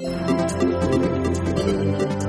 Thank you.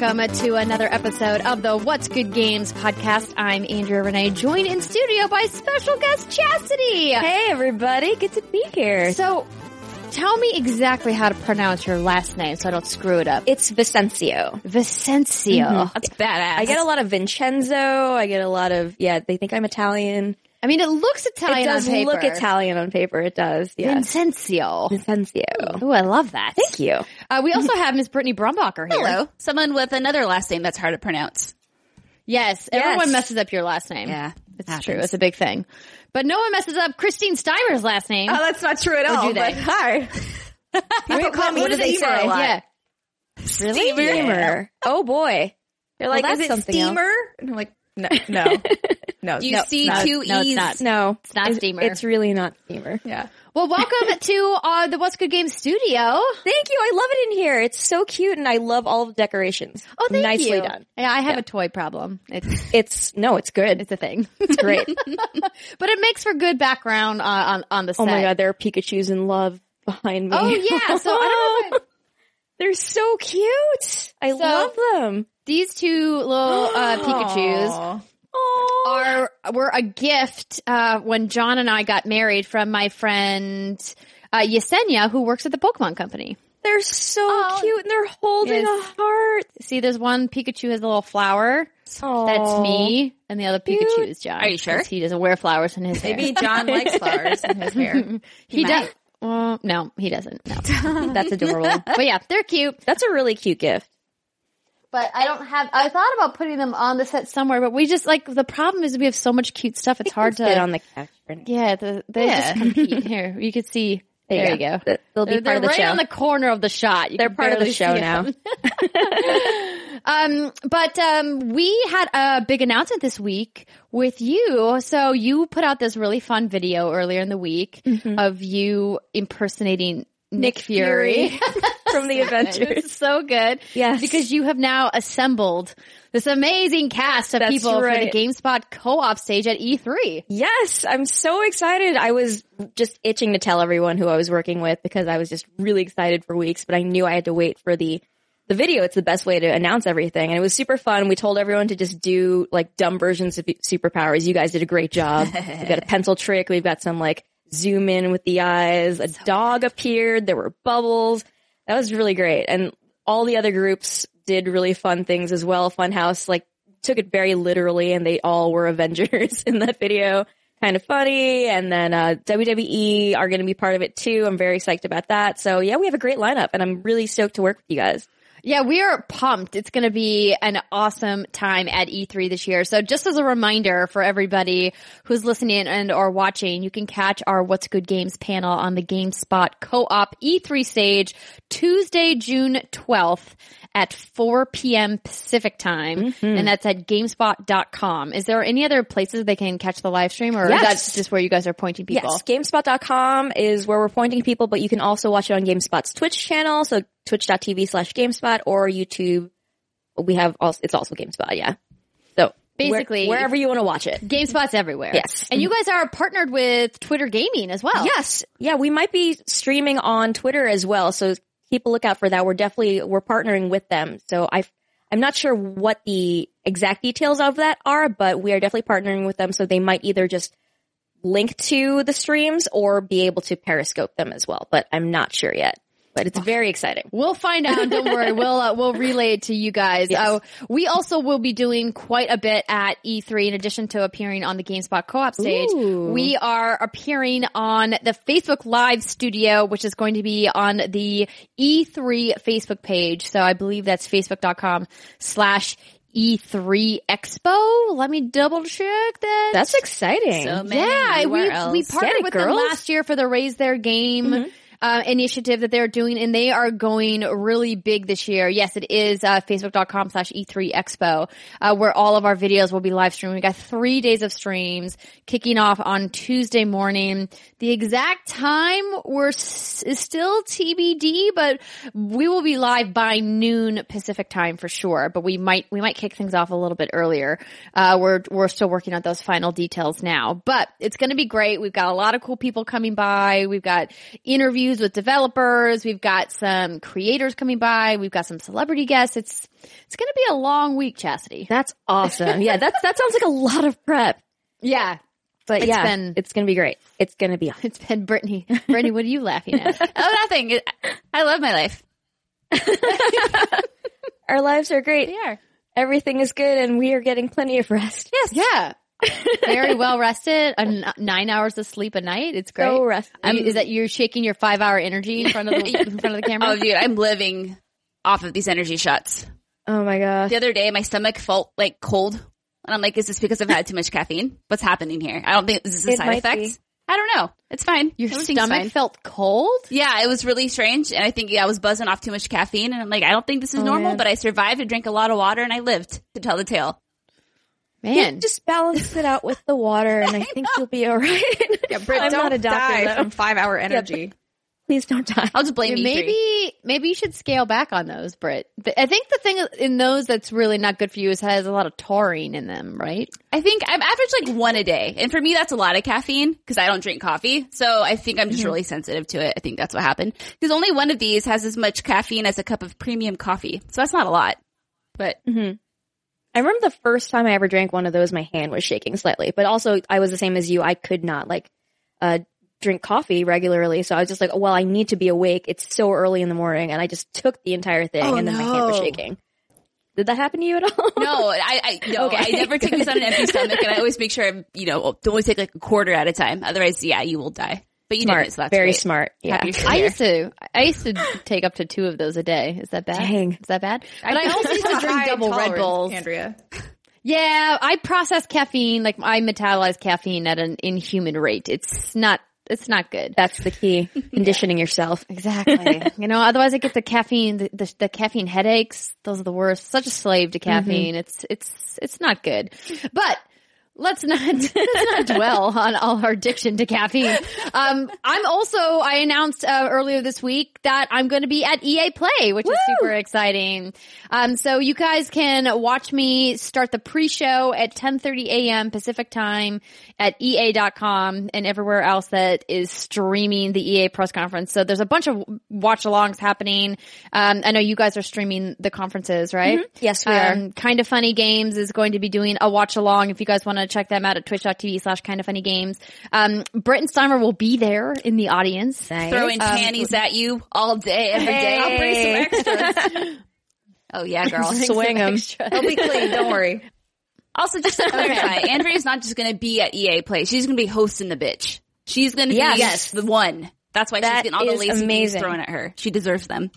Welcome to another episode of the What's Good Games podcast. I'm Andrea Renee, joined in studio by special guest Chastity. Hey everybody, good to be here. So, tell me exactly how to pronounce your last name so I don't screw it up. It's Vicencio. Vicencio. Mm-hmm. That's badass. I get a lot of Vincenzo. I get a lot of yeah. They think I'm Italian. I mean, it looks Italian it does on paper. look Italian on paper. It does. Yeah. Vincencio. Vicencio. Oh, I love that. Thank you. Uh, we also have Miss Brittany Brumbacher here. Hello. Someone with another last name that's hard to pronounce. Yes, everyone messes up your last name. Yeah. It's happens. true. It's a big thing. But no one messes up Christine Steimer's last name. Oh, that's not true at Or all. do they? But hi. People call me what do they say? a lot. yeah. Really? Steamer. Oh boy. They're like, Well, is it something steamer? else? And I'm like, no, no, no. You no, see not- two no, it's E's. not. no, It's not steamer. It's really not steamer. Yeah. Well, welcome to uh, the What's Good Games studio. Thank you. I love it in here. It's so cute, and I love all the decorations. Oh, thank you. Nicely you. done. Yeah, I have a toy problem. It's It's no, it's good. it's a thing, It's great. but it makes for good background uh, on on the set. oh my god, there are Pikachu's in love behind me. Oh yeah. So I don't know. I, They're so cute. I So- love them. these two little uh, Pikachu's are were a gift uh, when John and I got married from my friend uh, Yesenia, who works at the Pokemon Company. they're so Oh. cute, and they're holding Yes. a heart. See, there's one Pikachu has a little flower. Oh, That's me, and the other Pikachu is John. Are you sure? 'cause He doesn't wear flowers in his hair. Maybe John likes flowers in his hair. he might. does. Well, no, he doesn't. No. That's adorable. but yeah, they're cute. That's a really cute gift. But I don't have. I thought about putting them on the set somewhere, but we just like the problem is we have so much cute stuff. It's hard to. fit on the couch. For yeah, the, they Yeah. just compete. Here, you could see. There, you go. Th- They'll be They're, part they're of the right show. on the corner of the shot. You they're part of the show now. Um, but um, we had a big announcement this week with you. So you put out this really fun video earlier in the week of you impersonating Nick, Fury. from the Avengers. It's so good. Yes. Because you have now assembled this amazing cast of That's people for right. the GameSpot co-op stage at E E3. Yes, I'm so excited. I was just itching to tell everyone who I was working with because I was just really excited for weeks, but I knew I had to wait for the the video. It's the best way to announce everything. And it was super fun. We told everyone to just do like dumb versions of superpowers. You guys did a great job. We've got a pencil trick. We've got some like zoom in with the eyes. A dog appeared. There were bubbles. That was really great. And all the other groups did really fun things as well. Funhaus like took it very literally and they all were Avengers in that video. Kind of funny. And then, uh, WWE are going to be part of it too. I'm very psyched about that. So yeah, we have a great lineup and I'm really stoked to work with you guys. Yeah, we are pumped. It's going to be an awesome time at E3 this year. So just as a reminder for everybody who's listening and or watching, you can catch our What's Good Games panel on the GameSpot co-op E3 stage Tuesday, June 12th at 4 p.m. Pacific time. Mm-hmm. And that's at GameSpot.com. Is there any other places they can catch the live stream or is Yes. that just where you guys are pointing people? Yes, GameSpot.com is where we're pointing people, but you can also watch it on GameSpot's Twitch channel. So twitch.tv slash GameSpot or YouTube. We have also, it's also GameSpot. Yeah. So Basically- where- wherever you want to watch it. GameSpot's everywhere. Yes. And you guys are partnered with Twitter Gaming as well. Yes. Yeah, we might be streaming on Twitter as well. So keep a lookout for that. We're definitely, we're partnering with them. So I, I'm not sure what the exact details of that are, but we are definitely partnering with them. So they might either just link to the streams or be able to periscope them as well, but I'm not sure yet. But it's very exciting. We'll find out. Don't worry. We'll uh, we'll relay it to you guys. Uh, we also will be doing quite a bit at E3 in addition to appearing on the GameSpot co-op stage. Ooh. We are appearing on the Facebook Live studio, which is going to be on the E3 Facebook page. So I believe that's facebook.com slash E3 Expo. Let me double check that. That's exciting. So many Yeah, we URLs. we partnered Get it, with them last year for the Raise Their Game. Uh, initiative that they're doing and they are going really big this year. Yes, it is, uh, facebook.com slash E3 Expo, uh, where all of our videos will be live streamed. We got three days of streams kicking off on Tuesday morning. The exact time we're s- is still TBD, but we will be live by noon Pacific time for sure. But we might, we might kick things off a little bit earlier. Uh, we're, we're still working on those final details now, but it's going to be great. We've got a lot of cool people coming by. We've got interviews with developers. We've got some creators coming by. We've got some celebrity guests. It's, it's going to be a long week, Chastity. That's awesome. Yeah, that's that sounds like a lot of prep. Yeah. But It's yeah, been- it's gonna be great. It's gonna be awesome. It's been Brittany. Brittany, what are you laughing at? Oh, nothing. It- I love my life. Our lives are great. They are. Everything is good and we are getting plenty of rest. Yes. Yeah. Very well rested. A n- nine hours of sleep a night. It's great. So rested. I mean, is that you're shaking your five hour energy in front of the, in front of the camera? Oh, dude, I'm living off of these energy shots. Oh my gosh. The other day, my stomach felt like cold. And I'm like, is this because I've had too much caffeine? What's happening here? I don't think, this is this a side might effect? be. I don't know. It's fine. Your Everything's stomach fine. felt cold? Yeah, it was really strange. And I think yeah, I was buzzing off too much caffeine. And I'm like, I don't think this is Oh, normal, man. but I survived. and drank a lot of water and I lived to tell the tale. Man. Just balance it out with the water and I think you'll be alright. Yeah, Britt, I'm don't not a doctor, die though. from five hour energy. Please don't die. I'll just blame you. maybe maybe you should scale back on those, Britt. But I think the thing in those that's really not good for you is has a lot of taurine in them, right? I think I'm average like one a day. And for me, that's a lot of caffeine because I don't drink coffee. So I think I'm Mm-hmm. just really sensitive to it. I think that's what happened because only one of these has as much caffeine as a cup of premium coffee. So that's not a lot, but I remember the first time I ever drank one of those, my hand was shaking slightly, but also I was the same as you. I could not like, uh, drink coffee regularly. So I was just like, well, I need to be awake. It's so early in the morning. And I just took the entire thing Oh, and then my hand was shaking. Did that happen to you at all? no, I, I, no, Okay, I never take good. this on an empty stomach and I always make sure I'm, you know, to always take like a quarter at a time. Otherwise, yeah, you will die. But you smart. didn't, so that's Very great. smart. Yeah. I used to I used to take up to two of those a day. Is that bad? Dang. Is that bad? But I also used to drink double Red tolerance, Bulls. Andrea. Yeah, I process caffeine like I metabolize caffeine at an inhuman rate. It's not it's not good. That's the key. Conditioning yourself. Exactly. you know, otherwise I get the caffeine, the, the, the caffeine headaches. Those are the worst. Such a slave to mm-hmm. caffeine. It's, it's, it's not good. But let's not, let's not dwell on all our addiction to caffeine. Um, I'm also, I announced, uh, earlier this week that I'm going to be at EA Play, which is super exciting. Um, so you guys can watch me start the pre-show at 10:30 a.m. Pacific time at EA.com and everywhere else that is streaming the EA press conference. So there's a bunch of watch-alongs happening. Um, I know you guys are streaming the conferences, right? Yes, we are. Um, kind of funny games is going to be doing a watch along. If you guys want to check them out at twitch.tv slash kind of funny games. Um, Brett and Steimer will be there in the audience. Nice. Throwing panties at you all day, every day. I'll bring some extras. oh yeah, girl. Swing 'em. They'll be clean. Don't worry. Also, just to clarify, Andrea's not just going to be at EA Play. She's going to be hosting the bitch. She's going to Yes. be Yes. the one. That's why That she's getting all the is lazy amazing. thrown at her. She deserves them.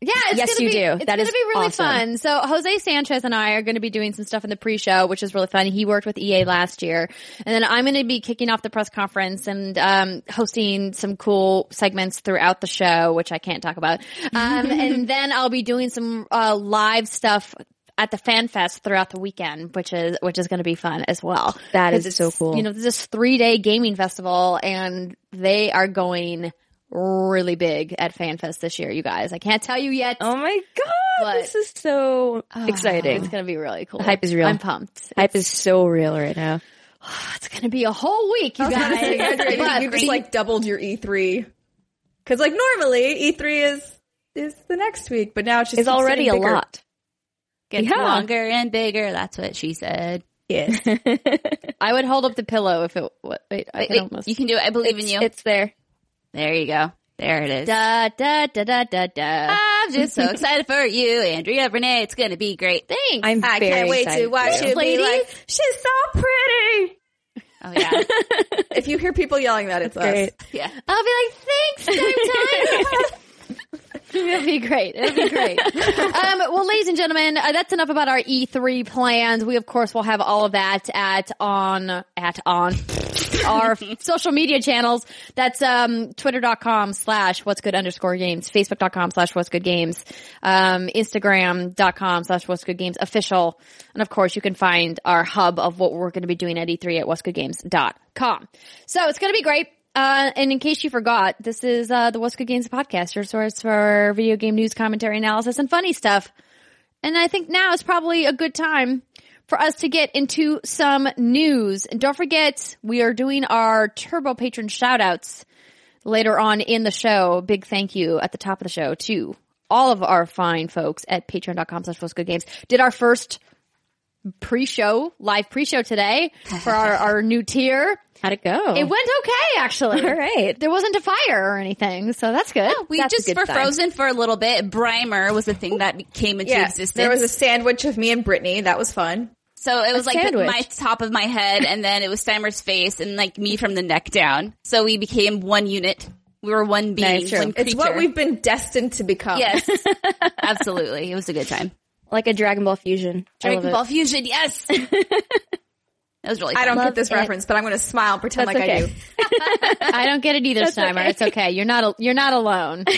Yeah, it's Yes, gonna you be, do. It's That gonna is be really awesome. fun. So Jose Sanchez and I are going to be doing some stuff in the pre-show, which is really fun. He worked with EA last year, and then I'm going to be kicking off the press conference and um, hosting some cool segments throughout the show, which I can't talk about. Um, and then I'll be doing some uh, live stuff at the Fan Fest throughout the weekend, which is which is going to be fun as well. That is so cool. You know, this three day gaming festival, and they are going really big at FanFest this year, you guys. I can't tell you yet. Oh my god, But- this is so ah, exciting. It's gonna be really cool. The hype is real. I'm pumped. Hype is so real right now. It's gonna be a whole week, you guys. Andrea, you- just like doubled your E3. Cause like normally E3 is, is the next week, but now it's just It's already a getting bigger. lot. Gets Yeah. longer and bigger. That's what she said. Yes. I would hold up the pillow if it. What, wait, I Wait, can wait, almost. you can do it. I believe in you. it's there. There you go. There it is. Da da da da da da. I'm just so excited for you, Andrea Renee. It's gonna be great. Thanks. I'm I very can't wait to watch for you be like, she's so pretty. Oh yeah, If you hear people yelling that, it's us. Great. yeah. I'll be like, thanks, time. It'll be great. It'll be great. Um, well, ladies and gentlemen, uh, that's enough about our E3 plans. We, of course, will have all of that at on, at on our social media channels. That's, um, twitter.com slash what's good underscore games, facebook.com slash what's good games, um, instagram.com slash what's good games official. And of course, you can find our hub of what we're going to be doing at E3 at what'sgoodgames.com. So it's going to be great. Uh, and in case you forgot, this is uh, the What's Good Games podcast, your source for video game news, commentary, analysis, and funny stuff. And I think now is probably a good time for us to get into some news. And don't forget, we are doing our Turbo Patron shoutouts later on in the show. Big thank you at the top of the show to all of our fine folks at patreon.com slash What's Good Games. Did our first pre-show, live pre-show today for our, our new tier. How'd it go? It went okay, actually. All right. There wasn't a fire or anything, so that's good. We That's just were sign. frozen for a little bit. Brimer was the thing that came into Yeah, existence. there was a sandwich of me and Brittany. That was fun. so it was like the, my top of my head, and then it was Steimer's face, and like me from the neck down. So we became one unit. We were one being, Nice, one creature. It's what we've been destined to become. Yes, absolutely. It was a good time. Like a Dragon Ball fusion. I love Dragon it. Ball Fusion, yes. that was really. Fun. I don't Love get this it. reference, but I'm going to smile and pretend That's like I okay. do. I don't get it either, Steimer. It's okay. You're not, a, you're not alone.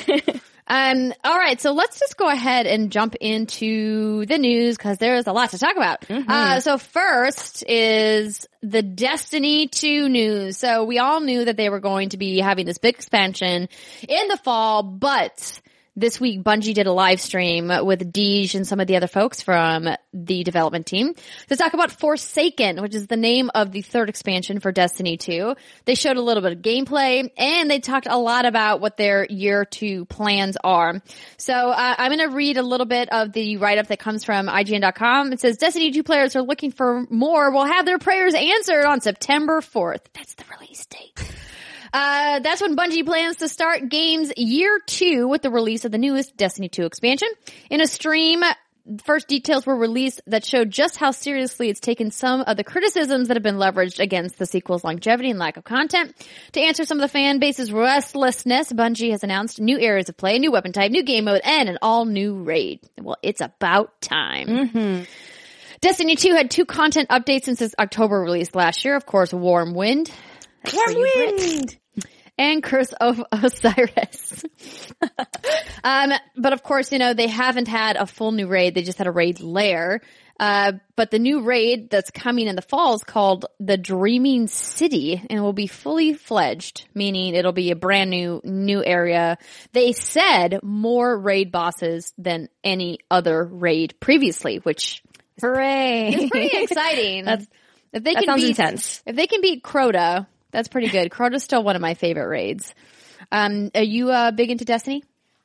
Um, all right. So let's just go ahead and jump into the news because there's a lot to talk about. Uh, so first is the Destiny 2 news. So we all knew that they were going to be having this big expansion in the fall, but this week Bungie did a live stream with Deej and some of the other folks from the development team to talk about Forsaken, which is the name of the third expansion for Destiny 2. They showed a little bit of gameplay and they talked a lot about what their year two plans are. So uh, I'm going to read a little bit of the write-up that comes from IGN.com. It says Destiny 2 players are looking for more will have their prayers answered on September 4th. That's the release date. Uh, that's when Bungie plans to start games year two with the release of the newest Destiny 2 expansion. In a stream, first details were released that showed just how seriously it's taken some of the criticisms that have been leveraged against the sequel's longevity and lack of content. To answer some of the fan base's restlessness, Bungie has announced new areas of play, new weapon type, new game mode, and an all new raid. Well, it's about time. Destiny 2 had two content updates since its October release last year. Of course, Warmind. Warmind. and Curse of Osiris. um, but of course, you know, they haven't had a full new raid. They just had a raid lair. Uh, but the new raid that's coming in the fall is called the Dreaming City and will be fully fledged, meaning it'll be a brand new, new area. They said more raid bosses than any other raid previously, which Hooray. is pretty exciting. That's- if they that can sounds beat, intense. If they can beat Crota, that's pretty good. Crota's still one of my favorite raids. Um, are you uh, big into Destiny?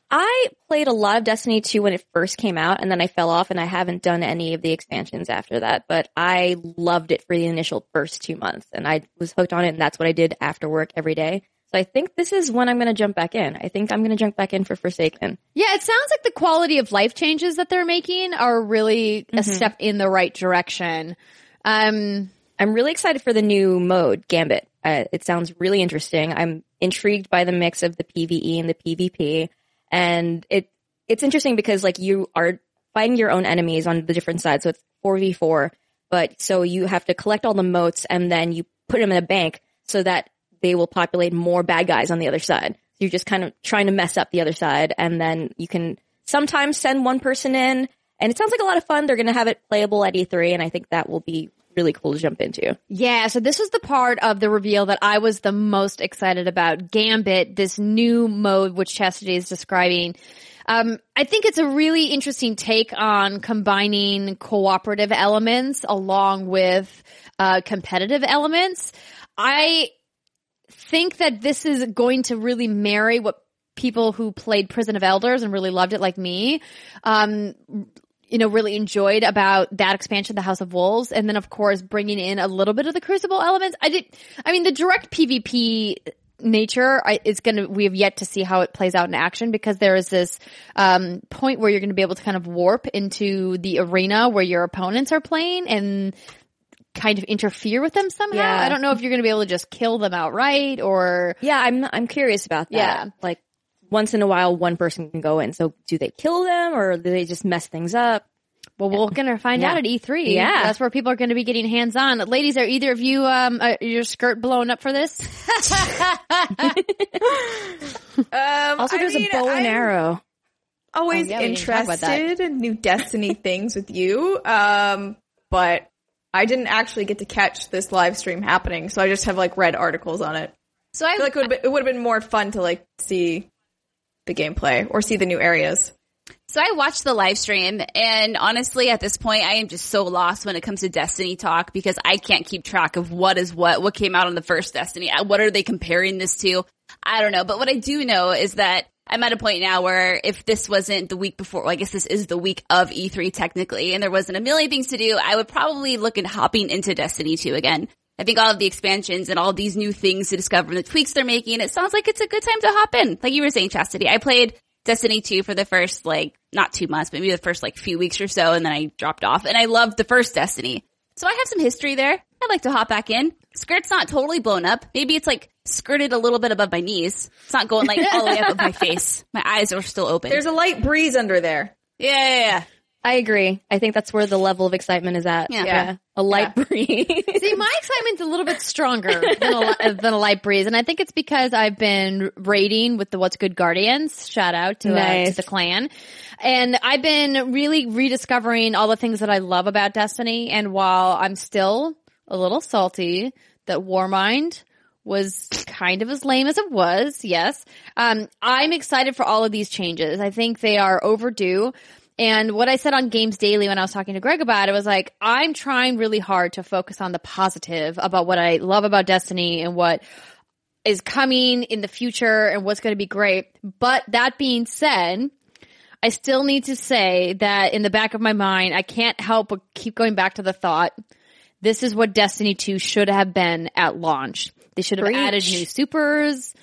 I played a lot of Destiny 2 when it first came out and then I fell off and I haven't done any of the expansions after that, but I loved it for the initial first two months and I was hooked on it and that's what I did after work every day. So I think this is when I'm going to jump back in. I think I'm going to jump back in for Forsaken. Yeah, it sounds like the quality of life changes that they're making are really a step in the right direction. Um, I'm really excited for the new mode, Gambit. Uh, it sounds really interesting. I'm intrigued by the mix of the PvE and the PvP. And it, it's interesting because like you are fighting your own enemies on the different sides. So it's 4v4, but so you have to collect all the motes and then you put them in a bank so that they will populate more bad guys on the other side. So you're just kind of trying to mess up the other side and then you can sometimes send one person in and it sounds like a lot of fun. They're going to have it playable at E3 and I think that will be really cool to jump into. Yeah, so this was the part of the reveal that I was the most excited about. Gambit, this new mode which Chastity is describing. Um, I think it's a really interesting take on combining cooperative elements along with uh, competitive elements. I think that this is going to really marry what people who played Prison of Elders and really loved it like me, um, you know, really enjoyed about that expansion, the House of Wolves, and then of course bringing in a little bit of the Crucible elements. I did, I mean, the direct PvP nature I, it's going to we have yet to see how it plays out in action because there is this um, point where you're going to be able to kind of warp into the arena where your opponents are playing and kind of interfere with them somehow. Yeah. I don't know if you're going to be able to just kill them outright or Yeah, I'm I'm curious about that. Yeah. Like once in a while one person can go in. So do they kill them or do they just mess things up? well we're going to find Yeah. out at E3. Yeah. That's where people are going to be getting hands on. Ladies, are either of you um uh, your skirt blown up for this? Um, Also I there's mean, a bow and I'm arrow. Always Oh, yeah, we didn't talk about that. interested in new Destiny things with you. Um, but I didn't actually get to catch this live stream happening, so I just have like read articles on it. So I, I feel like it would have been, it would have been more fun to like see the gameplay or see the new areas. So I watched the live stream and honestly at this point I am just so lost when it comes to Destiny talk because I can't keep track of what is what, what came out on the first Destiny. Uh, What are they comparing this to? I don't know. But what I do know is that I'm at a point now where if this wasn't the week before, well, I guess this is the week of E3 technically, and there wasn't a million things to do, I would probably look at hopping into Destiny 2 again. I think all of the expansions and all these new things to discover and the tweaks they're making, it sounds like it's a good time to hop in. Like you were saying, Chastity, I played Destiny 2 for the first like, not two months, but maybe the first like few weeks or so, and then I dropped off and I loved the first Destiny. So I have some history there. I'd like to hop back in. Skirt's not totally blown up. Maybe it's like skirted a little bit above my knees. It's not going like all the way up at my face. My eyes are still open. There's a light breeze under there. yeah, yeah, yeah. I agree. I think that's where the level of excitement is at. Yeah. A light breeze. See, my excitement's a little bit stronger than a, than a light breeze, and I think it's because I've been raiding with the What's Good Guardians. Shout out to, uh, to the clan, and I've been really rediscovering all the things that I love about Destiny. And while I'm still a little salty that Warmind was kind of as lame as it was, yes, um, I'm excited for all of these changes. I think they are overdue. And what I said on Games Daily when I was talking to Greg about it was like, I'm trying really hard to focus on the positive about what I love about Destiny and what is coming in the future and what's going to be great. But that being said, I still need to say that in the back of my mind, I can't help but keep going back to the thought, this is what Destiny 2 should have been at launch. They should have Preach. added new supers,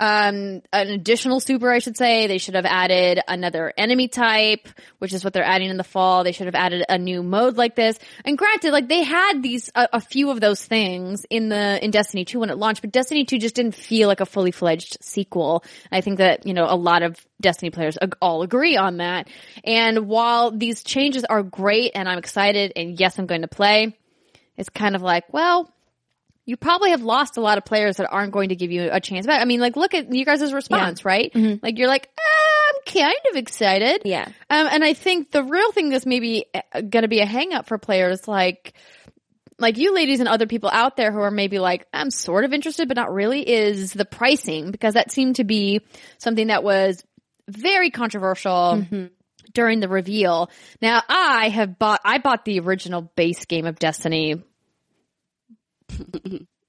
um, an additional super, I should say. They should have added another enemy type, which is what they're adding in the fall. They should have added a new mode like this. And granted, like they had these, a, a few of those things in the, in Destiny 2 when it launched, but Destiny 2 just didn't feel like a fully fledged sequel. I think that, you know, a lot of Destiny players all agree on that. And while these changes are great and I'm excited and yes, I'm going to play, it's kind of like, well, you probably have lost a lot of players that aren't going to give you a chance back. I mean, like, look at you guys' response, right? Like, you're like, ah, I'm kind of excited. Yeah. Um, and I think the real thing that's maybe going to be a hang up for players like, like you ladies and other people out there who are maybe like, I'm sort of interested, but not really is the pricing because that seemed to be something that was very controversial during the reveal. Now I have bought, I bought the original base game of Destiny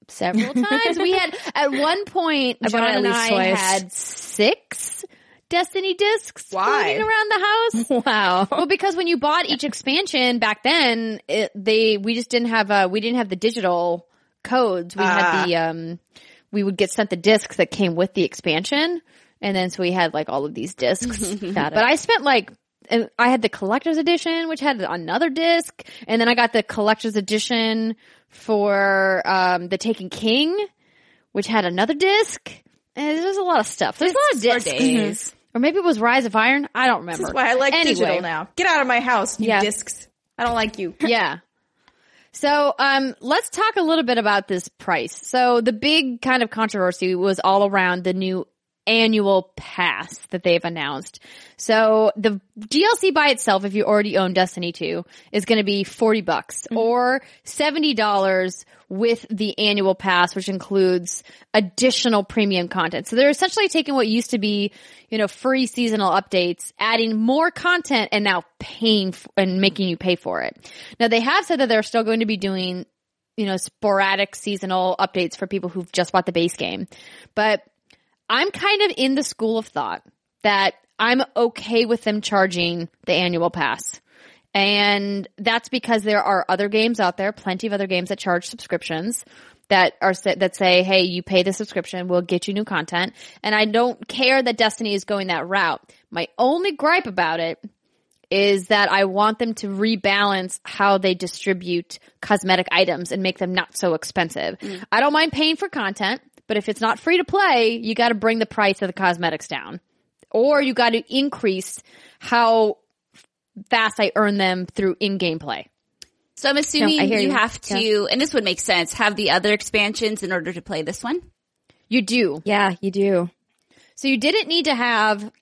several times. We had at one point, I John and I twice. had six Destiny discs Why? floating around the house. Wow. Well, because when you bought each expansion back then, it, they we just didn't have uh we didn't have the digital codes. We Ah. had the um we would get sent the discs that came with the expansion, and then so we had like all of these discs. But I spent like. And I had the collector's edition, which had another disc, and then I got the collector's edition for um, the Taken King, which had another disc. And there's a lot of stuff. There's a lot of discs. days. Or maybe it was Rise of Iron. I don't remember. This is why I like Anyway. digital now. Get out of my house, you Yeah. discs. I don't like you. yeah. So, um, let's talk a little bit about this price. So the big kind of controversy was all around the new annual pass that they've announced. So the DLC by itself, if you already own Destiny 2, is going to be 40 bucks mm-hmm. or $70 with the annual pass, which includes additional premium content. So they're essentially taking what used to be, you know, free seasonal updates, adding more content and now paying f- and making you pay for it. Now they have said that they're still going to be doing you know, sporadic seasonal updates for people who've just bought the base game. But I'm kind of in the school of thought that I'm okay with them charging the annual pass. And that's because there are other games out there, plenty of other games that charge subscriptions that are that say, "Hey, you pay the subscription, we'll get you new content." And I don't care that Destiny is going that route. My only gripe about it is that I want them to rebalance how they distribute cosmetic items and make them not so expensive. Mm. I don't mind paying for content, but if it's not free to play, you got to bring the price of the cosmetics down. Or you got to increase how fast I earn them through in-game play. So I'm assuming I hear you you. have to, and this would make sense, have the other expansions in order to play this one. You do. Yeah, you do. So you didn't need to have,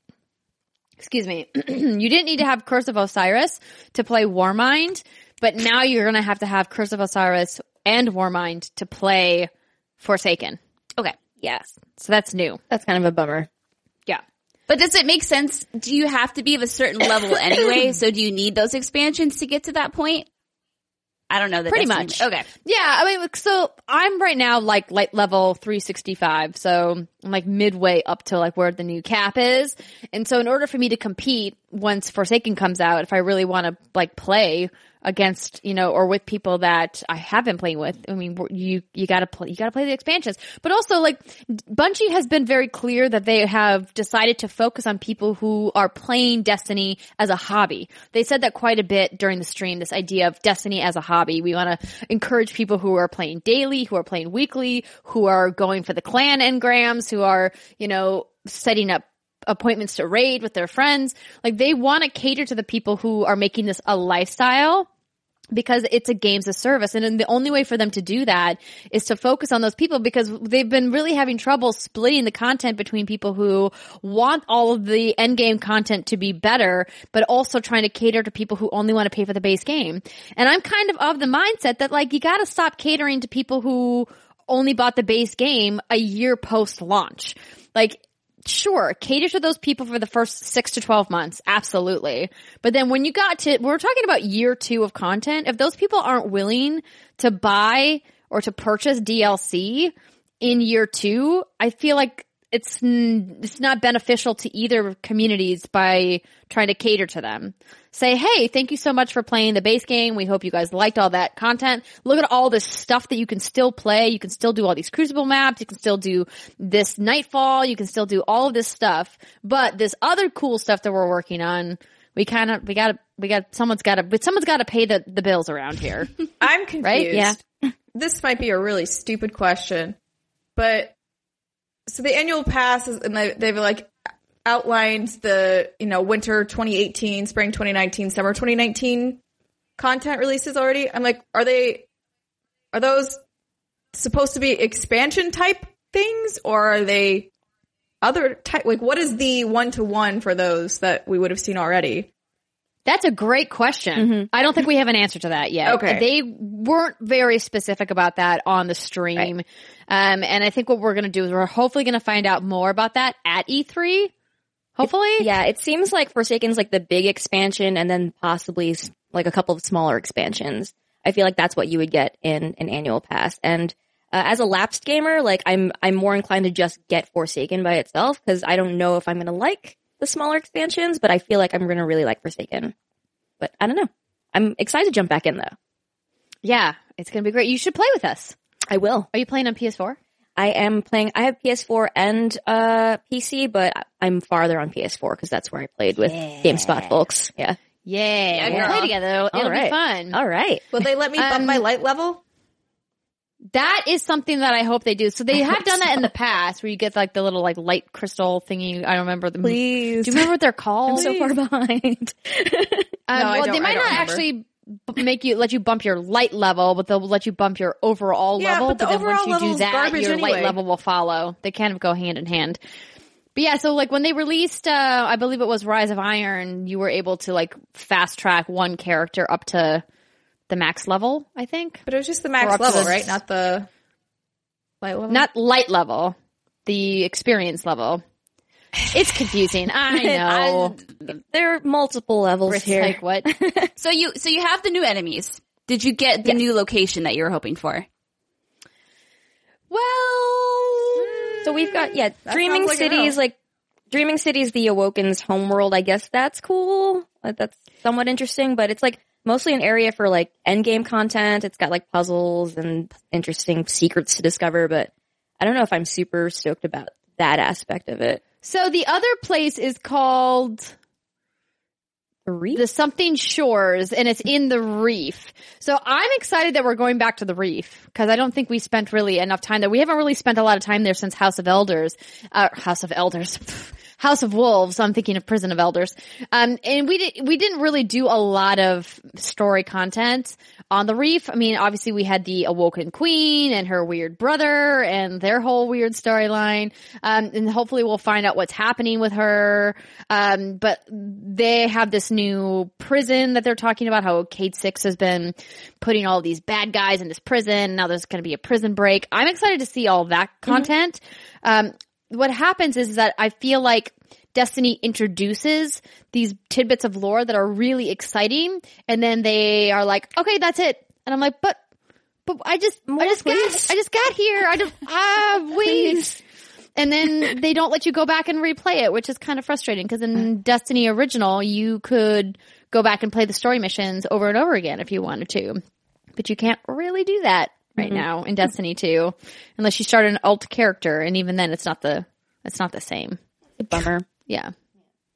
excuse me, you didn't need to have Curse of Osiris to play Warmind, but now you're going to have to have Curse of Osiris and Warmind to play Forsaken. Okay. Yes. So that's new. That's kind of a bummer. Yeah. But does it make sense? Do you have to be of a certain level anyway? So do you need those expansions to get to that point? I don't know. That Pretty much. Okay. Yeah, I mean, so I'm right now like light level 365, so I'm like midway up to like where the new cap is. And so in order for me to compete once Forsaken comes out, if I really want to like play against, you know, or with people that I have been playing with, I mean, you, you gotta play, you gotta play the expansions. But also like Bungie has been very clear that they have decided to focus on people who are playing Destiny as a hobby. They said that quite a bit during the stream, this idea of Destiny as a hobby. We want to encourage people who are playing daily, who are playing weekly, who are going for the clan engrams, who are, you know, setting up appointments to raid with their friends. Like they want to cater to the people who are making this a lifestyle because it's a games of service. And the only way for them to do that is to focus on those people because they've been really having trouble splitting the content between people who want all of the end game content to be better, but also trying to cater to people who only want to pay for the base game. And I'm kind of of the mindset that like you gotta stop catering to people who only bought the base game a year post launch. Like sure, cater to those people for the first six to 12 months. Absolutely. But then when you got to, we're talking about year two of content. If those people aren't willing to buy or to purchase DLC in year two, I feel like it's, it's not beneficial to either communities by trying to cater to them. Say, hey, thank you so much for playing the base game. We hope you guys liked all that content. Look at all this stuff that you can still play. You can still do all these crucible maps. You can still do this nightfall. You can still do all of this stuff. But this other cool stuff that we're working on, we kind of, we gotta, we got, someone's gotta, but someone's gotta pay the, the bills around here. I'm confused. Right? Yeah. This might be a really stupid question, but so the annual pass is, and they, they've like outlined the, you know, winter 2018, spring 2019, summer 2019 content releases already. I'm like, are they, are those supposed to be expansion type things or are they other type? Like, what is the one to one for those that we would have seen already? That's a great question. I don't think we have an answer to that yet. Okay. They weren't very specific about that on the stream. Um, and I think what we're going to do is we're hopefully going to find out more about that at E3. Hopefully. Yeah, it seems like Forsaken's like the big expansion and then possibly like a couple of smaller expansions. I feel like that's what you would get in an annual pass. And uh, as a lapsed gamer, like I'm I'm more inclined to just get Forsaken by itself because I don't know if I'm gonna like the smaller expansions, but I feel like I'm gonna really like Forsaken. But I don't know. I'm excited to jump back in though. Yeah. It's going to be great. You should play with us. I will. Are you playing on PS4? I am playing. I have PS4 and uh PC, but I'm farther on PS4 because that's where I played with GameSpot folks. Yeah. Yeah. we'll play together. It'll, All it'll be right. fun. All right. Will they let me bump Um, my light level? That is something that I hope they do. So they have done that in the past where you get like the little like light crystal thingy. I don't remember the Please. Do you remember what they're called? I'm so far behind. Um, No, I well, don't- they I might don't not remember. actually b- make you let you bump your light level, but they'll let you bump your overall Yeah, level. but the then once you do that, your anyway. light level will follow. They kind of go hand in hand. But yeah, so like when they released, uh, I believe it was Rise of Iron, you were able to like fast track one character up to the max level. I think But it was just the max level, right? Not the light level. not light level, the experience level. It's confusing. I know. there are multiple levels It's here. like what? So you, so you have the new enemies. Did you get the new location that you were hoping for? well, hmm. so we've got yeah, Dreaming sounds like a Cities, like Dreaming Cities, the Awoken's homeworld. I guess that's cool. That's somewhat interesting, but it's like mostly an area for like end game content. It's got like puzzles and interesting secrets to discover, but I don't know if I'm super stoked about that aspect of it. So the other place is called The reef? the something shores and it's in the reef. So I'm excited that we're going back to the reef because I don't think we spent really enough time there. We haven't really spent a lot of time there since House of Elders, uh, House of Elders. House of Wolves. I'm thinking of Prison of Elders. Um, and we did, we didn't really do a lot of story content on the reef. I mean, obviously we had the Awoken Queen and her weird brother and their whole weird storyline. Um, and hopefully we'll find out what's happening with her. Um, but they have this new prison that they're talking about how Cayde-6 has been putting all these bad guys in this prison. Now there's going to be a prison break. I'm excited to see all that content. Um, what happens is that I feel like Destiny introduces these tidbits of lore that are really exciting, and then they are like, "Okay, that's it," and I'm like, "But, but I just, I just got, I just got here. I just, ah, wait." And then they don't let you go back and replay it, which is kind of frustrating because in Destiny Original, you could go back and play the story missions over and over again if you wanted to. But you can't really do that right now in Destiny 2 unless you start an alt character and even then it's not the it's not the same. Bummer. Yeah.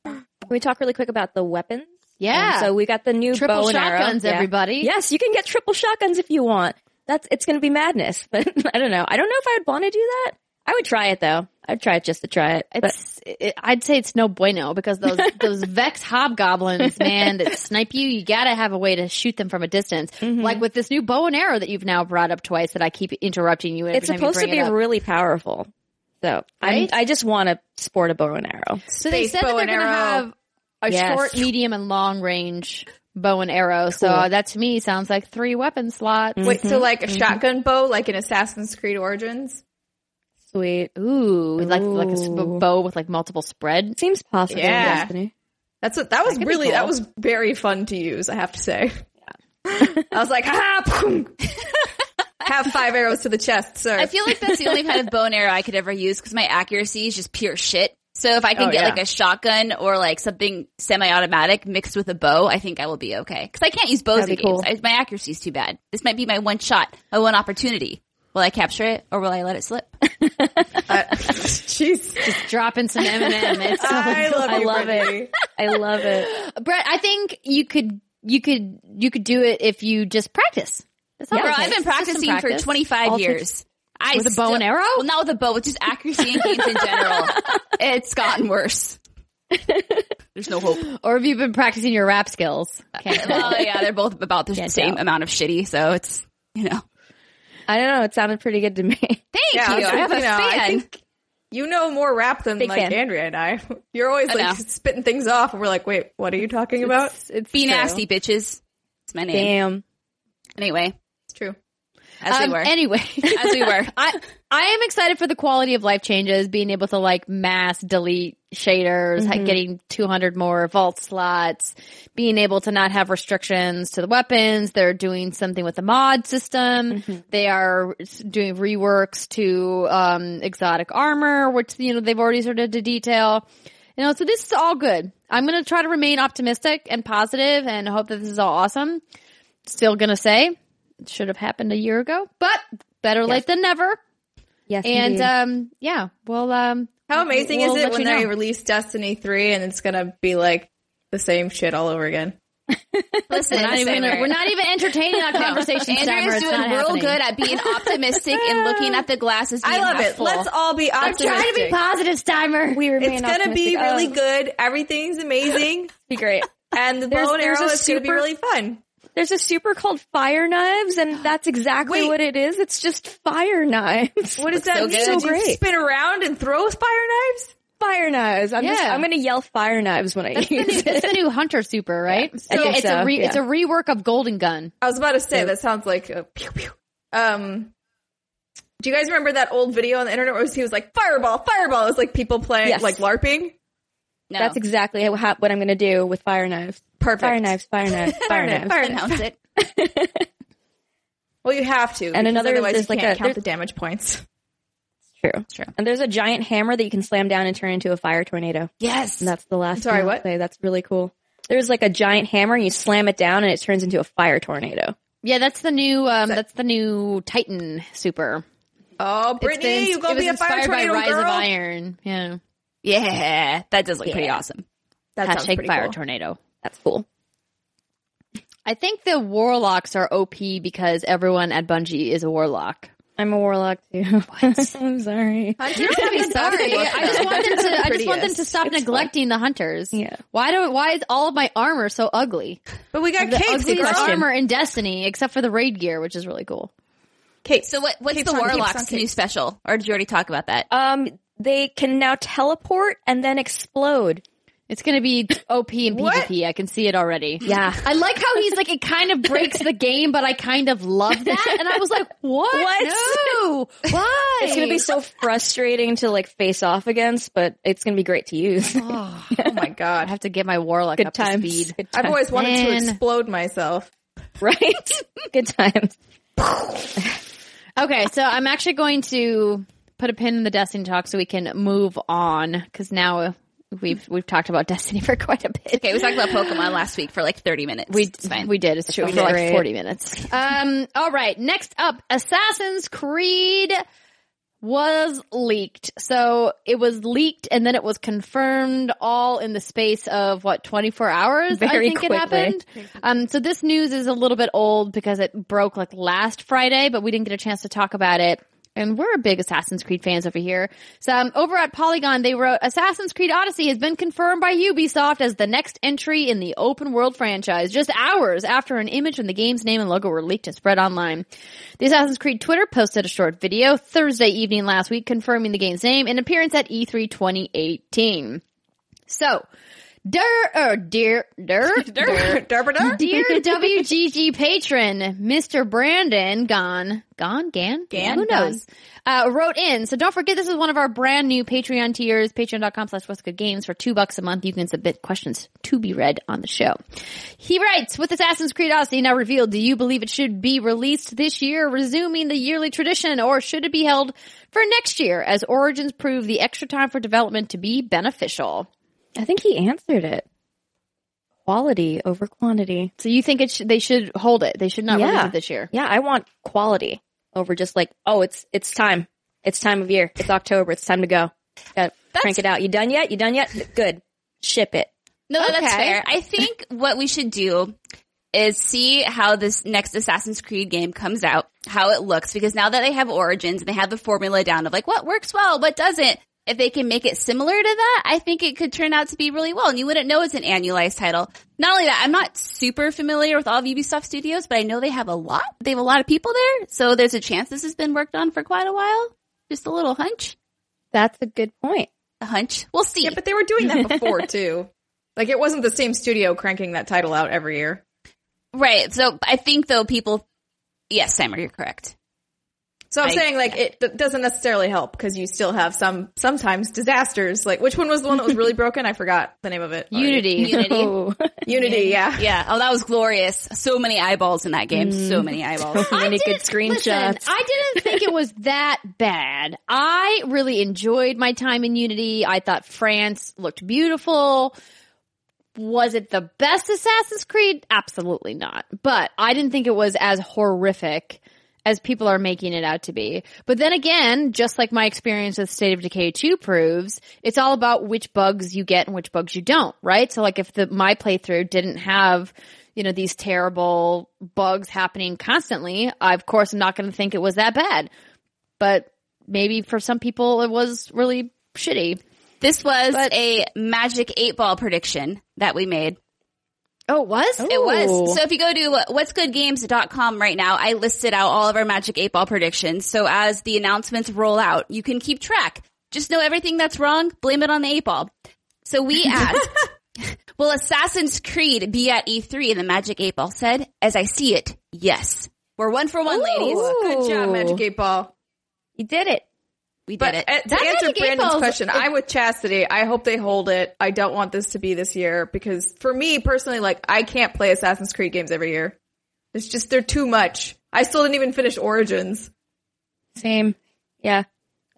Can we talk really quick about the weapons? Yeah. Um, so we got the new Triple bow and arrow. shotguns, Yeah. everybody. Yes, you can get triple shotguns if you want. That's it's going to be madness, but I don't know. I don't know if I would want to do that. I would try it though. I'd try it just to try it. But It's, it, I'd say it's no bueno because those those Vex hobgoblins, man, that snipe you, you gotta have a way to shoot them from a distance. Mm-hmm. Like with this new bow and arrow that you've now brought up twice that I keep interrupting you. Every it's time you supposed to bring be it up. really powerful. So Right? I I just want to sport a bow and arrow. So they Space said that bow they're and going to arrow. have a Yes. short, medium, and long range bow and arrow. So that to me sounds like three weapon slots. Wait, so mm-hmm. like a mm-hmm. shotgun bow, like in Assassin's Creed Origins? Sweet. Ooh, like like a Ooh. bow with like multiple spread. Seems possible. Yeah. Destiny. That's what, that was could be really, cool. that was very fun to use, I have to say. I was like, ha, boom. have five arrows to the chest, sir. I feel like that's the only kind of bow and arrow I could ever use because my accuracy is just pure shit. So if I can Oh, get yeah. like a shotgun or like something semi-automatic mixed with a bow, I think I will be okay. Because I can't use bows That'd in be games. cool. I, my accuracy is too bad. This might be my one shot, my one opportunity. Will I capture it or will I let it slip? Uh, jeez. Just dropping some Eminem. It's so I love I love Brittany. it. I love it. Brett, I think you could you could you could do it if you just practice. That's all Bro, it I've been Just some practicing for 25 All it years. I With a bow still- and arrow? Well, not with a bow, with just accuracy in games in general. It's gotten worse. There's no hope. Or have you been practicing your rap skills? Can't. Well, yeah, they're both about the Can't same tell. amount of shitty, so it's, you know. I don't know. It sounded pretty good to me. Thank Yeah, you. I I have a you know, fan. I think you know more rap than Big like fan. Andrea and I. You're always I like know. spitting things off, and we're like, wait, what are you talking about? It's, it's Be true. nasty, bitches. It's my name. Damn. Anyway, It's true. As Um, we were. Anyway, as we were. I I am excited for the quality of life changes, being able to like mass delete shaders, ha- getting 200 more vault slots, being able to not have restrictions to the weapons. They're doing something with the mod system. They are doing reworks to um, exotic armor, which you know they've already started to detail. You know, so this is all good. I'm going to try to remain optimistic and positive and hope that this is all awesome. Still going to say it should have happened a year ago, but better late than never. Yes. And um, yeah, well, um, How amazing we'll is it when you they know. release Destiny 3 and it's gonna be like the same shit all over again? Listen, we're not, even we're not even entertaining that conversation. Steimer. Andrea's It's doing not real happening. good at being optimistic and looking at the glasses. I love it. Full. Let's all be I'm optimistic. trying to be positive, Steimer. we remain it's gonna be really Oh, good. Everything's amazing, Be great. and the There's- bow and arrow a is gonna be really fun. There's a super called Fire Knives, and that's exactly Wait. what it is. It's just fire knives. What does that so mean? good. Do So you great. spin around and throw fire knives? Fire knives. I'm just, Yeah. I'm gonna yell fire knives when I That's the, use new, it. that's the new Hunter Super, right? I it's, think it's so, a re, yeah. it's a rework of Golden Gun. I was about to say that sounds like a pew pew. Um, do you guys remember that old video on the internet where he was like fireball, fireball? It was like people playing Yes. like LARPing. no. That's exactly how, how- what I'm gonna do with fire knives. Perfect. Fire knives, fire knives, fire knives. fire announce it. Well, you have to. And another- otherwise there's you like can't a- count the damage points. True. True. And there's a giant hammer that you can slam down and turn into a fire tornado. Yes. And that's the last Sorry, thing I'll what? say. That's really cool. there's like a giant hammer and you slam it down and it turns into a fire tornado. Yeah, that's the new um that's the new Titan super. Oh, Brittany, been- you gonna be a fire inspired by Rise girl? of Iron. Yeah. Yeah, that does look pretty awesome. That sounds pretty fire cool. tornado. That's cool. I think the warlocks are OP because everyone at Bungie is a warlock. I'm a warlock too. I'm sorry. Hunter, I'm sorry. I just want them to. I just want them to stop It's neglecting the hunters. Yeah. Why do? Why is all of my armor so ugly? But we got The Kate. ugliest question. armor in Destiny, except for the raid gear, which is really cool. Kate. So what, what's Kate's the on- Warlock's new special? Or did you already talk about that? Um, they can now teleport and then explode. It's gonna be OP and What? PvP. I can see it already. Yeah. I like how he's like, it kind of breaks the game, but I kind of love that. And I was like, what? What? No. Why? It's gonna be so frustrating to like face off against, but it's gonna be great to use. oh, oh my God. I god. have to get my warlock Good up times. to speed. Good I've always wanted Man. to explode myself. right? Good times. Okay, so I'm actually going to put a pin in the Destiny talk so we can move on because now we've we've talked about Destiny for quite a bit. Okay, we talked about Pokemon last week for like 30 minutes. We it's fine. we did. It's true for like did. forty minutes. Um. All right. Next up, Assassin's Creed was leaked. So it was leaked and then it was confirmed all in the space of what 24 hours. I think quickly. it happened. Um. So this news is a little bit old because it broke like last Friday, but we didn't get a chance to talk about it. And we're big Assassin's Creed fans over here. So um, over at Polygon, they wrote Assassin's Creed Odyssey has been confirmed by Ubisoft as the next entry in the open world franchise, just hours after an image from the game's name and logo were leaked and spread online. The Assassin's Creed Twitter posted a short video Thursday evening last week confirming the game's name and appearance at E E3 2018. So, der, er, dear, der, der, Darbadar? Dear WGG patron, Mr. Brandon Gone, Gone, Gan? Gan? Who knows? Uh, wrote in. So don't forget this is one of our brand new Patreon tiers, patreon.com slash what's good games. For two bucks a month, you can submit questions to be read on the show. He writes, with Assassin's Creed Odyssey now revealed, do you believe it should be released this year, resuming the yearly tradition, or should it be held for next year as Origins proved the extra time for development to be beneficial? I think he answered it. Quality over quantity. So you think it sh- they should hold it? They should not release it this year. Yeah, I want quality over just like, oh, it's it's time. It's time of year. It's October. It's time to go. Got crank it out. You done yet? You done yet? Good. Ship it. No, that's fair. I think what we should do is see how this next Assassin's Creed game comes out, how it looks, because now that they have Origins and they have the formula down of like what works well, what doesn't, if they can make it similar to that, I think it could turn out to be really well. And you wouldn't know it's an annualized title. Not only that, I'm not super familiar with all of Ubisoft studios, but I know they have a lot. They have a lot of people there. So there's a chance this has been worked on for quite a while. Just a little hunch. That's a good point. A hunch. We'll see. Yeah, but they were doing that before too. Like it wasn't the same studio cranking that title out every year. Right. So I think though people, yes, Simon, you're correct. So I'm I- saying like it d- doesn't necessarily help because you still have some sometimes disasters. Like which one was the one that was really broken? I forgot the name of it. already. Unity. Unity. Oh. Unity, yeah. Yeah. Oh, that was glorious. So many eyeballs in that game. So mm. many eyeballs. So many good Listen, screenshots. I didn't think it was that bad. I really enjoyed my time in Unity. I thought France looked beautiful. Was it the best Assassin's Creed? Absolutely not. But I didn't think it was as horrific as people are making it out to be. But then again, just like my experience with State of Decay 2 proves, it's all about which bugs you get and which bugs you don't, right? So like if the, my playthrough didn't have, you know, these terrible bugs happening constantly, I of course I'm not going to think it was that bad. But maybe for some people it was really shitty. This was a magic eight ball prediction that we made. Oh, it was? It was. So if you go to uh, what'sgoodgames.com right now, I listed out all of our magic eight ball predictions. So as the announcements roll out, you can keep track. Just know everything that's wrong, blame it on the eight ball. So we asked, will Assassin's Creed be at E3? And the magic eight ball said, as I see it, yes. We're one for one, ladies. Good job, Magic Eight Ball. You did it. We did But it. uh, to answer Brandon's Ball's- question, I'm with Chastity. I hope they hold it. I don't want this to be this year because for me personally, like I can't play Assassin's Creed games every year. It's just they're too much. I still didn't even finish Origins. Same. Yeah.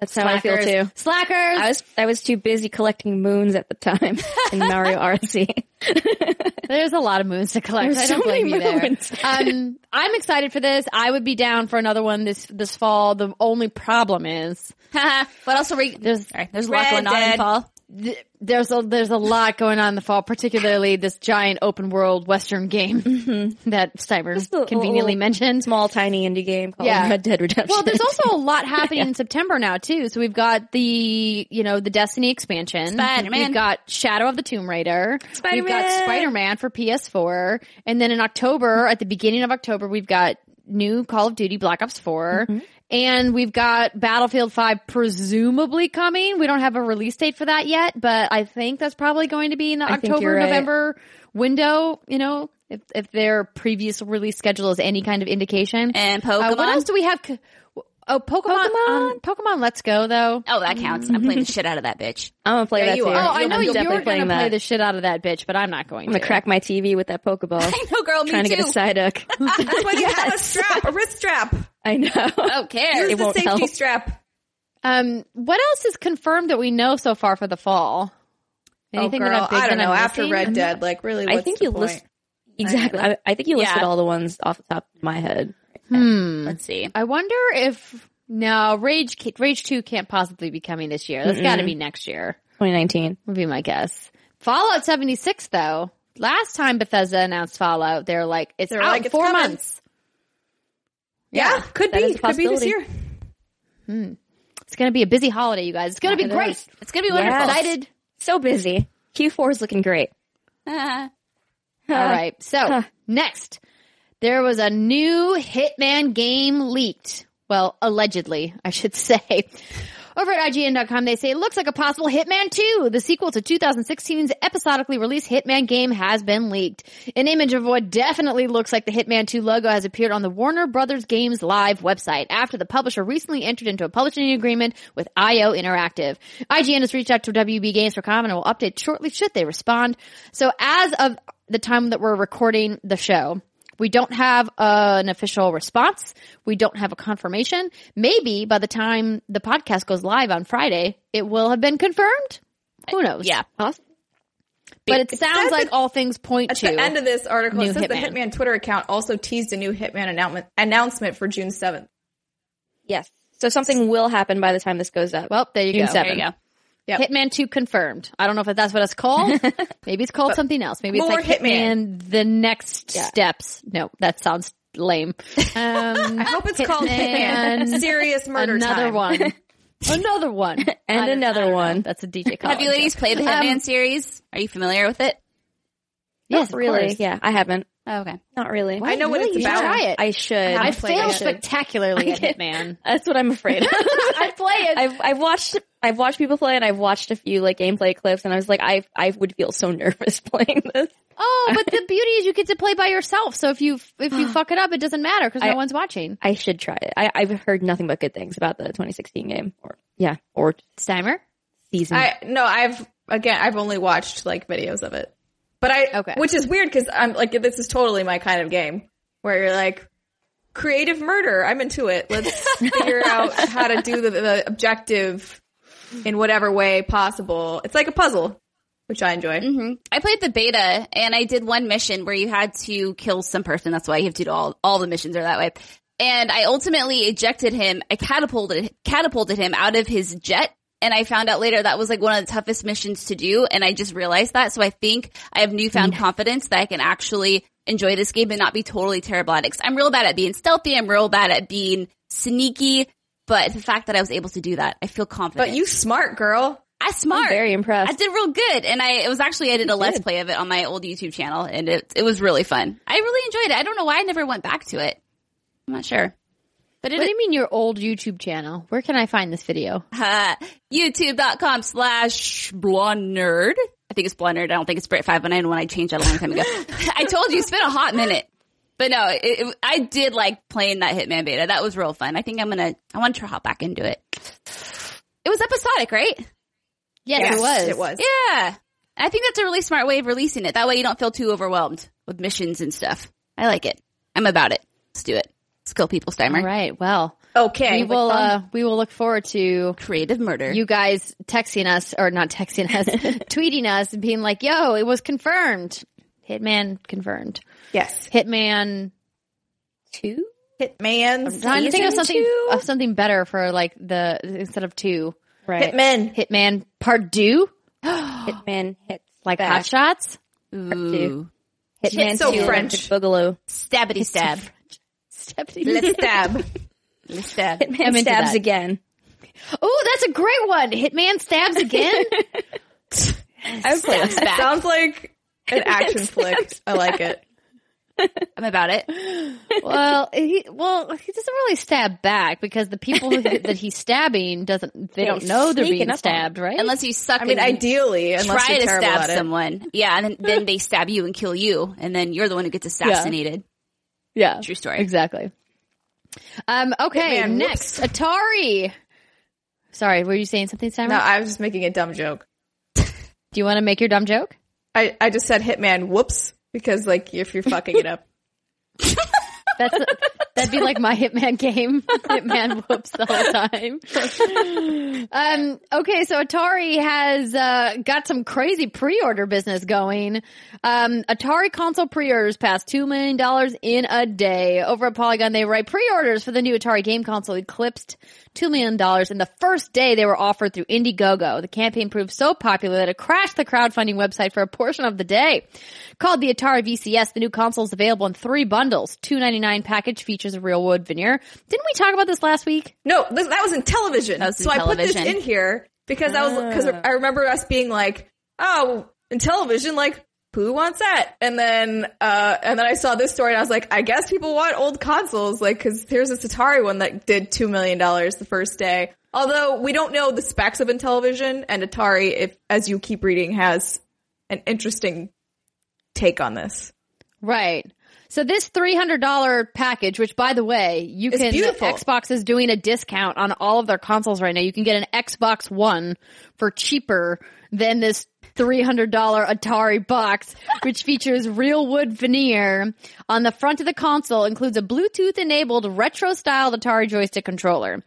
That's how I feel too. Slackers. I was I was too busy collecting moons at the time in Mario Odyssey. There's a lot of moons to collect. There's I don't so many blame you there. moons. Um, I'm excited for this. I would be down for another one this this fall. The only problem is what else are we? There's- there's a lot going on in fall. Th- there's a there's a lot going on in the fall, particularly this giant open world Western game that Steimer Just a conveniently little mentioned. Small tiny indie game called Yeah. Red Dead Redemption. Well, there's also a lot happening in September now too. So we've got the, you know, the Destiny expansion. Spider-Man. We've got Shadow of the Tomb Raider. We've got Spider-Man. Spider-Man for PS4. And then in October, at the beginning of October, we've got new Call of Duty Black Ops 4. Mm-hmm. And we've got Battlefield 5 presumably coming. We don't have a release date for that yet, but I think that's probably going to be in the I October, right. November window, you know, if, if their previous release schedule is any kind of indication. And Uh, Pokemon. what else do we have? C- Oh, Pokemon. Pokemon. Um, Pokemon Let's Go though. Oh, that counts. I'm playing the shit out of that bitch. I'm gonna play Yeah, that you too. are. Oh, I You'll know I'm you definitely were going playing to play that. the shit out of that bitch, but I'm not going I'm to. gonna crack my TV with that Pokeball. I know, girl. Me trying too. to get a Psyduck. That's why you have a strap, a wrist strap. I know. Who cares? Use the won't safety help. strap. Um, what else is confirmed that we know so far for the fall? Anything oh, girl, that I'm I don't that I'm know. After missing? Red Dead, like really, I think the you point? list exactly. I, I think you listed Yeah. all the ones off the top of my head. Hmm. Let's see. I wonder if no Rage Rage Two can't possibly be coming this year. That's got to be next year. 2019. Would be my guess. Fallout 76 though. Last time Bethesda announced Fallout, they're like it's They're out like, in it's four months. Yeah, could be. Could be this possibility. year. It's going to be a busy holiday, you guys. It's going to be It great. is. It's gonna be Yeah. wonderful. Excited. So busy. Q4 is looking great. All right. So Huh. next, there was a new Hitman game leaked. Well, allegedly, I should say. Over at IGN.com, they say it looks like a possible Hitman 2. The sequel to 2016's episodically released Hitman game has been leaked. An image of what definitely looks like the Hitman 2 logo has appeared on the Warner Brothers Games Live website after the publisher recently entered into a publishing agreement with IO Interactive. IGN has reached out to WB Games for comment and will update shortly should they respond. So as of the time that we're recording the show, we don't have uh, an official response. We don't have a confirmation. Maybe by the time the podcast goes live on Friday, it will have been confirmed. Who knows? Yeah. Awesome. But it sounds like that- all things point At to. the end of this article, new it says the Hitman. Hitman Twitter account also teased a new Hitman announcement announcement for June seventh. Yes. So something will happen by the time this goes up. well, there you June go. There you go. Yep. Hitman 2 confirmed. I don't know if that's what it's called. Maybe it's called something else. Maybe it's more like Hitman, the next Yeah. steps. No, that sounds lame. Um, I hope it's called Hitman Serious Murder another Time. one. Another one. And I another I know. one. That's a DJ call. Have you ladies played the Hitman series? Are you familiar with it? Yes, Not really. Course. Yeah, I haven't. Oh, okay. Not really. I know what Really? it's about. Try it. I should. I I haven't failed spectacularly at Hitman. That's what I'm afraid of. I play it. I've I've watched I've watched people play and I've watched a few like gameplay clips and I was like I I would feel so nervous playing this. Oh, but the beauty is you get to play by yourself. So if you if you fuck it up, it doesn't matter because no I- one's watching. I should try it. I, I've heard nothing but good things about the 2016 game. Or yeah, or Steimer. season. I no, I've again, I've only watched like videos of it, but I Okay. which is weird because I'm like this is totally my kind of game where you're like creative murder. I'm into it. Let's figure out how to do the, the objective in whatever way possible. It's like a puzzle, which I enjoy. hmm I played the beta and I did one mission where you had to kill some person. That's why you have to do all, all the missions are that way. And I ultimately ejected him. I catapulted, catapulted him out of his jet. And I found out later that was like one of the toughest missions to do. And I just realized that. So I think I have newfound confidence that I can actually enjoy this game and not be totally terrible at it. 'Cause I'm real bad at being stealthy. I'm real bad at being sneaky. But the fact that I was able to do that, I feel confident. But you smart girl. I smart. I'm very impressed. I did real good, and I it was actually I did a let's play of it on my old YouTube channel, and it it was really fun. I really enjoyed it. I don't know why I never went back to it. I'm not sure, but What do you mean your old YouTube channel? Where can I find this video? uh, YouTube.com slash blonde nerd. I think it's blonde nerd. I don't think it's Brit five one nine when I changed that a long time ago. I told you it's been a hot minute. But no, it, it, I did like playing that Hitman beta. That was real fun. I think I'm gonna, I want to hop back into it. It was episodic, right? Yes, Yes, it was. It was. Yeah. I think that's a really smart way of releasing it. That way you don't feel too overwhelmed with missions and stuff. I like it. I'm about it. Let's do it. Let's kill people, Steimer. All right. Well, Okay. we will uh, we will look forward to Creative murder. you guys texting us or not texting us, tweeting us and being like, "Yo, it was confirmed. Hitman confirmed. yes. Hitman." Two? Hitman's Trying to think of something two? of something better for like the instead of two. Right. Hitman. Hitman Part Two, Hitman hits like back. Hot Shots. Ooh. Hitman so 2 French. Electric Boogaloo. Stabbity stab. Stephanie. Let's stab. Let's stab. Hitman I'm stabs again. Oh, that's a great one. Hitman stabs again. I play that. Back. Sounds like an action flick. I like it. I'm about it. well, he well he doesn't really stab back because the people who, that he's stabbing doesn't they Yeah, don't know they're being up on stabbed, right? Unless you suck I mean, and ideally, unless try you're to stab at it. someone. Yeah, and then, then they stab you and kill you, and then you're the one who gets assassinated. Yeah, True story. exactly. Um. Okay. Hitman, next, Atari. Sorry, were you saying something, Simon? No, I was just making a dumb joke. Do you want to make your dumb joke? I, I just said Hitman whoops because like if you're fucking it up. That's that'd be like my Hitman game. Hitman whoops the whole time. um, okay, so Atari has uh, got some crazy pre-order business going. Um, Atari console pre-orders passed two million dollars in a day. Over at Polygon, they write pre-orders for the new Atari game console eclipsed two million dollars in the first day they were offered through Indiegogo. The campaign proved so popular that it crashed the crowdfunding website for a portion of the day. Called the Atari VCS, the new console is available in three bundles. Two ninety nine package features a real wood veneer. Didn't we talk about this last week? No, this, that was Intellivision. Was in so I put this in here because I was because I ah. remember us being like, oh, Intellivision, like who wants that? And then uh and then I saw this story and I was like, I guess people want old consoles, like because here's this Atari one that did two million dollars the first day. Although we don't know the specs of Intellivision and Atari, if as you keep reading, has an interesting take on this. Right. So this $300 package, which by the way, you It's can, beautiful. Xbox is doing a discount on all of their consoles right now. You can get an Xbox One for cheaper than this $300 Atari box, which features real wood veneer. On the front of the console includes a Bluetooth enabled retro styled Atari joystick controller.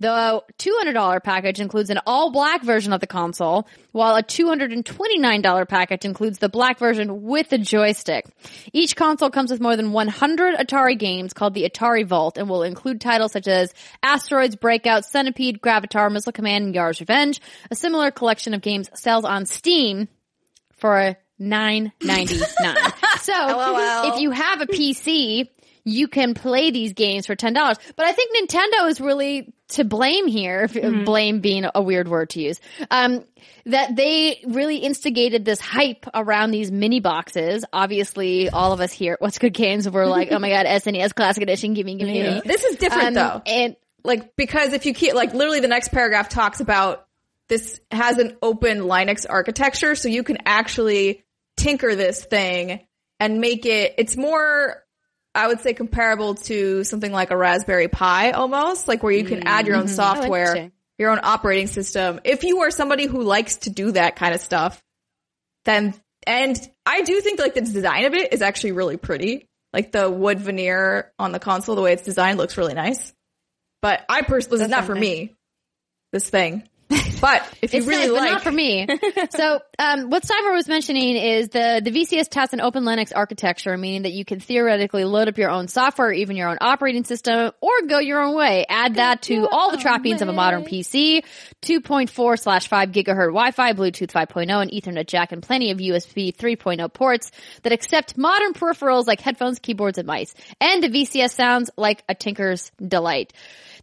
The $200 package includes an all black version of the console, while a $229 package includes the black version with the joystick. Each console comes with more than 100 Atari games called the Atari Vault and will include titles such as Asteroids, Breakout, Centipede, Gravitar, Missile Command, and Yars' Revenge. A similar collection of games sells on Steam for nine ninety nine. So LOL. if you have a PC, you can play these games for ten dollars. But I think Nintendo is really to blame here. if- Blame being a weird word to use. Um, that they really instigated this hype around these mini boxes. Obviously, all of us here, What's Good Games, were like, "Oh my god, SNES Classic Edition, give me, give me, me." This is different Um, though. and like because if you keep like literally the next paragraph talks about this has an open Linux architecture, so you can actually tinker this thing and make it. It's more, I would say, comparable to something like a Raspberry Pi almost, like where you can add your own software, interesting. your own operating system. If you are somebody who likes to do that kind of stuff, then and I do think like the design of it is actually really pretty. Like the wood veneer on the console, the way it's designed looks really nice. But I personally, this is not for me. This thing. But if you really nice, but like, not for me. so, um, what Cyber was mentioning is the the VCS tests an open Linux architecture, meaning that you can theoretically load up your own software, even your own operating system, or go your own way. Add that to all the trappings of a modern PC: 2.4 slash 5 gigahertz Wi-Fi, Bluetooth 5.0, and Ethernet jack, and plenty of USB 3.0 ports that accept modern peripherals like headphones, keyboards, and mice. And the VCS sounds like a tinker's delight.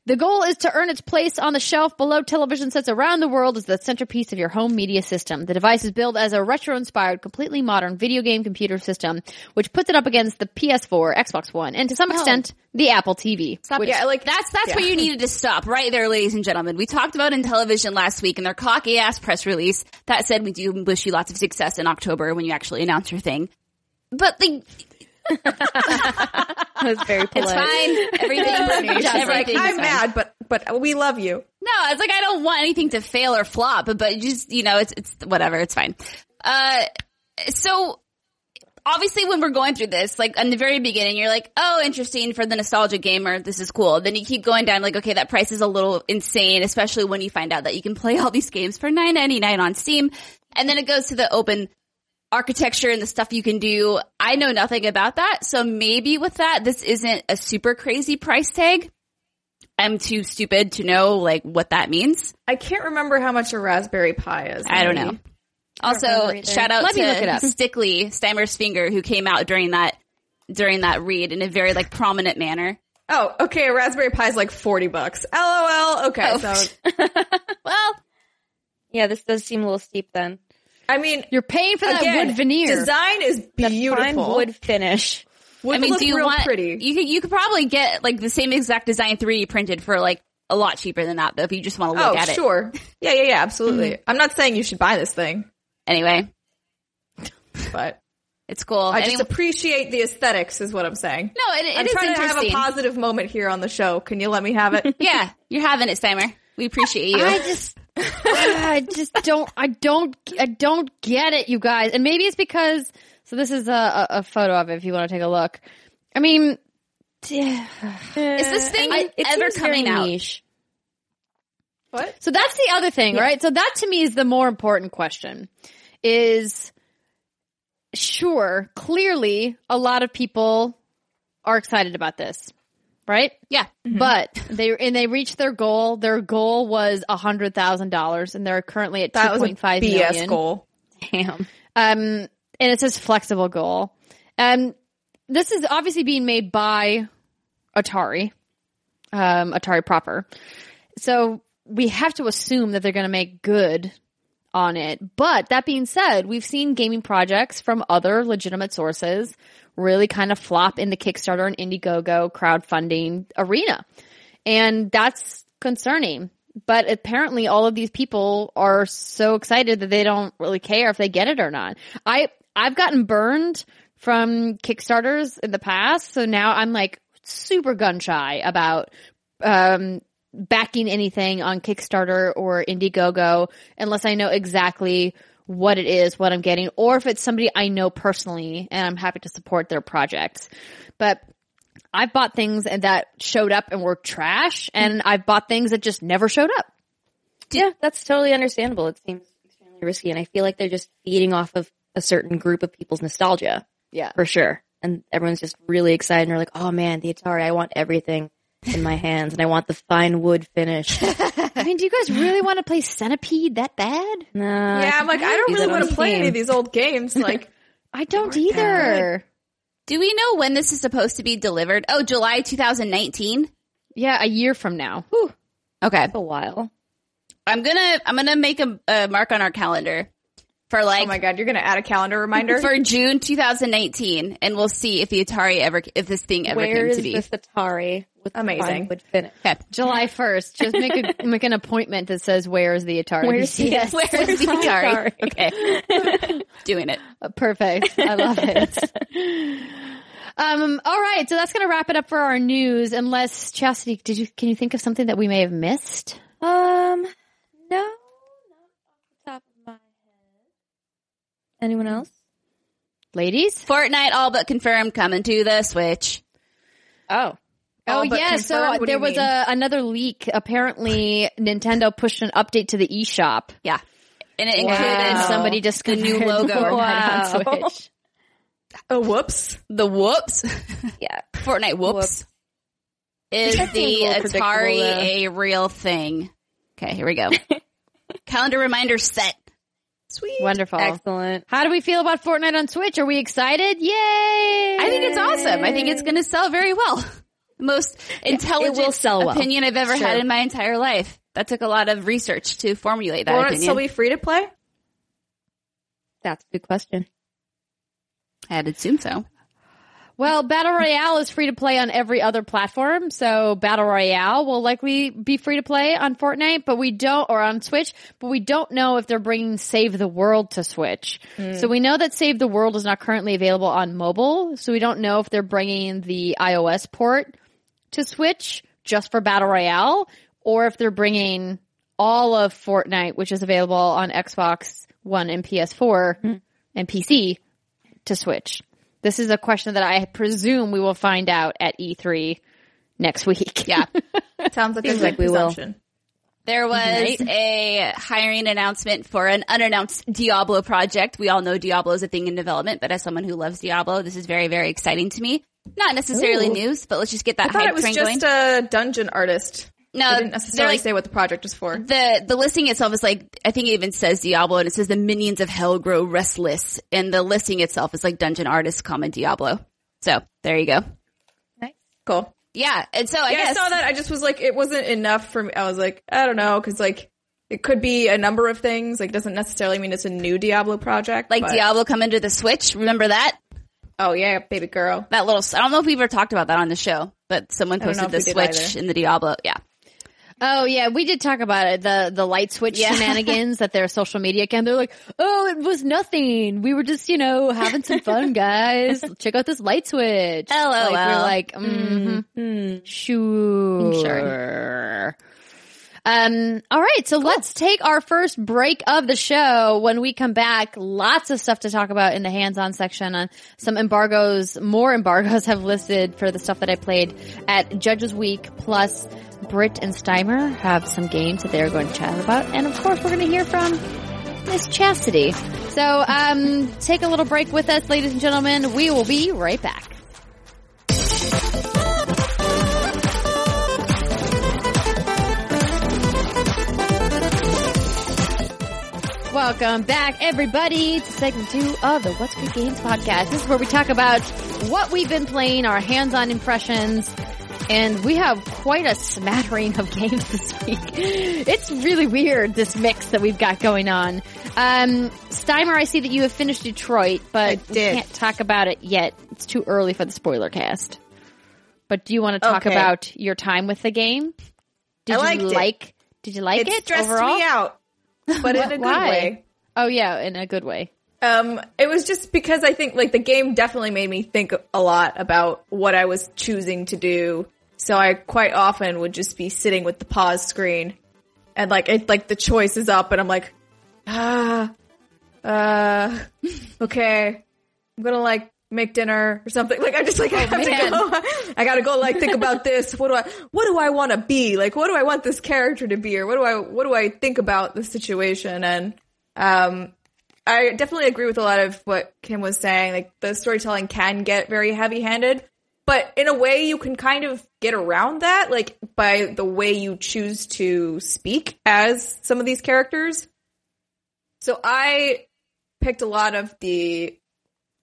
The goal is to earn its place on the shelf below television sets around the world as the centerpiece of your home media system. The device is billed as a retro-inspired, completely modern video game computer system, which puts it up against the PS4, Xbox One, and to some oh. extent, the Apple TV. Stop. which- yeah, like That's that's yeah. where you needed to stop right there, ladies and gentlemen. We talked about Intellivision last week in their cocky ass press release that said we do wish you lots of success in October when you actually announce your thing. But the was very polite. it's fine. Everything, Just like, I'm fine. mad, but but we love you. No, it's like I don't want anything to fail or flop, but but just you know, it's it's whatever, it's fine. Uh, so obviously when we're going through this, like in the very beginning, you're like, oh, interesting for the nostalgia gamer. This is cool. Then you keep going down, like, okay, that price is a little insane, especially when you find out that you can play all these games for nine ninety nine on Steam. And then it goes to the open architecture and the stuff you can do. I know nothing about that. So maybe with that, this isn't a super crazy price tag. I'm too stupid to know like what that means. I can't remember how much a Raspberry Pi is. I don't know. Also, remember either. shout out Let to me look it up. Stickley, Steimer's finger, who came out during that during that read in a very like prominent manner. Oh, okay. A Raspberry Pi is like forty bucks. LOL. Okay, Oh. so Well, Yeah, this does seem a little steep then. I mean, You're paying for that again, wood veneer. design is Fine beautiful. wood finish. Would I mean, do you real want pretty? you could you could probably get like the same exact design 3D printed for like a lot cheaper than that though if you just want to look oh, at it. sure. Yeah, yeah, yeah. Absolutely. Mm-hmm. I'm not saying you should buy this thing, Anyway, but it's cool. I Any- just appreciate the aesthetics, is what I'm saying. no, it, it I'm is trying to have a positive moment here on the show. Can you let me have it? yeah, you're having it, Steimer. We appreciate you. I just, I just don't, I don't, I don't get it, you guys. And maybe it's because, so this is a, a, photo of it if you want to take a look. I mean, is this thing It ever coming out? niche. what? so that's the other thing, right? So that to me is the more important question is sure, clearly a lot of people are excited about this, right? Yeah. But they and they reached their goal. Their goal was a hundred thousand dollars, and they're currently at two That was a point BS million. goal. Damn. Um, and it says flexible goal. Um, this is obviously being made by Atari, um, Atari proper. So we have to assume that they're going to make good on it. But that being said, we've seen gaming projects from other legitimate sources really kind of flop in the Kickstarter and Indiegogo crowdfunding arena. And that's concerning. But apparently all of these people are so excited that they don't really care if they get it or not. I, I've gotten burned from Kickstarters in the past. So now I'm like super gun shy about, um, backing anything on Kickstarter or Indiegogo unless I know exactly what it is, what I'm getting, or if it's somebody I know personally and I'm happy to support their projects. But I've bought things and that showed up and were trash and mm-hmm. I've bought things that just never showed up. Yeah, that's totally understandable. It seems extremely risky, and I feel like they're just feeding off of a certain group of people's nostalgia Yeah. for sure. And everyone's just really excited and they're like, "Oh man, the Atari! I want everything in my hands, and I want the fine wood finish." I mean, do you guys really want to play Centipede that bad? Nah, Yeah, I'm like, I don't really want to play Steam. any of these old games. Like, I don't weren't either. Do we know when this is supposed to be delivered? Oh, July 2019. Yeah, a year from now. Okay. a while. I'm gonna I'm gonna make a, a mark on our calendar for like oh my god, you're gonna add a calendar reminder. for June 2019, and we'll see if the Atari ever if this thing ever Where came to be. this Atari with Amazing. fine wood finish? Okay. July 1st. Just make a, make an appointment that says, where is the Atari? Where's the Yes. Where's the Atari? Okay. Doing it. Perfect. I love it. Um, all right. So that's going to wrap it up for our news. Unless Chastity, did you, can you think of something that we may have missed? Um, no, off the top of my head. Anyone else? Ladies? Fortnite all but confirmed coming to the Switch. Oh, Oh All but yeah, confirmed? so What there was mean? a another leak. Apparently, Nintendo pushed an update to the eShop, Yeah. And it and included somebody just the discovered new logo. Wow. on Switch. oh, whoops. The whoops. yeah. Fortnite whoops. Whoops. Is That seems a the Atari a real thing? Okay, here we go. Calendar reminder set. Sweet. Wonderful. Excellent. How do we feel about Fortnite on Switch? Are we excited? Yay! I think it's awesome. I think it's going to sell very well. The most intelligent will sell well. opinion I've ever Sure. had in my entire life. That took a lot of research to formulate that Won't it opinion. still be free to play? That's a good question. I'd assume so. Well, Battle Royale is free to play on every other platform, so Battle Royale will likely be free to play on Fortnite, but we don't, or on Switch, but we don't know if they're bringing Save the World to Switch. Hmm. So we know that Save the World is not currently available on mobile, so we don't know if they're bringing the iOS port to Switch just for Battle Royale, or if they're bringing all of Fortnite, which is available on Xbox One and PS4 hmm. and PC to Switch. This is a question that I presume we will find out at E3 next week. Yeah. Sounds like a Seems like we will. There was Right. a hiring announcement for an unannounced Diablo project. We all know Diablo is a thing in development, but as someone who loves Diablo, this is very, very exciting to me. Not necessarily Ooh. news, but let's just get that I thought hype it was just going. a dungeon artist. no, They didn't necessarily like- say what the project was for. the the listing itself is like I think it even says Diablo and it says the minions of hell grow restless and the listing itself is like dungeon artist common Diablo. So there you go. Nice, cool. Yeah, and so I yeah, I guess saw that. I just was like, it wasn't enough for me. I was like, I don't know, because like it could be a number of things. Like, it doesn't necessarily mean it's a new Diablo project. like but- Diablo coming to the Switch. Remember that? Oh yeah, baby girl. That little. I don't know if we ever talked about that on the show, but someone posted the Switch either. in the Diablo. Yeah. Oh yeah, we did talk about it. The the light switch Yeah. shenanigans that their social media account. They're like, oh, it was nothing. We were just you know having some fun, guys. Check out this light switch. LOL. Like, we're like, mm-hmm, sure, Sure. Um, all right, so let's take our first break of the show. When we come back, lots of stuff to talk about in the hands-on section. On some embargoes, more embargoes have listed for the stuff that I played at Judges Week. Plus, Britt and Steimer have some games that they're going to chat about, and of course, we're going to hear from Miss Chastity. So, um, take a little break with us, ladies and gentlemen. We will be right back. Welcome back, everybody, to segment two of the What's Good Games podcast. This is where we talk about what we've been playing, our hands-on impressions, and we have quite a smattering of games this week. It's really weird, this mix that we've got going on. Um, Steimer, I see that you have finished Detroit, but we can't talk about it yet. It's too early for the spoiler cast. But do you want to talk Okay. about your time with the game? Did I you liked it. Did you like It it, stressed overall? me out, but in a good Why? way. Oh yeah, in a good way. Um, it was just because I think like the game definitely made me think a lot about what I was choosing to do. So I quite often would just be sitting with the pause screen and like it like the choice is up and I'm like, ah, uh, okay, I'm gonna like make dinner or something. Like I just like I have man. to go. I gotta go like think about this. What do I what do I want to be? Like what do I want this character to be? Or what do I what do I think about the situation? And um I definitely agree with a lot of what Kim was saying. Like the storytelling can get very heavy handed, but in a way you can kind of get around that, like by the way you choose to speak as some of these characters. So I picked a lot of the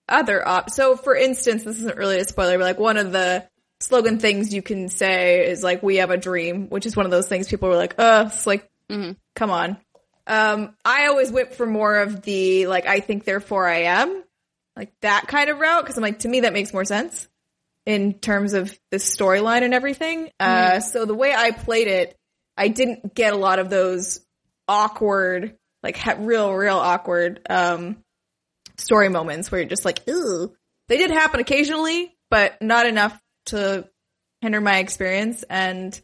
other op. So for instance, this isn't really a spoiler, but like one of the slogan things you can say is like, we have a dream, which is one of those things people were like, uh, it's like, come on. Um, I always whip for more of the, like, I think therefore I am, like that kind of route. Cause I'm like, to me, that makes more sense in terms of the storyline and everything. Uh, so the way I played it, I didn't get a lot of those awkward, like ha- real, real awkward, um, story moments where you're just like, ooh. They did happen occasionally, but not enough to hinder my experience. And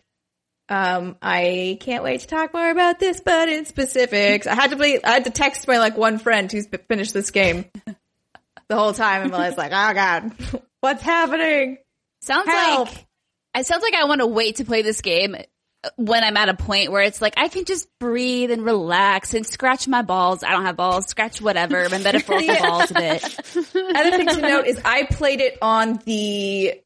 um, I can't wait to talk more about this, but in specifics, I had to play, I had to text my like one friend who's finished this game the whole time, and I was like, oh god, what's happening? Sounds Help. like it sounds like I want to wait to play this game when I'm at a point where it's like I can just breathe and relax and scratch my balls. I don't have balls. Scratch whatever. My metaphorical balls a bit. Other thing to note is I played it on the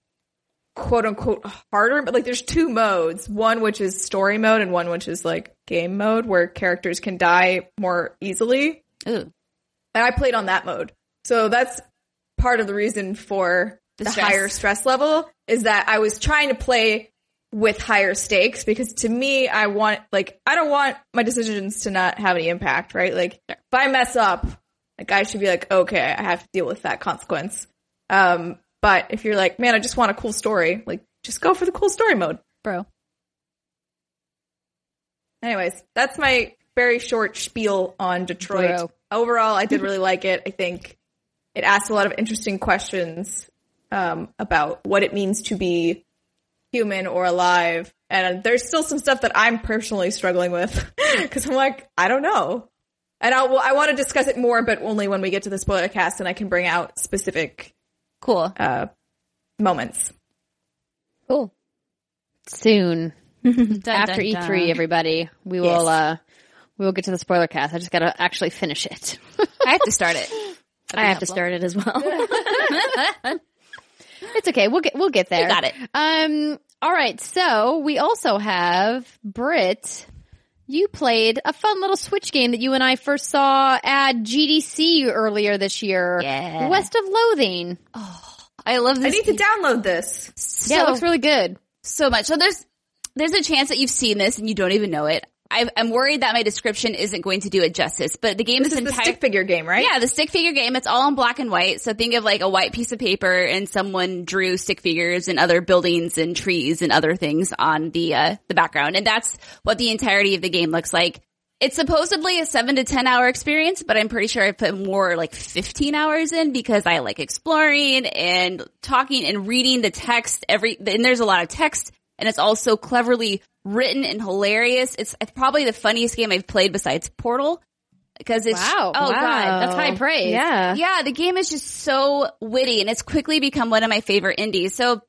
quote unquote harder, but like there's two modes. One which is story mode and one which is like game mode where characters can die more easily. Ooh. And I played on that mode. So that's part of the reason for The the, higher stress level is that I was trying to play with higher stakes because to me, I want, like, I don't want my decisions to not have any impact, right? Like, if I mess up, like, I should be like, okay, I have to deal with that consequence. Um, but if you're like, man, I just want a cool story, like, just go for the cool story mode. Bro. Anyways, that's my very short spiel on Detroit. Bro. Overall, I did really like it. I think it asked a lot of interesting questions um, about what it means to be human or alive. And there's still some stuff that I'm personally struggling with because I'm like, I don't know. And I'll, I want to discuss it more, but only when we get to the spoiler cast and I can bring out specific Cool. uh, moments. Cool. Soon Dun, after dun, E3, dun. everybody, we will uh we will get to the spoiler cast. I just got to actually finish it. I have to start it. I have to start it as well. It's okay. We'll get we'll get there. got it. Um. All right. So we also have Britt. You played a fun little Switch game that you and I first saw at GDC earlier this year. Yeah. West of Loathing. Oh, I love this. I need to download this. so, yeah, it looks really good. so much. So there's there's a chance that you've seen this and you don't even know it. I I'm worried that my description isn't going to do it justice. But the game This is is the entire. stick figure game, right? Yeah, the stick figure game. It's all in black and white. So think of like a white piece of paper and someone drew stick figures and other buildings and trees and other things on the uh, the background, and that's what the entirety of the game looks like. It's supposedly a seven to ten hour experience, but I'm pretty sure I put more like 15 hours in because I like exploring and talking and reading the text every, and there's a lot of text and it's also cleverly written and hilarious. It's, it's probably the funniest game I've played besides Portal because it's, Wow. oh wow. god, That's high praise. yeah. yeah, the game is just so witty and it's quickly become one of my favorite indies. So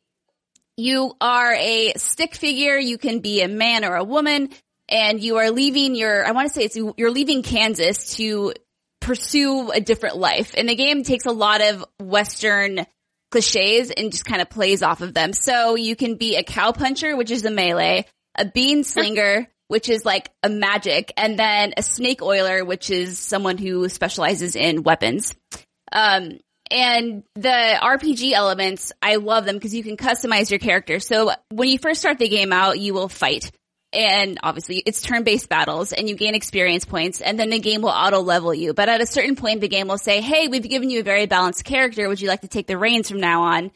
you are a stick figure. You can be a man or a woman and you are leaving your, I want to say it's, you're leaving Kansas to pursue a different life. And the game takes a lot of Western cliches and just kind of plays off of them. So you can be a cow puncher, which is a melee, a bean slinger, which is like a magic, and then a snake oiler, which is someone who specializes in weapons. Um, and the RPG elements, I love them because you can customize your character. So when you first start the game out, you will fight. And obviously it's turn-based battles and you gain experience points and then the game will auto level you. But at a certain point, the game will say, Hey, we've given you a very balanced character. Would you like to take the reins from now on?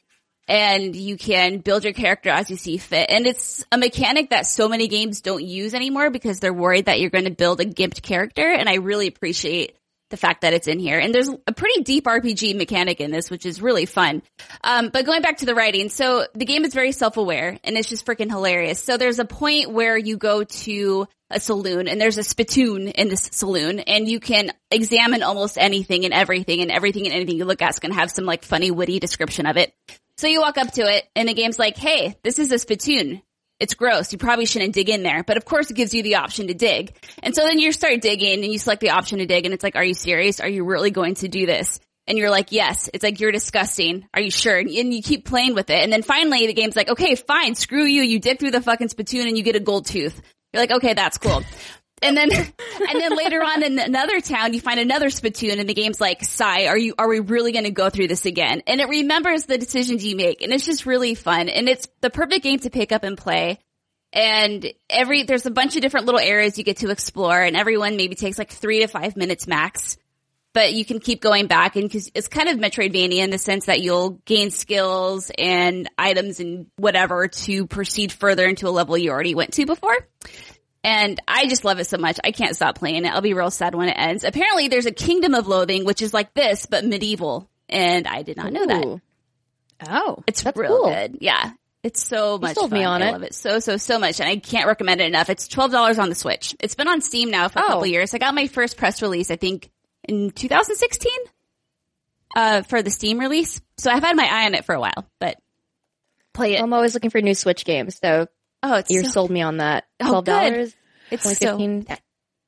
And you can build your character as you see fit. And it's a mechanic that so many games don't use anymore because they're worried that you're going to build a gimped character. And I really appreciate the fact that it's in here. And there's a pretty deep RPG mechanic in this, which is really fun. Um, but going back to the writing, so the game is very self-aware and it's just freaking hilarious. So there's a point where you go to a saloon and there's a spittoon in this saloon and you can examine almost anything and everything and everything and anything you look at is going to have some like funny, witty description of it. So you walk up to it and the game's like, Hey, this is a spittoon it's gross. You probably shouldn't dig in there. But of course it gives you the option to dig. And so then you start digging and you select the option to dig and it's like, are you serious? Are you really going to do this? And you're like, yes. It's like, you're disgusting. Are you sure? And you keep playing with it. And then finally the game's like, okay, fine. Screw you. You dig through the fucking spittoon and you get a gold tooth. You're like, okay, that's cool. And then, and then later on in another town, you find another spittoon and the game's like, sigh, are you, are we really going to go through this again? And it remembers the decisions you make and it's just really fun. And it's the perfect game to pick up and play. And every, there's a bunch of different little areas you get to explore and everyone maybe takes like three to five minutes max. But you can keep going back and cause it's kind of Metroidvania in the sense that you'll gain skills and items and whatever to proceed further into a level you already went to before. And I just love it so much. I can't stop playing it. I'll be real sad when it ends. Apparently there's a Kingdom of Loathing, which is like this, but medieval. And I did not know that. Oh, It's That's real cool. good. Yeah. It's so much sold fun. me on I it. love it so, so, so much. And I can't recommend it enough. It's $12 on the Switch. It's been on Steam now for a Oh. couple years. I got my first press release, I think in 2016, uh, for the Steam release. So I've had my eye on it for a while, but play it. I'm always looking for new Switch games, so oh, it's you so, sold me on that. Oh, Twelve dollars, it's only so, fifteen.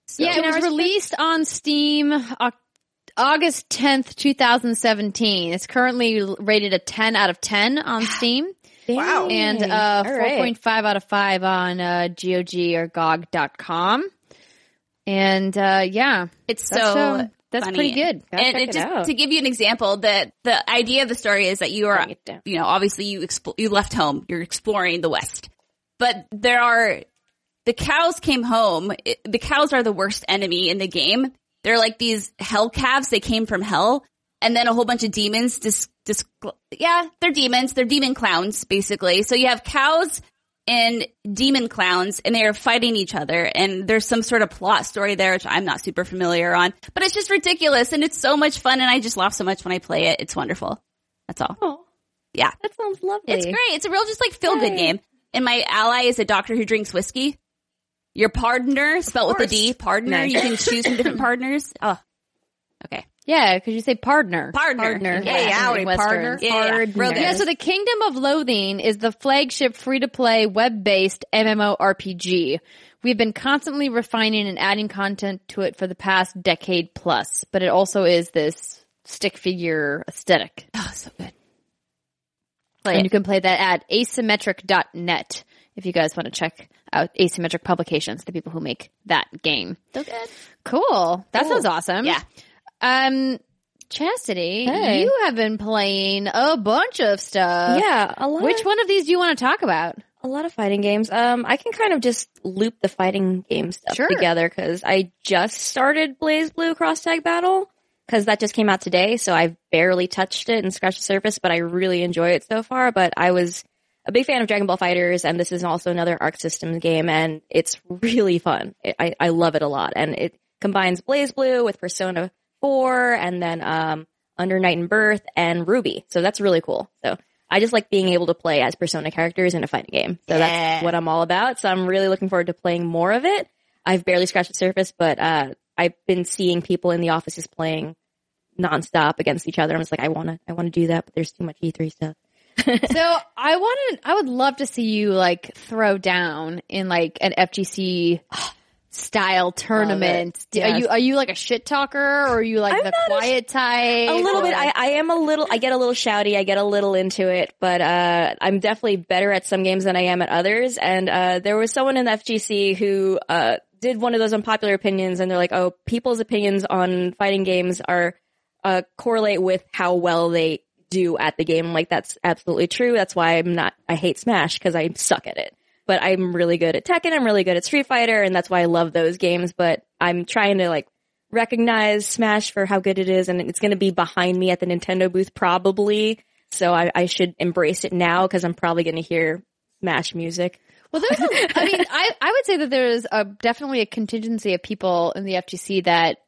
so yeah, it was released on Steam August 10th, 2017. It's currently rated a 10 out of 10 on Steam Wow. and uh, All right. 4.5 out of 5 on uh, GOG or GOG.com. And uh, yeah, It's that's, so that's funny. pretty good. Gotta and it it just out. to give you an example, that the idea of the story is that you are, Writing it down. you know, obviously you expl- you left home, you're exploring the West, but there are the cows came home. It, the cows are the worst enemy in the game. They're like these hell calves. They came from hell, and then a whole bunch of demons. Dis, dis, yeah, they're demons. They're demon clowns, basically. So you have cows and demon clowns and they are fighting each other and there's some sort of plot story there which I'm not super familiar on but it's just ridiculous and it's so much fun and I just laugh so much when I play it it's wonderful that's all Oh, yeah that sounds lovely. it's great it's a real just like feel good game and my ally is a doctor who drinks whiskey your partner spelled with a D partner Nice. you can choose from different partners oh okay Yeah, because you say partner. Partner. Partner. Yeah, Hey, yeah. howdy, partner. Yeah, yeah. Yeah, so the Kingdom of Loathing is the flagship free-to-play web-based MMORPG. We've been constantly refining and adding content to it for the past decade plus, but it also is this stick figure aesthetic. Oh, so good. And you can play that at asymmetric.net if you guys want to check out Asymmetric Publications, the people who make that game. So good. Cool. That sounds awesome. Yeah. Um, Chastity, Hey. you have been playing a bunch of stuff. yeah, a lot. Which of, one of these do you want to talk about? A lot of fighting games. Um, I can kind of just loop the fighting game stuff Sure. together because I just started BlazBlue Cross Tag Battle because that just came out today. So I've barely touched it and scratched the surface, but I really enjoy it so far. But I was a big fan of Dragon Ball FighterZ, and this is also another Arc Systems game, and it's really fun. It, I I love it a lot, and it combines BlazBlue with Persona Four, and then um Under Night In-Birth and Ruby. So that's really cool. So I just like being able to play as Persona characters in a fighting game. So Yeah. that's what I'm all about. So I'm really looking forward to playing more of it. I've barely scratched the surface, but uh, I've been seeing people in the offices playing nonstop against each other. I'm just like, I want to, I want to do that, but there's too much E3 stuff. so I wanted, I would love to see you like throw down in like an FGC style tournament. Do- Are you are you like a shit talker or are you like I'm the not a quiet type? A little bit. I, I am a little. I get a little shouty. I get a little into it, but uh, I'm definitely better at some games than I am at others. And uh, there was someone in the FGC who uh, did one of those unpopular opinions, and they're like, "Oh, people's opinions on fighting games are uh, correlate with how well they do at the game." I'm like, that's absolutely true. That's why I'm not. I hate Smash because I suck at it. But I'm really good at Tekken. I'm really good at Street Fighter, and that's why I love those games. But I'm trying to like recognize Smash for how good it is, and it's going to be behind me at the Nintendo booth probably. So I, I should embrace it now because I'm probably going to hear Smash music. Well, there's, a, I mean, I, I would say that there's a, definitely a contingency of people in the FGC that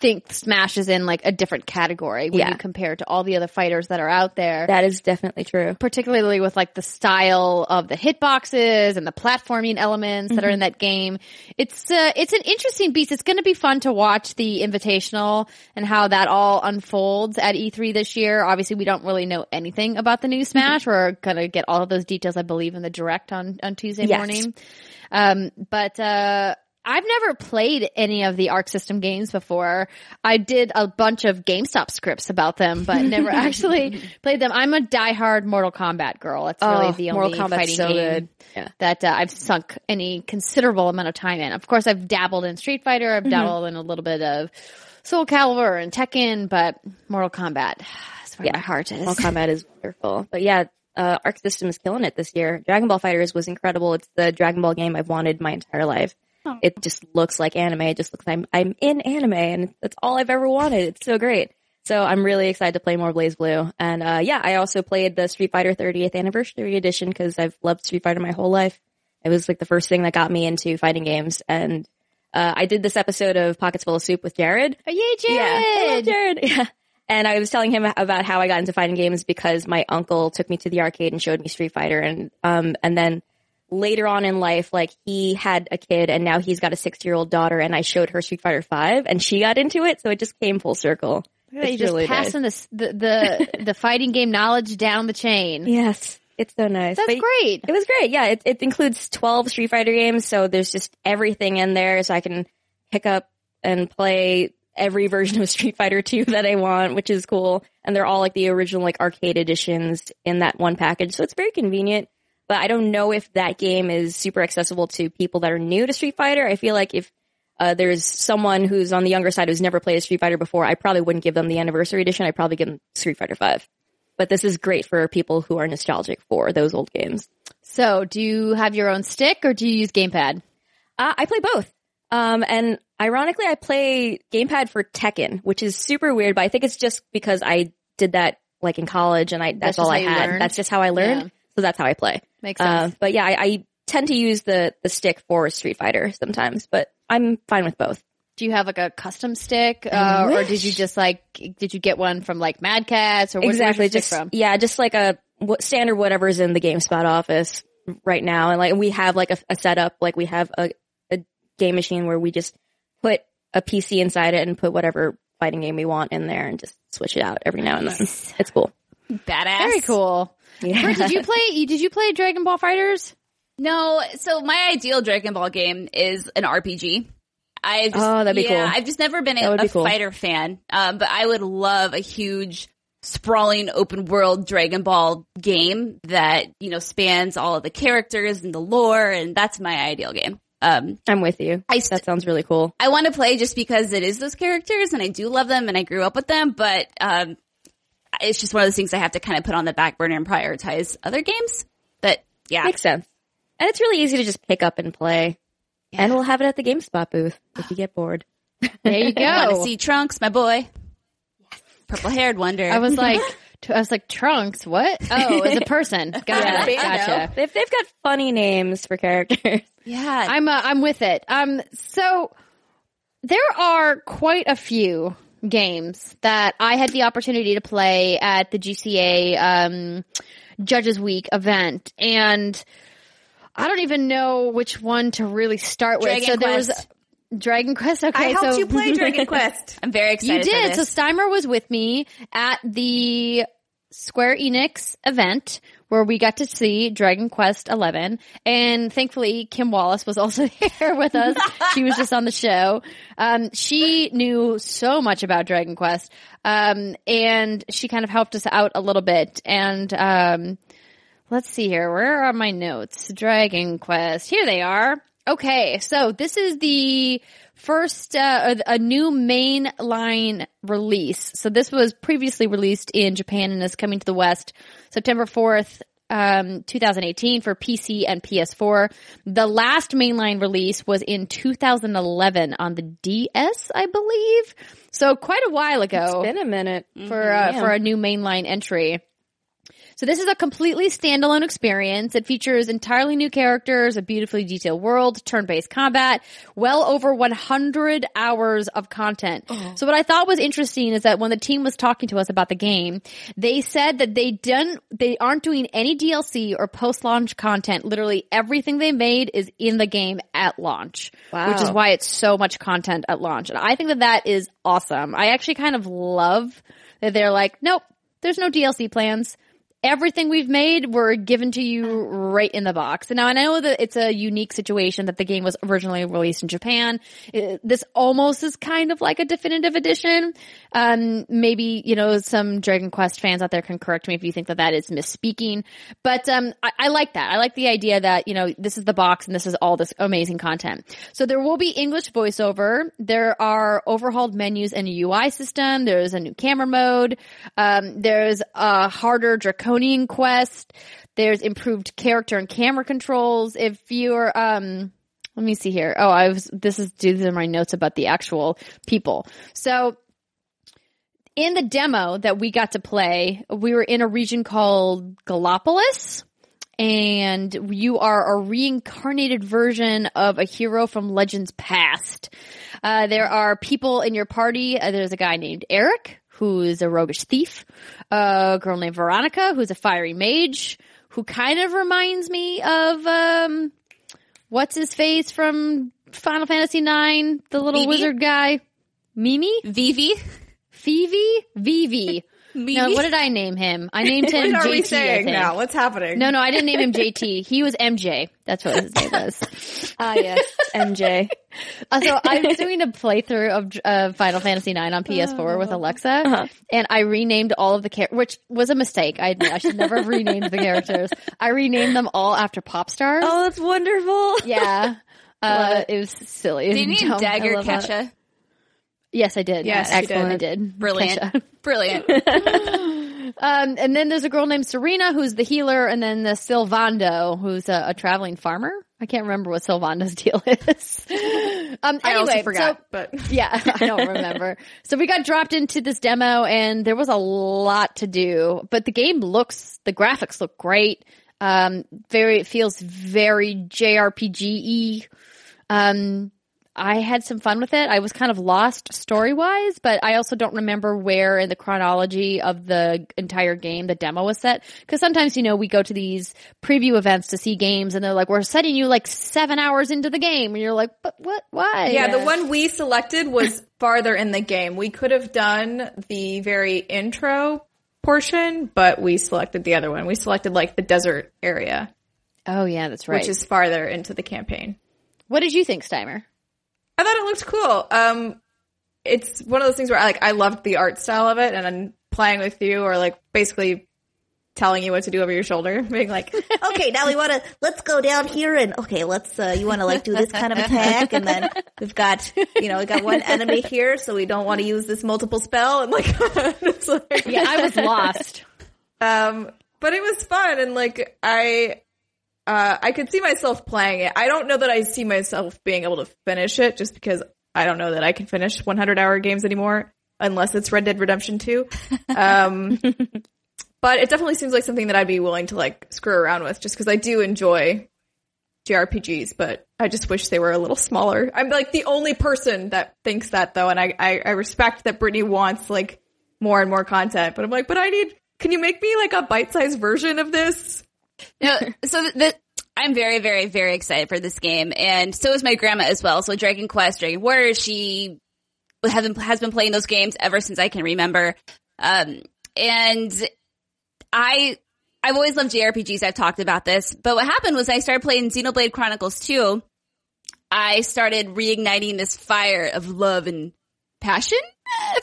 think Smash is in like a different category when Yeah. you compare it to all the other fighters that are out there. That is definitely true. particularly with like the style of the hitboxes and the platforming elements that are Mm-hmm. in that game. It's uh, it's an interesting beast. It's going to be fun to watch the invitational and how that all unfolds at E3 this year. Obviously, we don't really know anything about the new Smash. We're going to get all of those details, I believe, in the direct on on Tuesday Yes. morning. Um, but uh, I've never played any of the Arc System games before. I did a bunch of GameSpot scripts about them, but never actually played them. I'm a diehard Mortal Kombat girl. It's really Oh, the Mortal only Kombat's fighting so game. Yeah. that uh, I've sunk any considerable amount of time in. Of course, I've dabbled in Street Fighter. Mm-hmm. I've dabbled in a little bit of Soul Calibur and Tekken, but Mortal Kombat is where Yeah. my heart is. Mortal Kombat is wonderful. But yeah, uh, Arc System is killing it this year. Dragon Ball FighterZ was incredible. It's the Dragon Ball game I've wanted my entire life. It just looks like anime. It just looks like I'm, I'm in anime and that's all I've ever wanted. It's so great. So I'm really excited to play more BlazBlue. And, uh, yeah, I also played the Street Fighter 30th anniversary edition because I've loved Street Fighter my whole life. It was like the first thing that got me into fighting games. And, uh, I did this episode of Pockets Full of Soup with Jared. Oh, yay, Jared! Yeah, Jared. Yeah. And I was telling him about how I got into fighting games because my uncle took me to the arcade and showed me Street Fighter and um and then later on in life like he had a kid and now he's got a 6-year-old daughter and I showed her Street Fighter 5 and she got into it so it just came full circle. Look at that, It's you just really passing the the the fighting game knowledge down the chain. Yes. It's so nice. That's But great. It was great. Yeah, it, it includes 12 Street Fighter games, so there's just everything in there so I can pick up and play every version of Street Fighter 2 that I want, which is cool. And they're all like the original like arcade editions in that one package. So it's very convenient. But I don't know if that game is super accessible to people that are new to Street Fighter. I feel like if uh, there's someone who's on the younger side who's never played a Street Fighter before, I probably wouldn't give them the anniversary edition. I'd probably give them Street Fighter 5. But this is great for people who are nostalgic for those old games. So, do you have your own stick or do you use gamepad? Uh, I play both. Um, and ironically, I play gamepad for Tekken, which is super weird, but I think it's just because I did that like in college and I, That's that's, all I had. learned? That's just how I learned. Yeah. So that's how I play. Makes Uh, sense. but yeah, I, I tend to use the, the stick for Street Fighter sometimes, but I'm fine with both. do you have like a custom stick, uh, or did you just like did you get one from like Mad Catz or where'd exactly. Just, from? yeah, just like a what, standard whatever's in the GameSpot office right now. And like we have like a, a setup, like we have a, a game machine where we just put a PC inside it and put whatever fighting game we want in there and just switch it out every now and then. It's cool. Badass. Very cool. Yeah. Britt, did you play? Did you play Dragon Ball FighterZ? No, so my ideal Dragon Ball game is an RPG. I just, Oh, that'd be yeah, cool. I've just never been a, a cool. fighter fan, um, but I would love a huge sprawling open world Dragon Ball game that you know spans all of the characters and the lore, and that's my ideal game. Um, I'm with you. I st- that sounds really cool. I want to play just because it is those characters, and I do love them, and I grew up with them, but um, it's just one of those things I have to kind of put on the back burner and prioritize other games. But yeah, Makes sense. And it's really easy to just pick up and play. And we'll have it at the GameSpot booth if you get bored. There you I want to go. see Trunks, my boy. Purple haired wonder. I was like, I was like Trunks. What? Oh, as a person. Got Yeah. it. Gotcha. They've, they've got funny names for characters. yeah. I'm uh, I'm with it. Um, so there are quite a few games that I had the opportunity to play at the GCA um, Judges Week event, and I don't even know which one to really start with. Dragon so there was Quest. Dragon Quest. Okay, I helped so you play Dragon Quest. I'm very excited. you did. For So. Steimer was with me at the Square Enix event where we got to see Dragon Quest XI, and thankfully Kim Wallace was also there with us. she was just on the show. Um, she knew so much about Dragon Quest, um, and she kind of helped us out a little bit. And um, let's see here. Where are my notes? Dragon Quest. Here they are. Okay, so this is the first uh, a new mainline release. So this was previously released in Japan and is coming to the West September fourth. Um, 2018 for PC and PS4. The last mainline release was in 2011 on the DS, I believe. So quite a while ago Been a minute. for uh, for a new mainline entry. So this is a completely standalone experience. It features entirely new characters, a beautifully detailed world, turn-based combat, well over 100 hours of content. Oh. So what I thought was interesting is that when the team was talking to us about the game, they said that they didn't, they aren't doing any DLC or post-launch content. Literally everything they made is in the game at launch, wow. which is why it's so much content at launch. And I think that that is awesome. I actually kind of love that they're like, nope, there's no DLC plans. Everything we've made were given to you right in the box. And now I know that it's a unique situation that the game was originally released in Japan. It- this almost is kind of like a definitive edition. Um, maybe, you know, some Dragon Quest fans out there can correct me if you think that that is misspeaking. But, um, I, I like that. I like the idea that, you know, this is the box and this is all this amazing content. So there will be English voiceover. There are overhauled menus and a UI system. There's a new camera mode. Um, there's a harder draconian quest. There's improved character and camera controls. If you're, um, let me see here. Oh, I was, this is, these are my notes about the actual people. So in the demo that we got to play, we were in a region called Gallopolis and you are a reincarnated version of a hero from legends past. Uh, there are people in your party. Uh, there's a guy named Erik, who's a roguish thief. a girl named Veronica, who's a fiery mage, who kind of reminds me of, um, what's his face from Final Fantasy IX, the little Vivi? wizard guy. Mimi? Vivi. Phoebe? Vivi. Mimi. No, what did I name him? I named him What are JT. we saying now? What's happening? No, no, I didn't name him JT. He was MJ. That's what his name was. Ah, yes. MJ. Uh, so I was doing a playthrough of uh, Final Fantasy IX on PS4 with Alexa, and I renamed all of the characters, which was a mistake. I admit I should never have renamed the characters. I renamed them all after pop stars. Oh, that's wonderful. yeah. Uh, it was silly. Did you name Dagger love that. Kesha? Yes, I did. Yes, you excellent. did. I did. Brilliant. Kesha. Brilliant. Um, and then there's a girl named Serena who's the healer, and then the Sylvando who's a, a traveling farmer. I can't remember what Sylvando's deal is. um, I anyway, also forgot, so- but yeah, I don't remember. so we got dropped into this demo and there was a lot to do, but the game looks, the graphics look great. Um, very, it feels very JRPG-y. Um, I had some fun with it. I was kind of lost story wise, but I also don't remember where in the chronology of the entire game the demo was set. Cause sometimes, you know, we go to these preview events to see games and they're like, we're setting you like seven hours into the game. And you're like, but what, why? Yeah, the one we selected was farther in the game. We could have done the very intro portion, but we selected the other one. We selected like the desert area, Oh yeah, that's right. which is farther into the campaign. what did you think, Steimer? I thought it looked cool. Um, it's one of those things where I like I loved the art style of it, and then playing with you or like basically telling you what to do over your shoulder, being like, okay, now we want to let's go down here and okay, let's uh, you want to like do this kind of attack, and then we've got you know we got one enemy here, so we don't want to use this multiple spell, and like like Yeah, I was lost. Um, but it was fun and like I, uh, I could see myself playing it. I don't know that I see myself being able to finish it just because I don't know that I can finish 100 hour games anymore unless it's Red Dead Redemption 2. Um, but it definitely seems like something that I'd be willing to like screw around with just because I do enjoy JRPGs, but I just wish they were a little smaller. I'm like the only person that thinks that though, and I, I, I respect that Brittany wants like more and more content, but I'm like, but I need, can you make me like a bite-sized version of this? No, so the, the, I'm very, very, very excited for this game, and so is my grandma as well. So Dragon Quest, Dragon Warrior, she has been, has been playing those games ever since I can remember. Um, and I, I've always loved JRPGs. I've talked about this, but what happened was I started playing Xenoblade Chronicles 2. I started reigniting this fire of love and passion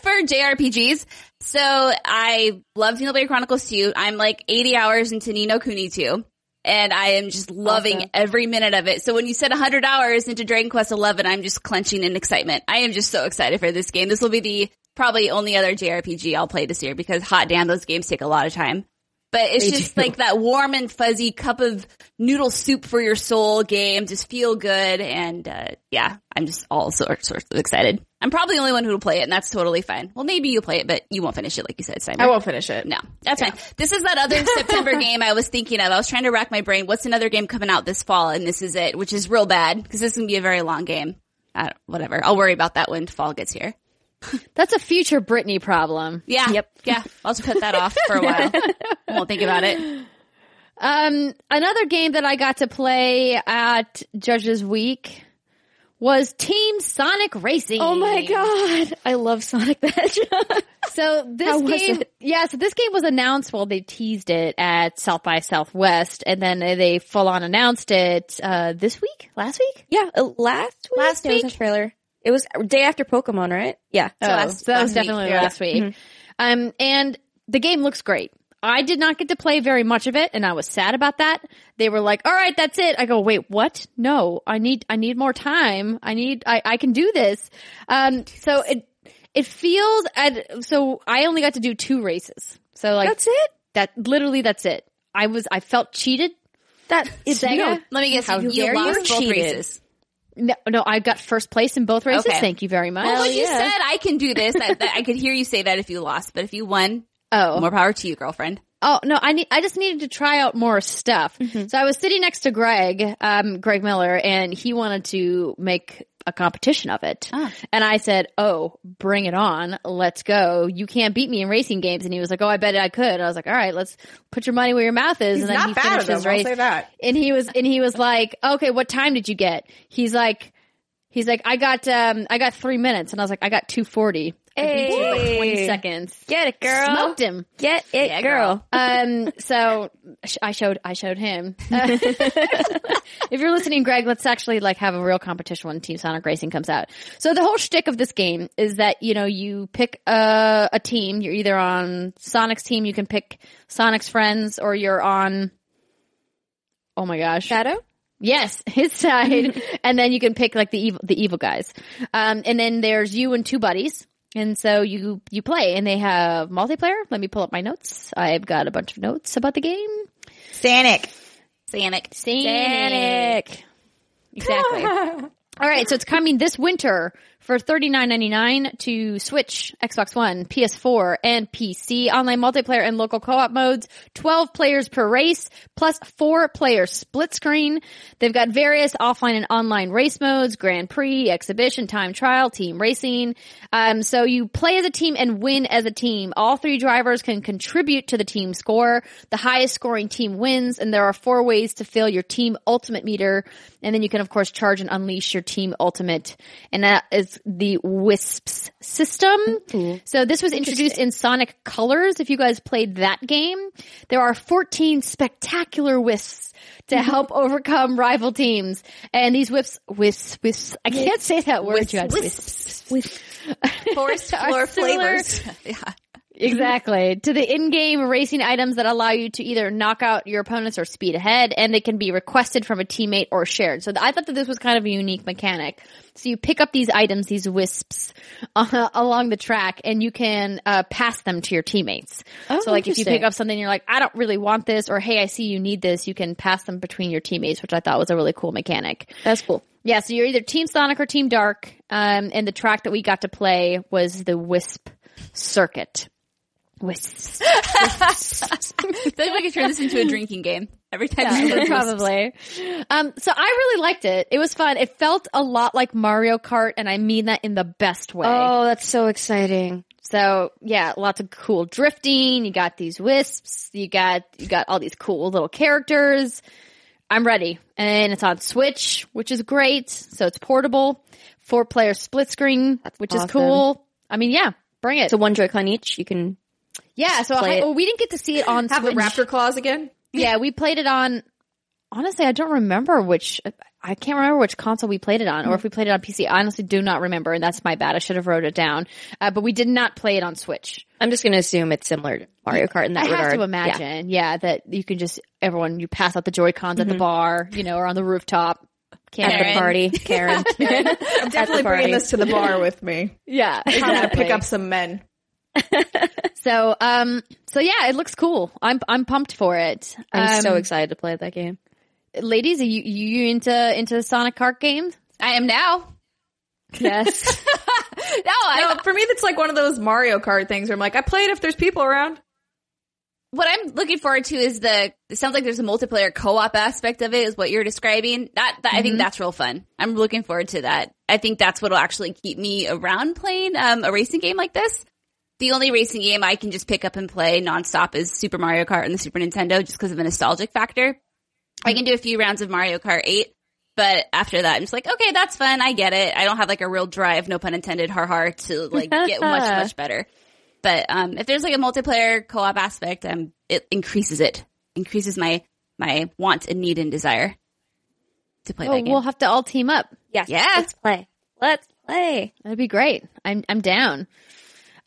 for JRPGs. So I love Xenoblade Chronicles 2. I'm like 80 hours into Ni no Kuni 2. And I am just loving Awesome. every minute of it. So when you said 100 hours into Dragon Quest 11, I'm just clenching in excitement. I am just so excited for this game. This will be the probably only other JRPG I'll play this year because hot damn, those games take a lot of time. But it's just like that warm and fuzzy cup of noodle soup for your soul game. Just feel good. And, uh, yeah, I'm just all sorts, sorts of excited. I'm probably the only one who will play it and that's totally fine. Well, maybe you'll play it, but you won't finish it like you said, Simon. I won't finish it. No, that's fine. This is that other September game I was thinking of. I was trying to rack my brain. What's another game coming out this fall? And this is it, which is real bad because this is gonna be a very long game. I don't, whatever. I'll worry about that when fall gets here. That's a future Britney problem. Yeah. Yep. Yeah. I'll just put that off for a while. I won't think about it. Um, another game that I got to play at Judges Week was Team Sonic Racing. Oh my god, I love Sonic the Hedgehog. So this game, yeah, so this game was announced, well, they teased it at South by Southwest and then they full on announced it, uh, this week? Last week? yeah, uh, last week, Last there was week? a trailer. It was day after Pokemon, right? Yeah. Oh, last- so that was last week, definitely yeah. last week. Um, and the game looks great. I did not get to play very much of it and I was sad about that. They were like, all right, that's it. I go, wait, what? No, I need, I need more time. I need, I, I can do this. Um, so it, it feels at, so I only got to do two races. So like, That's it? that, literally that's it. I was, I felt cheated. That is Sega? no. Let me guess. How you, you dare you lost both cheated. races. No, no, I got first place in both races. Okay. Thank you very much. Well, you yeah. said I can do this. I, I could hear you say that if you lost, but if you won, Oh. More power to you, girlfriend. Oh, no, I need, I just needed to try out more stuff. Mm-hmm. So I was sitting next to Greg, um, Greg Miller, and he wanted to make a competition of it. Oh. And I said, Oh, bring it on. Let's go. You can't beat me in racing games. And he was like, Oh, I bet I could. And I was like, All right, let's put your money where your mouth is. He's and then he finished his race. And he was, and he was like, Okay, what time did you get? He's like, He's like, I got, um, I got three minutes. And I was like, I got 240. Hey. Like 20 seconds. Get it, girl. Smoked him. Get it, yeah, girl. um, so I showed, I showed him. Uh, if you're listening, Greg, let's actually like have a real competition when Team Sonic Racing comes out. So the whole shtick of this game is that, you know, you pick a, a team. You're either on Sonic's team, you can pick Sonic's friends, or you're on, oh my gosh. Shadow? Yes, his side, and then you can pick like the evil, the evil guys. Um, and then there's you and two buddies, and so you you play, and they have multiplayer. Let me pull up my notes. I've got a bunch of notes about the game. Sonic. Sanic. Sonic. Exactly. All right, so it's coming this winter for $39.99 to Switch, Xbox One, PS4, and PC. Online multiplayer and local co-op modes, 12 players per race, plus four player split screen. They've got various offline and online race modes, Grand Prix, Exhibition, Time Trial, Team Racing. Um, so you play as a team and win as a team. All three drivers can contribute to the team score. The highest scoring team wins, and there are four ways to fill your team ultimate meter. And then you can, of course, charge and unleash your team ultimate. And that is the WISPs system. So this was introduced in Sonic Colors. If you guys played that game, there are 14 spectacular wisps to mm-hmm. help overcome rival teams. And these whips, wisps, wisps, I can't say that word. you guys. Wisps. Forest floor flavors. yeah. Exactly. To the in-game racing items that allow you to either knock out your opponents or speed ahead, and they can be requested from a teammate or shared. So I thought that this was kind of a unique mechanic. So you pick up these items, these wisps, uh, along the track, and you can uh, pass them to your teammates. Oh, so like if you pick up something, you're like, I don't really want this, or Hey, I see you need this. You can pass them between your teammates, which I thought was a really cool mechanic. That's cool. Yeah, so you're either Team Sonic or Team Dark. Um, and the track that we got to play was the Wisp Circuit. Wisps. I feel like we could turn this into a drinking game every time. Yeah, probably. Um, so I really liked it. It was fun. It felt a lot like Mario Kart, and I mean that in the best way. Oh, that's so exciting. So yeah, lots of cool drifting. You got these wisps. You got you got all these cool little characters. I'm ready, and it's on Switch, which is great. So it's portable, four player split screen, which is cool. I mean, yeah, bring it. So one Joy-Con each, you can. Yeah, so I, well, we didn't get to see it on Have the raptor claws again. Yeah, we played it on. Honestly, I don't remember which. I can't remember which console we played it on, or if we played it on PC. I honestly do not remember, and that's my bad. I should have wrote it down. Uh, but we did not play it on Switch. I'm just going to assume it's similar to Mario Kart in that I regard. have to imagine, yeah. that you can just everyone you pass out the Joy Cons at the bar, you know, or on the rooftop. Can't At the Karen. party, Karen. I'm definitely bringing this to the bar with me. yeah, I'm gonna pick up some men. So, um, so yeah, it looks cool. I'm I'm pumped for it. I'm so Um, excited to play that game. ladies. Are you you into into Sonic Kart games? I am now. Yes. No, I No, for me, that's like one of those Mario Kart things where I'm like, I play it if there's people around. what I'm looking forward to is the. It sounds like there's a multiplayer co-op aspect of it, is what you're describing. That, that I think that's real fun. I'm looking forward to that. I think that's what'll actually keep me around playing um, a racing game like this. The only racing game I can just pick up and play nonstop is Super Mario Kart and the Super Nintendo, just because of a nostalgic factor. I can do a few rounds of Mario Kart 8, but after that, I'm just like, okay, that's fun. I get it. I don't have like a real drive, no pun intended, har har, to like get much, much better. But um, if there's like a multiplayer co-op aspect, um, it increases it, increases my my want and need and desire to play Oh, that game. we'll have to all team up. yes. Yeah. Let's play. Let's play. That'd be great. I'm I'm down.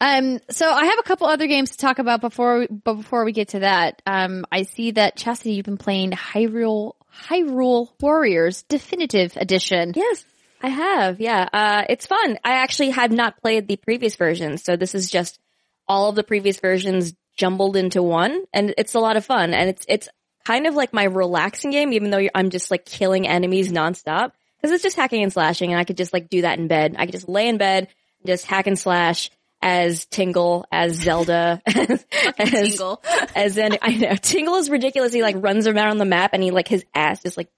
Um, so I have a couple other games to talk about before but before we get to that. Um, I see that Chastity, you've been playing Hyrule Hyrule Warriors Definitive Edition. Yes, I have. Yeah. Uh, it's fun. I actually had not played the previous version, so this is just all of the previous versions jumbled into one, and it's a lot of fun. And it's it's kind of like my relaxing game, even though I'm just like killing enemies nonstop because it's just hacking and slashing, and I could just like do that in bed. I could just lay in bed, just hack and slash as Tingle, as Zelda, as, Tingle. as in I know Tingle is ridiculous. He like runs around on the map, and he like his ass just like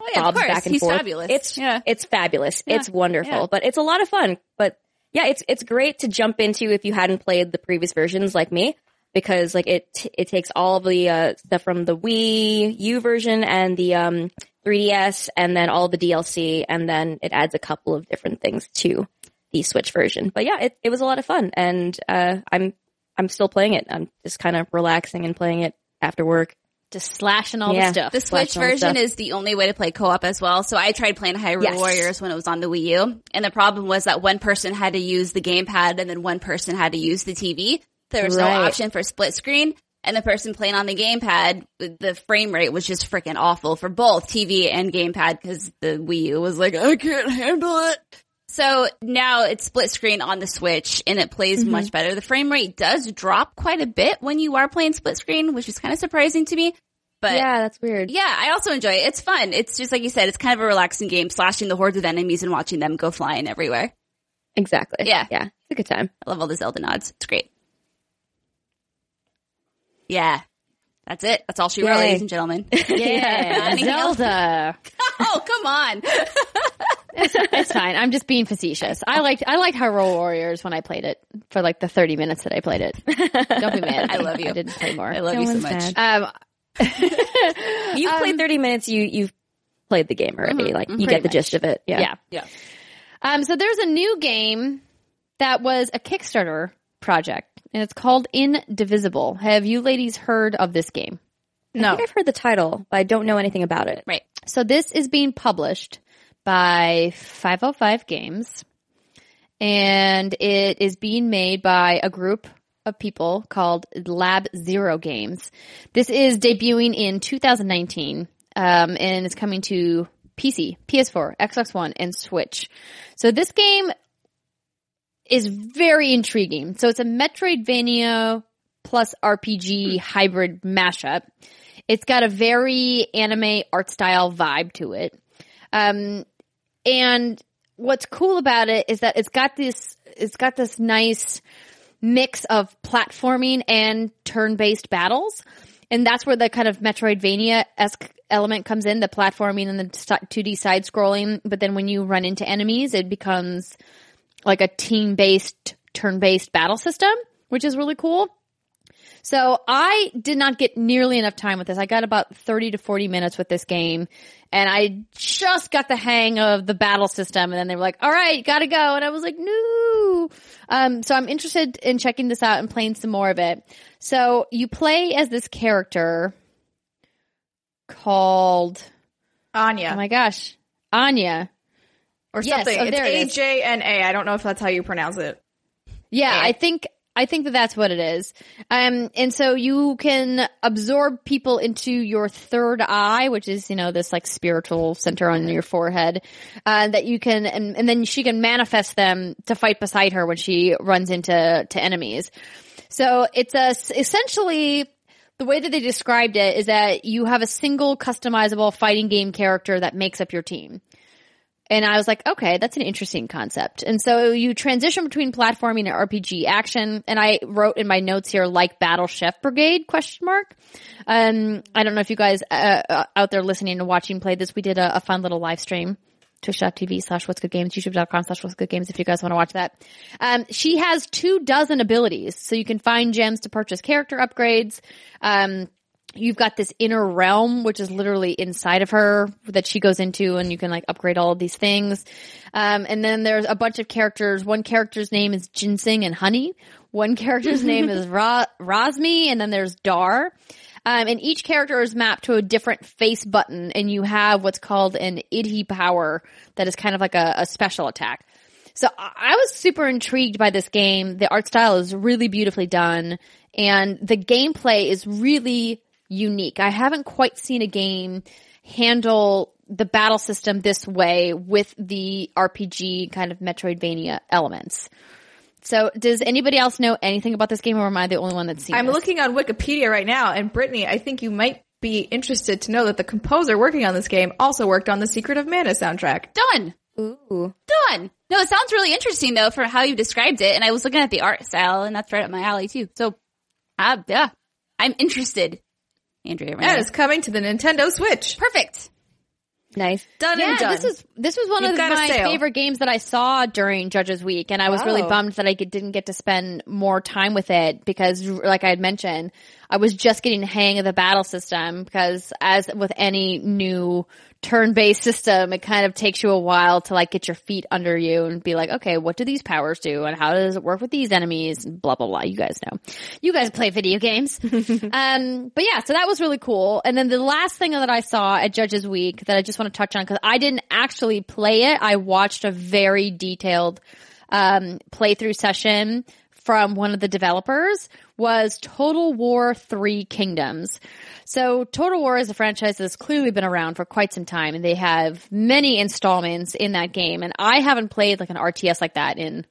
oh yeah, bobs back and He's forth. fabulous. It's yeah. it's fabulous. It's wonderful, yeah. but it's a lot of fun. But yeah, it's it's great to jump into if you hadn't played the previous versions like me, because like it it takes all of the uh, stuff from the Wii U version and the um 3DS, and then all the DLC, and then it adds a couple of different things to the Switch version. But yeah, it it was a lot of fun, and uh, I'm I'm still playing it. I'm just kind of relaxing and playing it after work. Just slashing all Yeah. the stuff. The Switch version stuff. is the only way to play co-op as well. So I tried playing Hyrule Yes. Warriors when it was on the Wii U, and the problem was that one person had to use the gamepad and then one person had to use the TV. There was no option for split screen, and the person playing on the gamepad, the frame rate was just freaking awful for both TV and gamepad because the Wii U was like, I can't handle it. So now it's split screen on the Switch and it plays mm-hmm. much better. The frame rate does drop quite a bit when you are playing split screen, which is kind of surprising to me. But yeah, that's weird. yeah, I also enjoy it. It's fun. It's just like you said, it's kind of a relaxing game, slashing the hordes of enemies and watching them go flying everywhere. Exactly. Yeah. Yeah. It's a good time. I love all the Zelda nods. It's great. Yeah. That's it. That's all she wrote, ladies and gentlemen. Yeah, Anything else? Zelda. oh, come on. It's fine. I'm just being facetious. I liked I liked Hyrule Warriors when I played it for like the 30 minutes that I played it. Don't be mad. I love you. I didn't play more. I love No you so much. Um, You've played 30 minutes. You, you've played the game already. Like you get the much. gist of it. Yeah. yeah. Yeah. Um, so there's a new game that was a Kickstarter project, and it's called Indivisible. Have you ladies heard of this game? I No. think I've heard the title, but I don't know anything about it. Right. So this is being published by 505 Games, and it is being made by a group of people called Lab Zero Games. This is debuting in 2019, um, and it's coming to PC, PS4, Xbox One, and Switch. So this game is very intriguing. So it's a Metroidvania plus RPG hybrid mashup. It's got a very anime art style vibe to it. Um, and what's cool about it is that it's got this, it's got this nice mix of platforming and turn-based battles. And that's where the kind of Metroidvania-esque element comes in, the platforming and the 2D side scrolling. But then when you run into enemies, it becomes like a team-based, turn-based battle system, which is really cool. So I did not get nearly enough time with this. I got about 30 to 40 minutes with this game and I just got the hang of the battle system and then they were like, all right, gotta go. And I was like, no. Um, so I'm interested in checking this out and playing some more of it. So you play as this character called, Anya oh my gosh, Anya. Or yes, something. oh, there it is. it's A J N A. I don't know if that's how you pronounce it. Yeah, I think I think that that's what it is. Um, and so you can absorb people into your third eye, which is you know this like spiritual center on your forehead, uh, that you can, and, and then she can manifest them to fight beside her when she runs into to enemies. So it's a essentially the way that they described it is that you have a single customizable fighting game character that makes up your team. And I was like, okay, that's an interesting concept. And so you transition between platforming and RPG action. And I wrote in my notes here, like Battle Chef Brigade question mark. Um, I don't know if you guys, uh, uh, out there listening and watching played this. We did a, a fun little live stream. Twitch.tv slash what's good games, youtube.com slash what's good games if you guys want to watch that. Um, she has two dozen abilities. So you can find gems to purchase character upgrades. Um, you've got this inner realm, which is literally inside of her that she goes into and you can like upgrade all of these things. Um, and then there's a bunch of characters. One character's name is Ginseng and Honey. One character's name is Ra- Razmi and then there's Dhar. Um, and each character is mapped to a different face button and you have what's called an iddhi power that is kind of like a, a special attack. So I I was super intrigued by this game. The art style is really beautifully done and the gameplay is really unique. I haven't quite seen a game handle the battle system this way with the RPG kind of Metroidvania elements. So does anybody else know anything about this game or am I the only one that's seen I'm this? looking on Wikipedia right now, and Brittany, I think you might be interested to know that the composer working on this game also worked on the Secret of Mana soundtrack. Done. Ooh. Done. No, it sounds really interesting though for how you described it. And I was looking at the art style and that's right up my alley too. So, uh, yeah, I'm interested. Andrea, right And it's coming to the Nintendo Switch. perfect. Nice. Done Yeah, and done. this is this was one You've of my sale. favorite games that I saw during Judges Week, and I was really oh. bummed that I didn't get to spend more time with it because, like I had mentioned, I was just getting the hang of the battle system. Because as with any new turn-based system, it kind of takes you a while to like get your feet under you and be like, okay, what do these powers do, and how does it work with these enemies, and blah blah blah. You guys know, you guys play video games. Um, but yeah, so that was really cool. And then the last thing that I saw at Judges Week that I just want to touch on because I didn't actually play it. I watched a very detailed um, playthrough session from one of the developers was Total War 3 Kingdoms. So Total War is a franchise that's clearly been around for quite some time and they have many installments in that game and I haven't played like an RTS like that in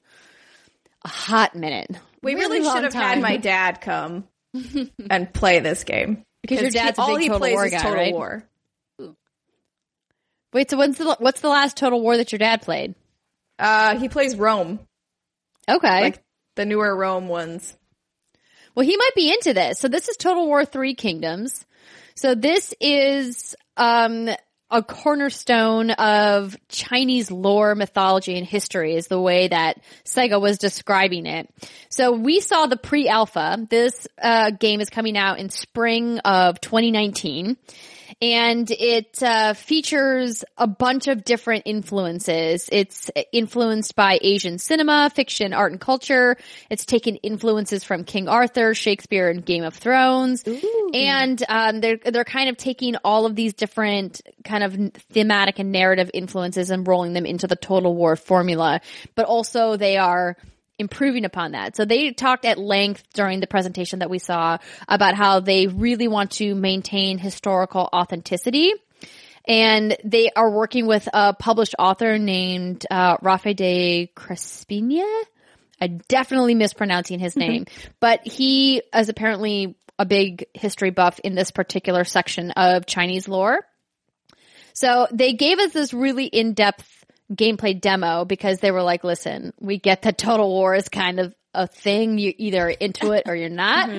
a hot minute. we really, long should have had my dad come and play this game. Because your he- dad's a all he Total plays War is guy, Total right? War. Wait, so what's the what's the last Total War that your dad played? Uh, he plays Rome. Okay. like the newer Rome ones. Well, he might be into this. So this is Total War Three Kingdoms. So this is um a cornerstone of Chinese lore, mythology, and history is the way that Sega was describing it. So we saw the pre-alpha. This uh, game is coming out in spring of 2019 and it uh, features a bunch of different influences. It's influenced by Asian cinema, fiction, art, and culture. It's taken influences from King Arthur, Shakespeare, and Game of Thrones, and um, they're they're kind of taking all of these different kind of thematic and narrative influences and rolling them into the Total War formula. But also they are improving upon that. So they talked at length during the presentation that we saw about how they really want to maintain historical authenticity. And they are working with a published author named uh, Rafe de Crespigny. I'm definitely mispronouncing his name, but he is apparently a big history buff in this particular section of Chinese lore. So they gave us this really in-depth gameplay demo because they were like, listen, we get that Total War is kind of a thing. You're either into it or you're not.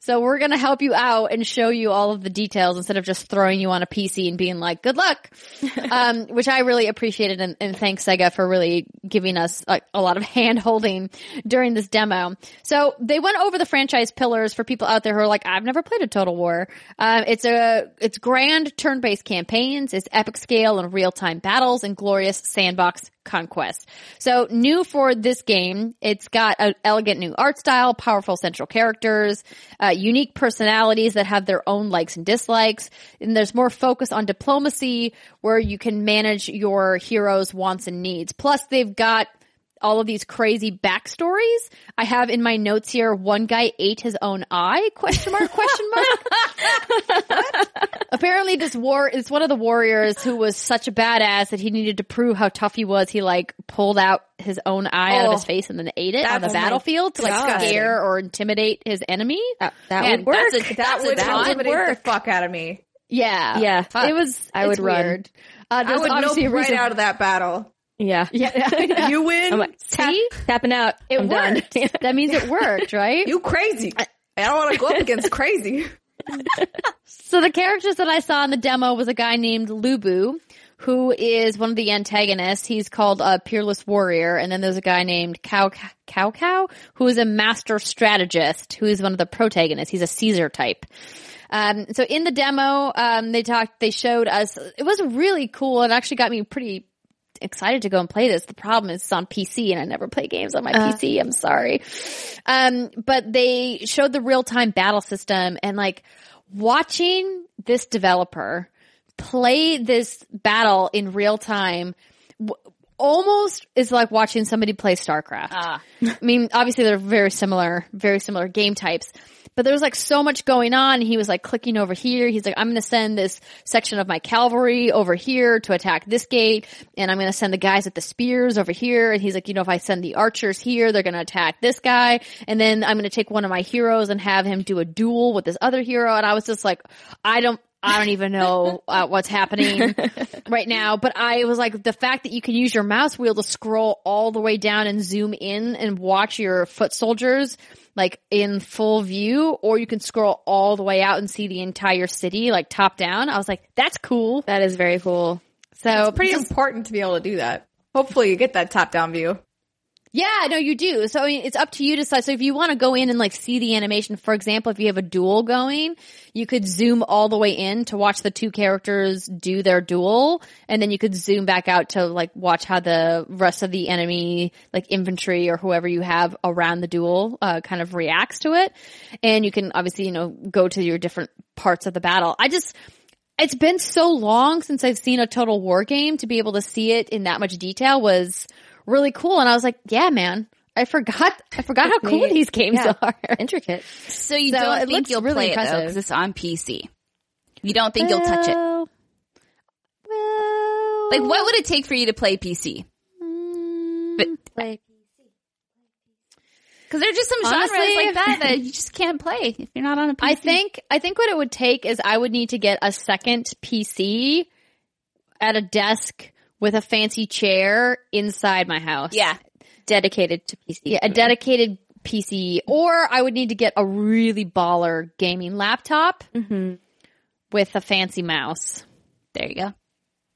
So we're going to help you out and show you all of the details instead of just throwing you on a PC and being like, good luck. um, which I really appreciated and, and thanks Sega for really giving us like a lot of hand holding during this demo. So they went over the franchise pillars for people out there who are like, I've never played a Total War. Um, it's a, it's grand turn-based campaigns. It's epic scale and real-time battles and glorious sandbox conquest. So new for this game, it's got an elegant new art style, powerful central characters, uh, unique personalities that have their own likes and dislikes, and there's more focus on diplomacy where you can manage your heroes' wants and needs. Plus, they've got all of these crazy backstories. I have in my notes here, one guy ate his own eye, question mark, question mark. Apparently this war is one of the warriors who was such a badass that he needed to prove how tough he was. He like pulled out his own eye out of his Oh. face and then ate it on the oh battlefield to like God. scare or intimidate his enemy. That, that Man, would work. a- That That's would a taunt. intimidate the fuck out of me. Yeah. Yeah. It was, I would it's run. Uh, I would nope right out of that battle. Yeah. Yeah. You win. I'm like, tap, See? tapping out. It I'm done. worked. that means it worked, right? you crazy. I don't want to go up against crazy. So the characters that I saw in the demo was a guy named Lu Bu, who is one of the antagonists. He's called a Peerless Warrior, and then there's a guy named Cow Cow Cow, who is a Master Strategist, who is one of the protagonists. He's a Caesar type. Um, so in the demo, um, they talked, they showed us. It was really cool. It actually got me pretty excited to go and play this. The problem is it's on PC and I never play games on my PC. I'm sorry. Um, but they showed the real time battle system and like watching this developer play this battle in real time almost is like watching somebody play StarCraft. Ah. I mean, obviously they're very similar, very similar game types. But there was like so much going on. He was like clicking over here. He's like, I'm going to send this section of my cavalry over here to attack this gate. And I'm going to send the guys with the spears over here. And he's like, you know, if I send the archers here, they're going to attack this guy. And then I'm going to take one of my heroes and have him do a duel with this other hero. And I was just like, I don't, I don't even know uh, what's happening right now, but I was like, the fact that you can use your mouse wheel to scroll all the way down and zoom in and watch your foot soldiers like in full view, or you can scroll all the way out and see the entire city like top down. I was like, that's cool. That is very cool. So Pretty important to be able to do that. Hopefully you get that top down view. Yeah, no, you do. So I mean, it's up to you to decide. So if you want to go in and like see the animation, for example, if you have a duel going, you could zoom all the way in to watch the two characters do their duel, and then you could zoom back out to like watch how the rest of the enemy, like infantry or whoever you have around the duel, uh, kind of reacts to it. And you can obviously, you know, go to your different parts of the battle. I just, it's been so long since I've seen a total war game to be able to see it in that much detail was really cool. And I was like, yeah, man, I forgot, I forgot how cool these games Yeah. are. Intricate. So you So don't it think you'll really play it though because it's on PC. You don't think you'll touch it. Well, Well, Like, what would it take for you to play PC? Mm, but Like, because there's just some genres like that that you just can't play if you're not on a PC. I think I think what it would take is I would need to get a second PC at a desk with a fancy chair inside my house. Yeah. dedicated to PC. Yeah, a dedicated PC, or I would need to get a really baller gaming laptop Mhm. with a fancy mouse. There you go.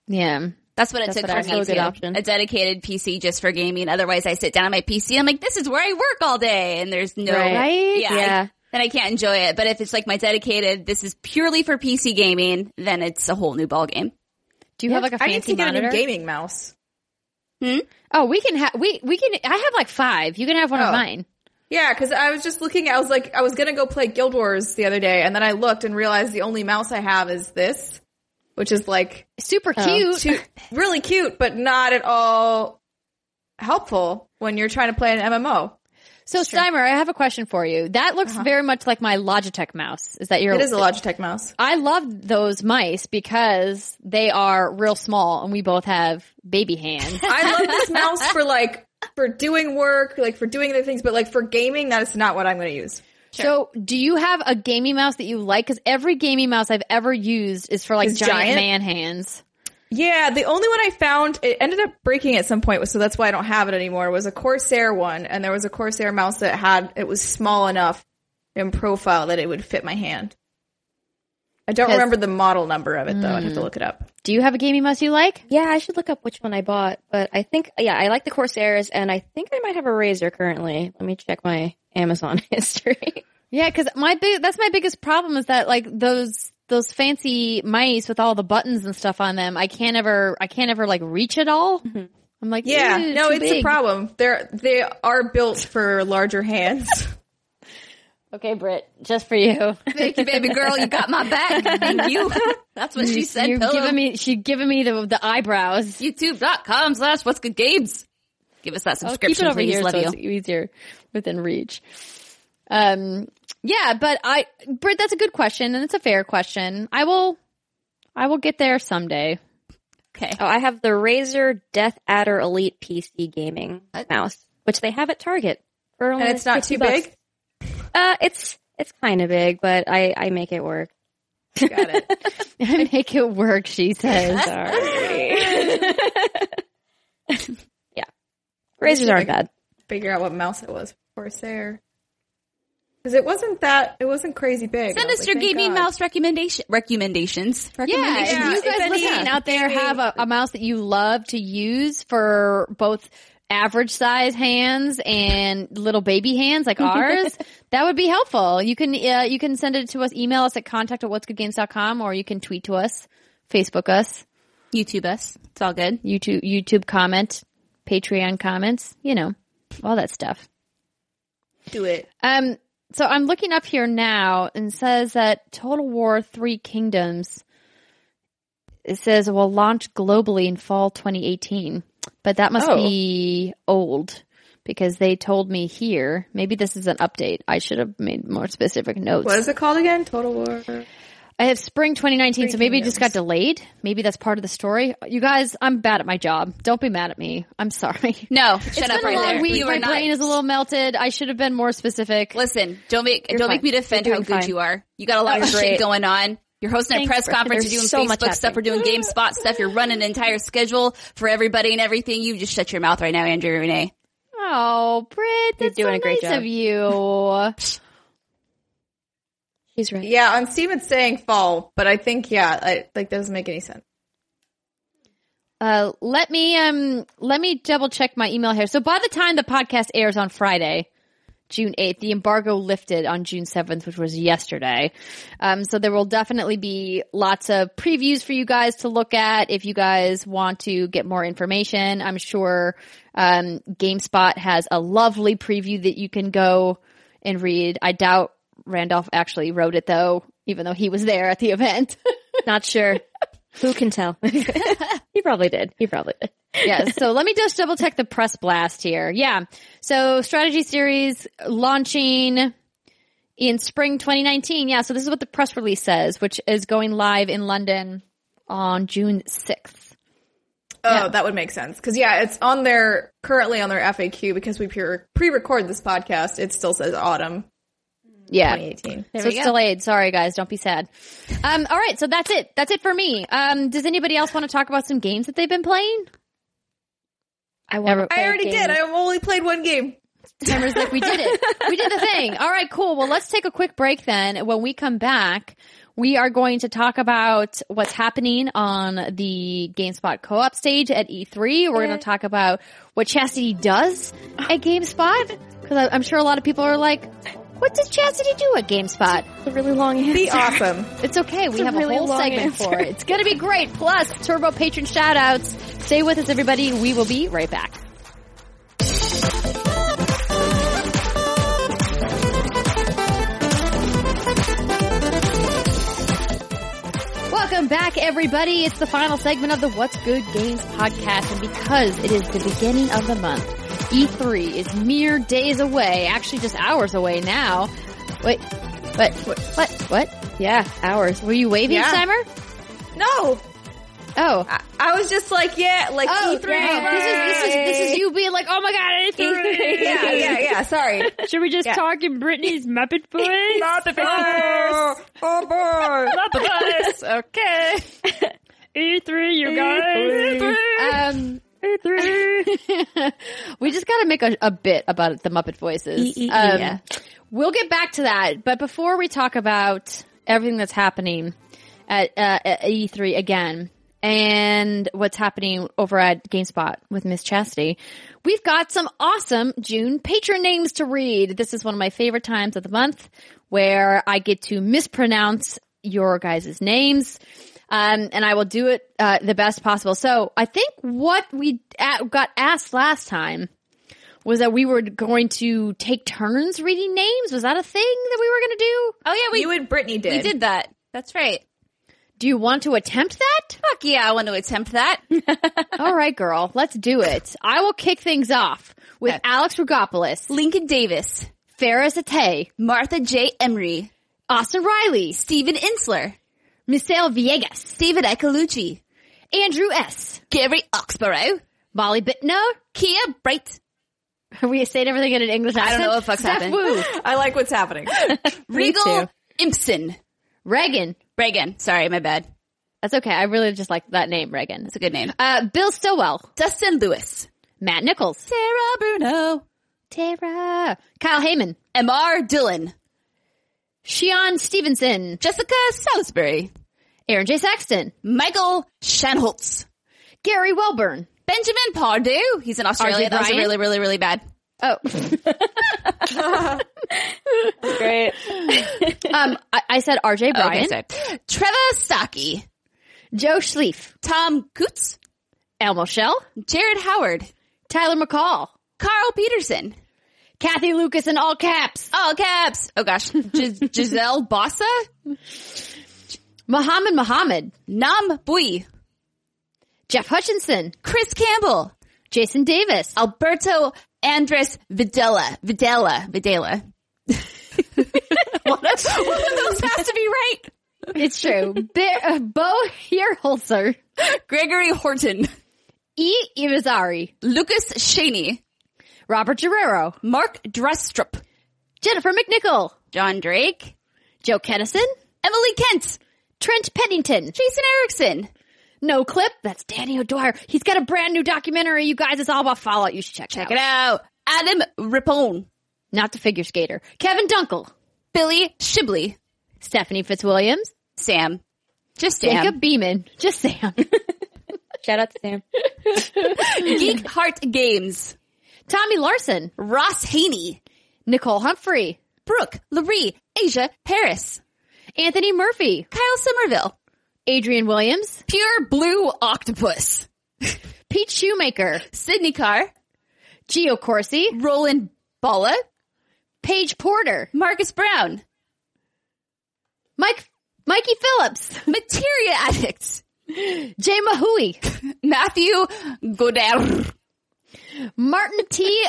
Yeah. That's what it That's took what for me too. option. A dedicated PC just for gaming. Otherwise, I sit down at my PC. I'm like, this is where I work all day, and there's no. Right. Right? Yeah. I- Yeah. then I can't enjoy it. But if it's like my dedicated, this is purely for PC gaming, then it's a whole new ball game. Do you have like a I need fancy to get a monitor? new gaming mouse. Hmm? Oh, we can have we we can. I have like five. You can have one of Oh. mine. Yeah, because I was just looking. I was like, I was gonna go play Guild Wars the other day, and then I looked and realized the only mouse I have is this, which is like Super um, cute. too, really cute, but not at all helpful when you're trying to play an MMO. So Steimer, I have a question for you. That looks uh-huh. very much like my Logitech mouse. Is that your? It is a Logitech mouse. I love those mice because they are real small, and we both have baby hands. I love this mouse for like for doing work, like for doing other things, but like for gaming, that is not what I'm going to use. So, do you have a gaming mouse that you like? Because every gaming mouse I've ever used is for like giant, giant? man hands. Yeah, the only one I found, it ended up breaking at some point, so that's why I don't have it anymore, was a Corsair one, and there was a Corsair mouse that had, it was small enough in profile that it would fit my hand. I don't remember the model number of it though, I'd have to hmm. look it up. Do you have a gaming mouse you like? Yeah, I should look up which one I bought, but I think yeah, I like the Corsairs, and I think I might have a Razer currently. Let me check my Amazon history. Yeah, because my big that's my biggest problem is that like those those fancy mice with all the buttons and stuff on them, I can't ever I can't ever like reach it all. I'm like, Yeah, no, too it's a problem. They're, they are built for larger hands. Okay, Britt, just for you. Thank you, baby girl. You got my back. Thank you. That's what she said. You're Pillow. giving me she giving me the the eyebrows. YouTube.com slash what's good games. Give us that I'll keep subscription, it over please. here Love so you. it's easier within reach. Um, yeah, but I, Britt, that's a good question and it's a fair question. I will, I will get there someday. Okay. Oh, I have the Razer Death Adder Elite PC gaming mouse, which they have at Target for only and it's not too bucks. big. Uh, it's it's kind of big, but I I make it work. Got it. I make it work, she says. Sorry. yeah, Razers aren't bad. Figure out what mouse it was. Corsair. Because it wasn't that, it wasn't crazy big. Send I was us like, your thank gaming God. mouse recommendation recommendations. Yeah, Recommendations. if you if guys any- listening out there have a, a mouse that you love to use for both average size hands and little baby hands like ours, that would be helpful. You can uh, you can send it to us, email us at contact at what'sgoodgames.com or you can tweet to us, Facebook us, YouTube us. It's all good. YouTube YouTube comment, Patreon comments, you know, all that stuff. Do it. Um, so I'm looking up here now and says that Total War Three Kingdoms. It says will launch globally in fall 2018, but that must Oh. be old because they told me here. Maybe this is an update. I should have made more specific notes. What is it called again? Total War. I have spring 2019, Three so maybe it just got delayed. Maybe that's part of the story. You guys, I'm bad at my job. Don't be mad at me. I'm sorry. No, shut it's up been right a long there. week. You My are not. brain is a little melted. I should have been more specific. Listen, don't make You're don't fine. make me defend how good fine. you are. You got a lot oh, of shit going on. You're hosting Thanks, a press conference. You're doing so much Facebook stuff. We're happening. doing GameSpot stuff. You're running an entire schedule for everybody and everything. You just shut your mouth right now, Andrea Rene. Oh, Britt, that's doing so a great nice job. of you. She's right. Yeah, on Steam it's saying fall, but I think, yeah, I, like, that doesn't make any sense. Uh, let me um let me double check my email here. So by the time the podcast airs on Friday, June eighth, the embargo lifted on June seventh, which was yesterday. Um, so there will definitely be lots of previews for you guys to look at if you guys want to get more information. I'm sure um, GameSpot has a lovely preview that you can go and read. I doubt Randolph actually wrote it though, even though he was there at the event. Not sure. Who can tell? he probably did. He probably did. yeah. So let me just double check the press blast here. Yeah. So strategy series launching in spring 2019. Yeah. So this is what the press release says, which is going live in London on June 6th. Oh, that would make sense. Cause yeah, it's on their, currently on their FAQ because we pre- pre-record this podcast. It still says autumn Yeah. 2018. so it's delayed. Sorry guys. Don't be sad. Um, all right. So that's it. That's it for me. Um, does anybody else want to talk about some games that they've been playing? I want. I already did. I only played one game. Timer's like, we did it. We did the thing. All right, cool. Well, let's take a quick break then. When we come back, we are going to talk about what's happening on the GameSpot co-op stage at E3. We're going to talk about what Chastity does at GameSpot. Cause I'm sure a lot of people are like, what does Chastity do at GameSpot? It's a really long answer. Be awesome. It's okay. We a have really a whole segment answer. for it. It's going to be great. Plus, Turbo patron shoutouts. Stay with us, everybody. We will be right back. Welcome back, everybody. It's the final segment of the What's Good Games podcast, and because it is the beginning of the month, E3 is mere days away, actually just hours away now. Wait, what, what, what, what? Yeah, hours. Were you waving, Yeah. No, Oh. I, I was just like, yeah, like Oh, E3. yeah. This is this is this is you being like, oh my god, E3. yeah, yeah, yeah. Sorry. Should we just Yeah. talk in Brittany's Muppet voice? Muppet voice. Oh boy. Muppet voice. Okay. E3, you guys. Um. E3. we just got to make a, a bit about the Muppet voices. Um, yeah. We'll get back to that, but before we talk about everything that's happening at, uh, at E3 again and what's happening over at GameSpot with Miss Chastity, we've got some awesome June patron names to read. This is one of my favorite times of the month where I get to mispronounce your guys' names. Um, and I will do it uh, the best possible. So I think what we a- got asked last time was that we were going to take turns reading names. Was that a thing that we were going to do? Oh yeah, we You and Brittany did. we did that. That's right. Do you want to attempt that? Fuck yeah, I want to attempt that. All right, girl, let's do it. I will kick things off with Okay. Alex Rugopoulos, Lincoln Davis, Ferris Ate, Martha J. Emery, Austin Riley, Stephen Insler, Michelle Viegas, David Ecolucci, Andrew S., Gary Oxborough, Molly Bittner. Kia Bright, Are we saying everything in an English I don't know what fuck's Steph happened. Wu, I like what's happening. Regal. Impson, Reagan. Reagan. Sorry, my bad. That's okay. I really just like that name, Reagan. It's a good name. Uh, Bill Stowell, Dustin Lewis, Matt Nichols, Sarah Bruno, Tara, Kyle Heyman, Mr. Dillon, Shion Stevenson, Jessica Salisbury, Aaron J. Saxton, Michael Shanholtz, Gary Welburn. Benjamin Pardue. He's in Australia. RJ That was really, really, really bad. Oh, Great. um, I, I said R.J. Okay, Bryant, sorry. Trevor Stocky, Joe Schlief, Tom Coots, Elmo Shell, Jared Howard, Tyler McCall, Carl Peterson, Kathy Lucas in all caps, all caps. Oh gosh, Gis- Giselle Bossa, Muhammad Muhammad, Nam Bui, Jeff Hutchinson, Chris Campbell, Jason Davis, Alberto Andres Videla, Videla, Videla. one, of, those has to be right. it's true, Be- uh, Bo Hierholzer, Gregory Horton, E. Irizarry, Lucas Shaney, Robert Guerrero, Mark Drestrup, Jennifer McNichol, John Drake, Joe Kennison, Emily Kent, Trent Pennington, Jason Erickson, No Clip, that's Danny O'Dwyer. He's got a brand new documentary, you guys. It's all about Fallout. You should check, check it out. Adam Ripone, Not the figure skater. Kevin Dunkel, Billy Shibley, Stephanie Fitzwilliams, Sam, just Sam, Jacob Beeman, just Sam, Shout out to Sam. Geek Heart Games, Tommy Larson, Ross Haney, Nicole Humphrey, Brooke Laree, Asia Harris, Anthony Murphy, Kyle Somerville, Adrian Williams, Pure Blue Octopus, Pete Shoemaker, Sydney Carr, Gio Corsi, Roland Balla, Paige Porter, Marcus Brown, Mike, Mikey Phillips, Materia Addicts, Jay Mahui, Matthew Godard, Martin T.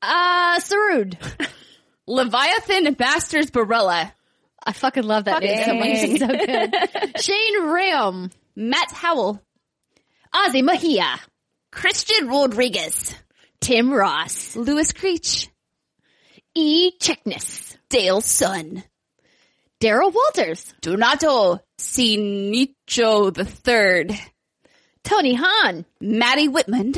Uh, Sarud. Leviathan Masters Barella, I fucking love that name so much. It's so good. Shane Ram, Matt Howell, Ozzy Mejia, Christian Rodriguez, Tim Ross, Louis Creech, E. Checkness, Dale Sun, Daryl Walters, Donato Sinicho III, Tony Hahn, Maddie Whitman,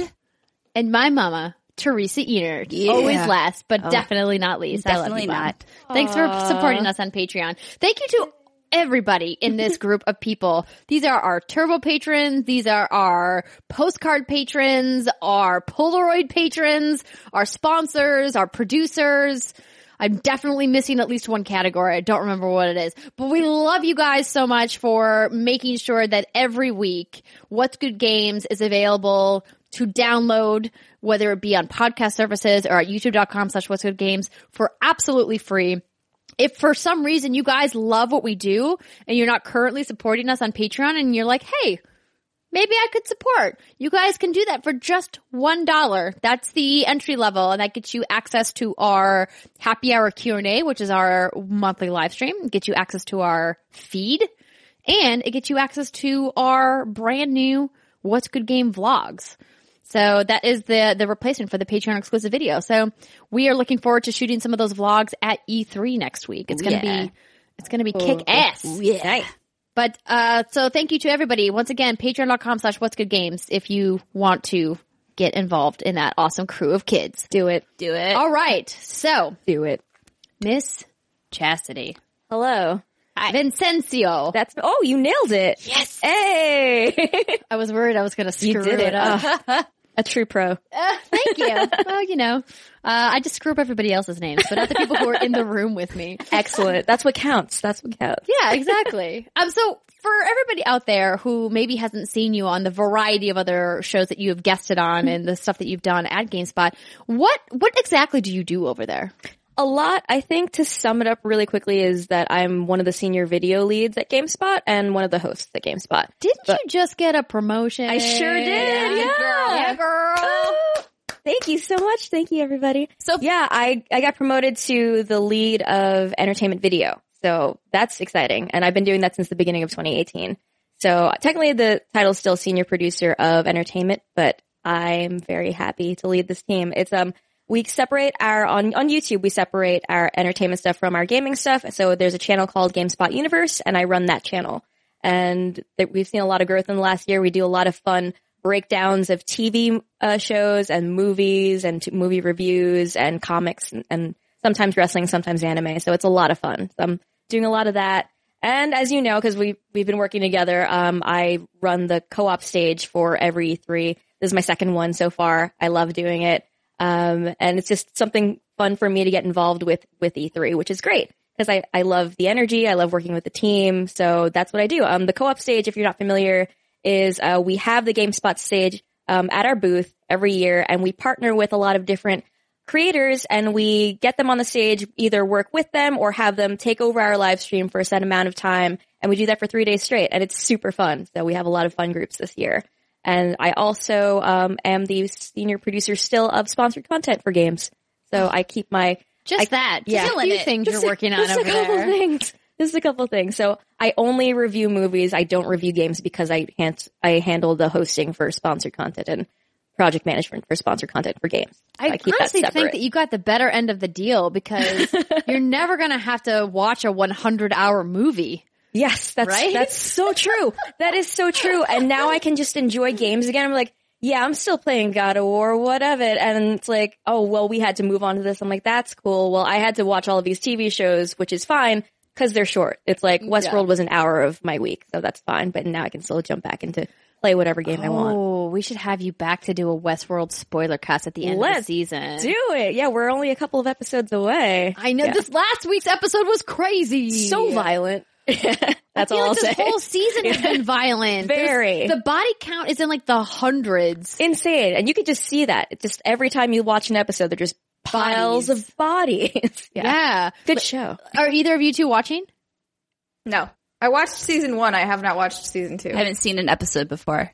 and my mama, Teresa Enert. Always last, but oh, definitely not least. I love Definitely not. Thanks for supporting us on Patreon. Thank you to everybody in this group of people. These are our turbo patrons. These are our postcard patrons, our Polaroid patrons, our sponsors, our producers. I'm definitely missing at least one category. I don't remember what it is, but we love you guys so much for making sure that every week What's Good Games is available to download, whether it be on podcast services or at youtube.com slash what's good games for absolutely free if for some reason you guys love what we do and you're not currently supporting us on Patreon and you're like, hey, maybe I could support, you guys can do that for just one dollar. That's the entry level and that gets you access to our happy hour Q&A, which is our monthly live stream, gets you access to our feed and it gets you access to our brand new What's Good Game vlogs. So that is the the replacement for the Patreon exclusive video. So we are looking forward to shooting some of those vlogs at E3 next week. It's gonna Yeah. be it's gonna be kick ass. Yeah. But uh so thank you to everybody. Once again, patreon.com slash what's good games if you want to get involved in that awesome crew of kids. Do it. Do it. All right. So Do it. Miss Chastity. Hello. Vicencio. That's oh, you nailed it. Yes. Hey. I was worried I was gonna screw you did it it. up. A true pro. Uh, thank you. well, you know, uh, I just screw up everybody else's names, but not the people who are in the room with me. Excellent. That's what counts. That's what counts. Yeah, exactly. um, so for everybody out there who maybe hasn't seen you on the variety of other shows that you have guested on and the stuff that you've done at GameSpot, what what exactly do you do over there? A lot, I think, to sum it up really quickly, is that I'm one of the senior video leads at GameSpot and one of the hosts at GameSpot. Didn't you just get a promotion? I sure did, yeah. girl. Yeah, girl. Thank you so much. Thank you, everybody. So- yeah, I, I got promoted to the lead of entertainment video. So that's exciting. And I've been doing that since the beginning of 2018. So technically the title's still senior producer of entertainment, but I'm very happy to lead this team. It's, um, we separate our, on, on YouTube, we separate our entertainment stuff from our gaming stuff. So there's a channel called GameSpot Universe and I run that channel. And that we've seen a lot of growth in the last year. We do a lot of fun breakdowns of TV uh, shows and movies and t- movie reviews and comics and, and sometimes wrestling, sometimes anime. So it's a lot of fun. So I'm doing a lot of that. And as you know, because we we've been working together, um, I run the co-op stage for every E3. This is my second one so far. I love doing it, um, and it's just something fun for me to get involved with with E3, which is great because I I love the energy. I love working with the team, so that's what I do. Um, the co-op stage, if you're not familiar, is uh, we have the GameSpot stage um, at our booth every year, and we partner with a lot of different creators and we get them on the stage, either work with them or have them take over our live stream for a set amount of time. And we do that for three days straight and it's super fun. So we have a lot of fun groups this year. And I also, um, am the senior producer still of sponsored content for games. So I keep my, Just I- that. yeah. Just a few it. things just you're a- working on just over a couple there. things. Just a couple things. So I only review movies. I don't review games because I hand, I handle the hosting for sponsored content and project management for sponsored content for games. So I, keep honestly that think that you got the better end of the deal because you're never going to have to watch a 100 hour movie. Yes, that's Right? that's so true. That is so true. And now I can just enjoy games again. I'm like, yeah, I'm still playing God of War, what of it? And it's like, oh, well, we had to move on to this. I'm like, that's cool. Well, I had to watch all of these TV shows, which is fine because they're short. It's like Westworld was an hour of my week, so that's fine. But now I can still jump back into play whatever game I want. Oh, we should have you back to do a Westworld spoiler cast at the end of Let's the season. Do it. Yeah, we're only a couple of episodes away. I know Yeah. this last week's episode was crazy. so violent. that's I feel all I'll this say. whole season has been violent. There's- Very. The body count is in like the hundreds. insane. And you could just see that. It's just every time you watch an episode, they're just piles Bodies. of bodies. yeah. Yeah. Good show. Are either of you two watching? No. I watched season one. I have not watched season two. I haven't seen an episode before.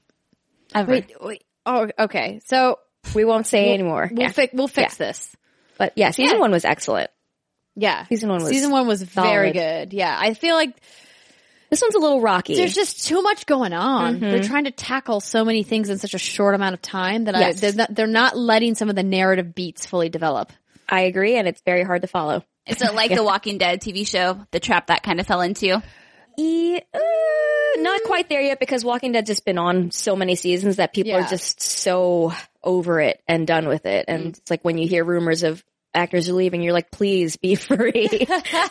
Ever. Wait, wait. Oh, okay. So We won't say anymore. we'll yeah. fi- we'll fix this. but yeah, season Yeah. one was excellent. Yeah. Season one was Season one was very solid. good. Yeah. I feel like This one's a little rocky. there's just too much going on. Mm-hmm. They're trying to tackle so many things in such a short amount of time that Yes. I they're not, they're not letting some of the narrative beats fully develop. I agree, and it's very hard to follow. Is it like the Walking Dead TV show, the trap that kind of fell into? E, uh, not quite there yet because Walking Dead just been on so many seasons that people Yeah. are just so over it and done with it. And it's like when you hear rumors of actors are leaving, you're like, please be free.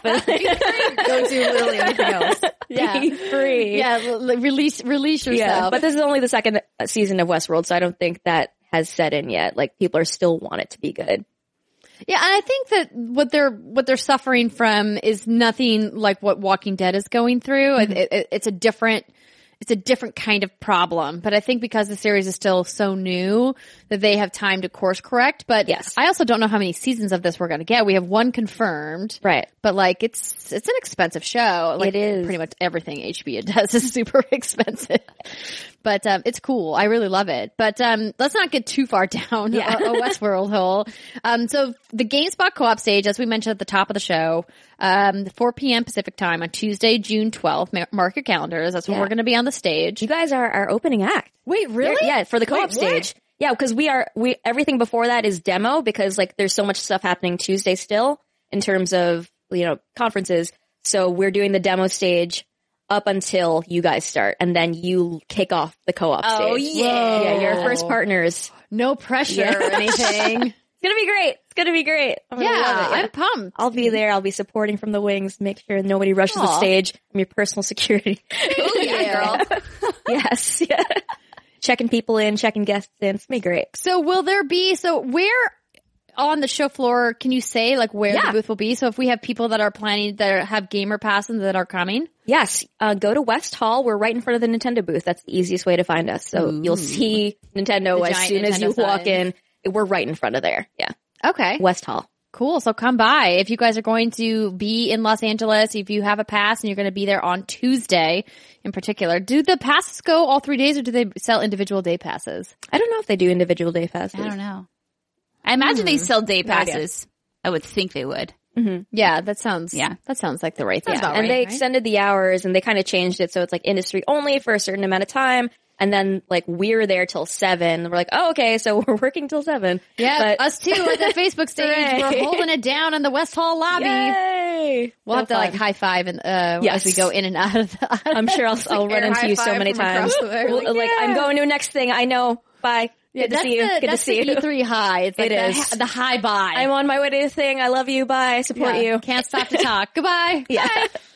but Don't do literally anything else. Yeah. be free. Yeah, release release yourself. Yeah, but this is only the second uh, season of Westworld, so I don't think that has set in yet. Like people are still want it to be good. Yeah, and I think that what they're what they're suffering from is nothing like what Walking Dead is going through. It- it- it's a different it's a different kind of problem. But I think because the series is still so new that they have time to course correct. But Yes. I also don't know how many seasons of this we're going to get. We have one confirmed, Right. but like it's it's an expensive show. Like It is. pretty much everything HBO does is super expensive. But um, it's cool. I really love it. But um, let's not get too far down Yeah. a, a Westworld hole. Um, so the GameSpot co-op stage, as we mentioned at the top of the show, um, 4 p.m. Pacific time on Tuesday, June 12th. Ma- Mark your calendars. That's when Yeah. we're going to be on the stage. You guys are our opening act. Wait, really? Yeah, for the co-op Wait, what? stage. Yeah, because we are we everything before that is demo because like there's so much stuff happening Tuesday still in terms of you know conferences. So we're doing the demo stage up until you guys start, and then you kick off the co-op stage. Oh, stage. yeah. yeah, you're first partners. No pressure Yeah. or anything. It's gonna be great. It's gonna be great. I'm yeah, love it. I'm pumped. I'll be there. I'll be supporting from the wings. Make sure nobody rushes the stage. I'm your personal security. Oh yeah, girl. yes. Yeah. Checking people in, checking guests in. It's gonna be great. So will there be, so where on the show floor can you say like where Yeah. the booth will be? So if we have people that are planning that have gamer passes that are coming. Yes, uh, go to West Hall. We're right in front of the Nintendo booth. That's the easiest way to find us. So you'll see Nintendo The as soon as you Nintendo walk in. We're right in front of there. Yeah, Okay. West Hall. Cool. So come by. If you guys are going to be in Los Angeles, if you have a pass and you're going to be there on Tuesday in particular, do the passes go all three days or do they sell individual day passes? I don't know if they do individual day passes. I don't know. I imagine they sell day passes. I would think they would. Yeah, that sounds, Yeah. that sounds like the right thing. about and right, they right? extended the hours and they kind of changed it so it's like industry only for a certain amount of time. And then like we're there till seven. We're like, oh okay, so we're working till seven. Yeah, but us too at the Facebook stage. Hooray. We're holding it down in the West Hall lobby. Yay! We'll have to like high five and uh, Yes. as we go in and out of the. I'm sure I'll, I'll run air into you so five many from times. across the way. Well, Like, like I'm going to a next thing. I know. Bye. Good to that's see you. The, Good to see the you. E3 high. It's like It the, is. the high buy. I'm on my way to the thing. I love you. Bye. I Support Yeah, you. Can't stop to talk. Goodbye. Yeah.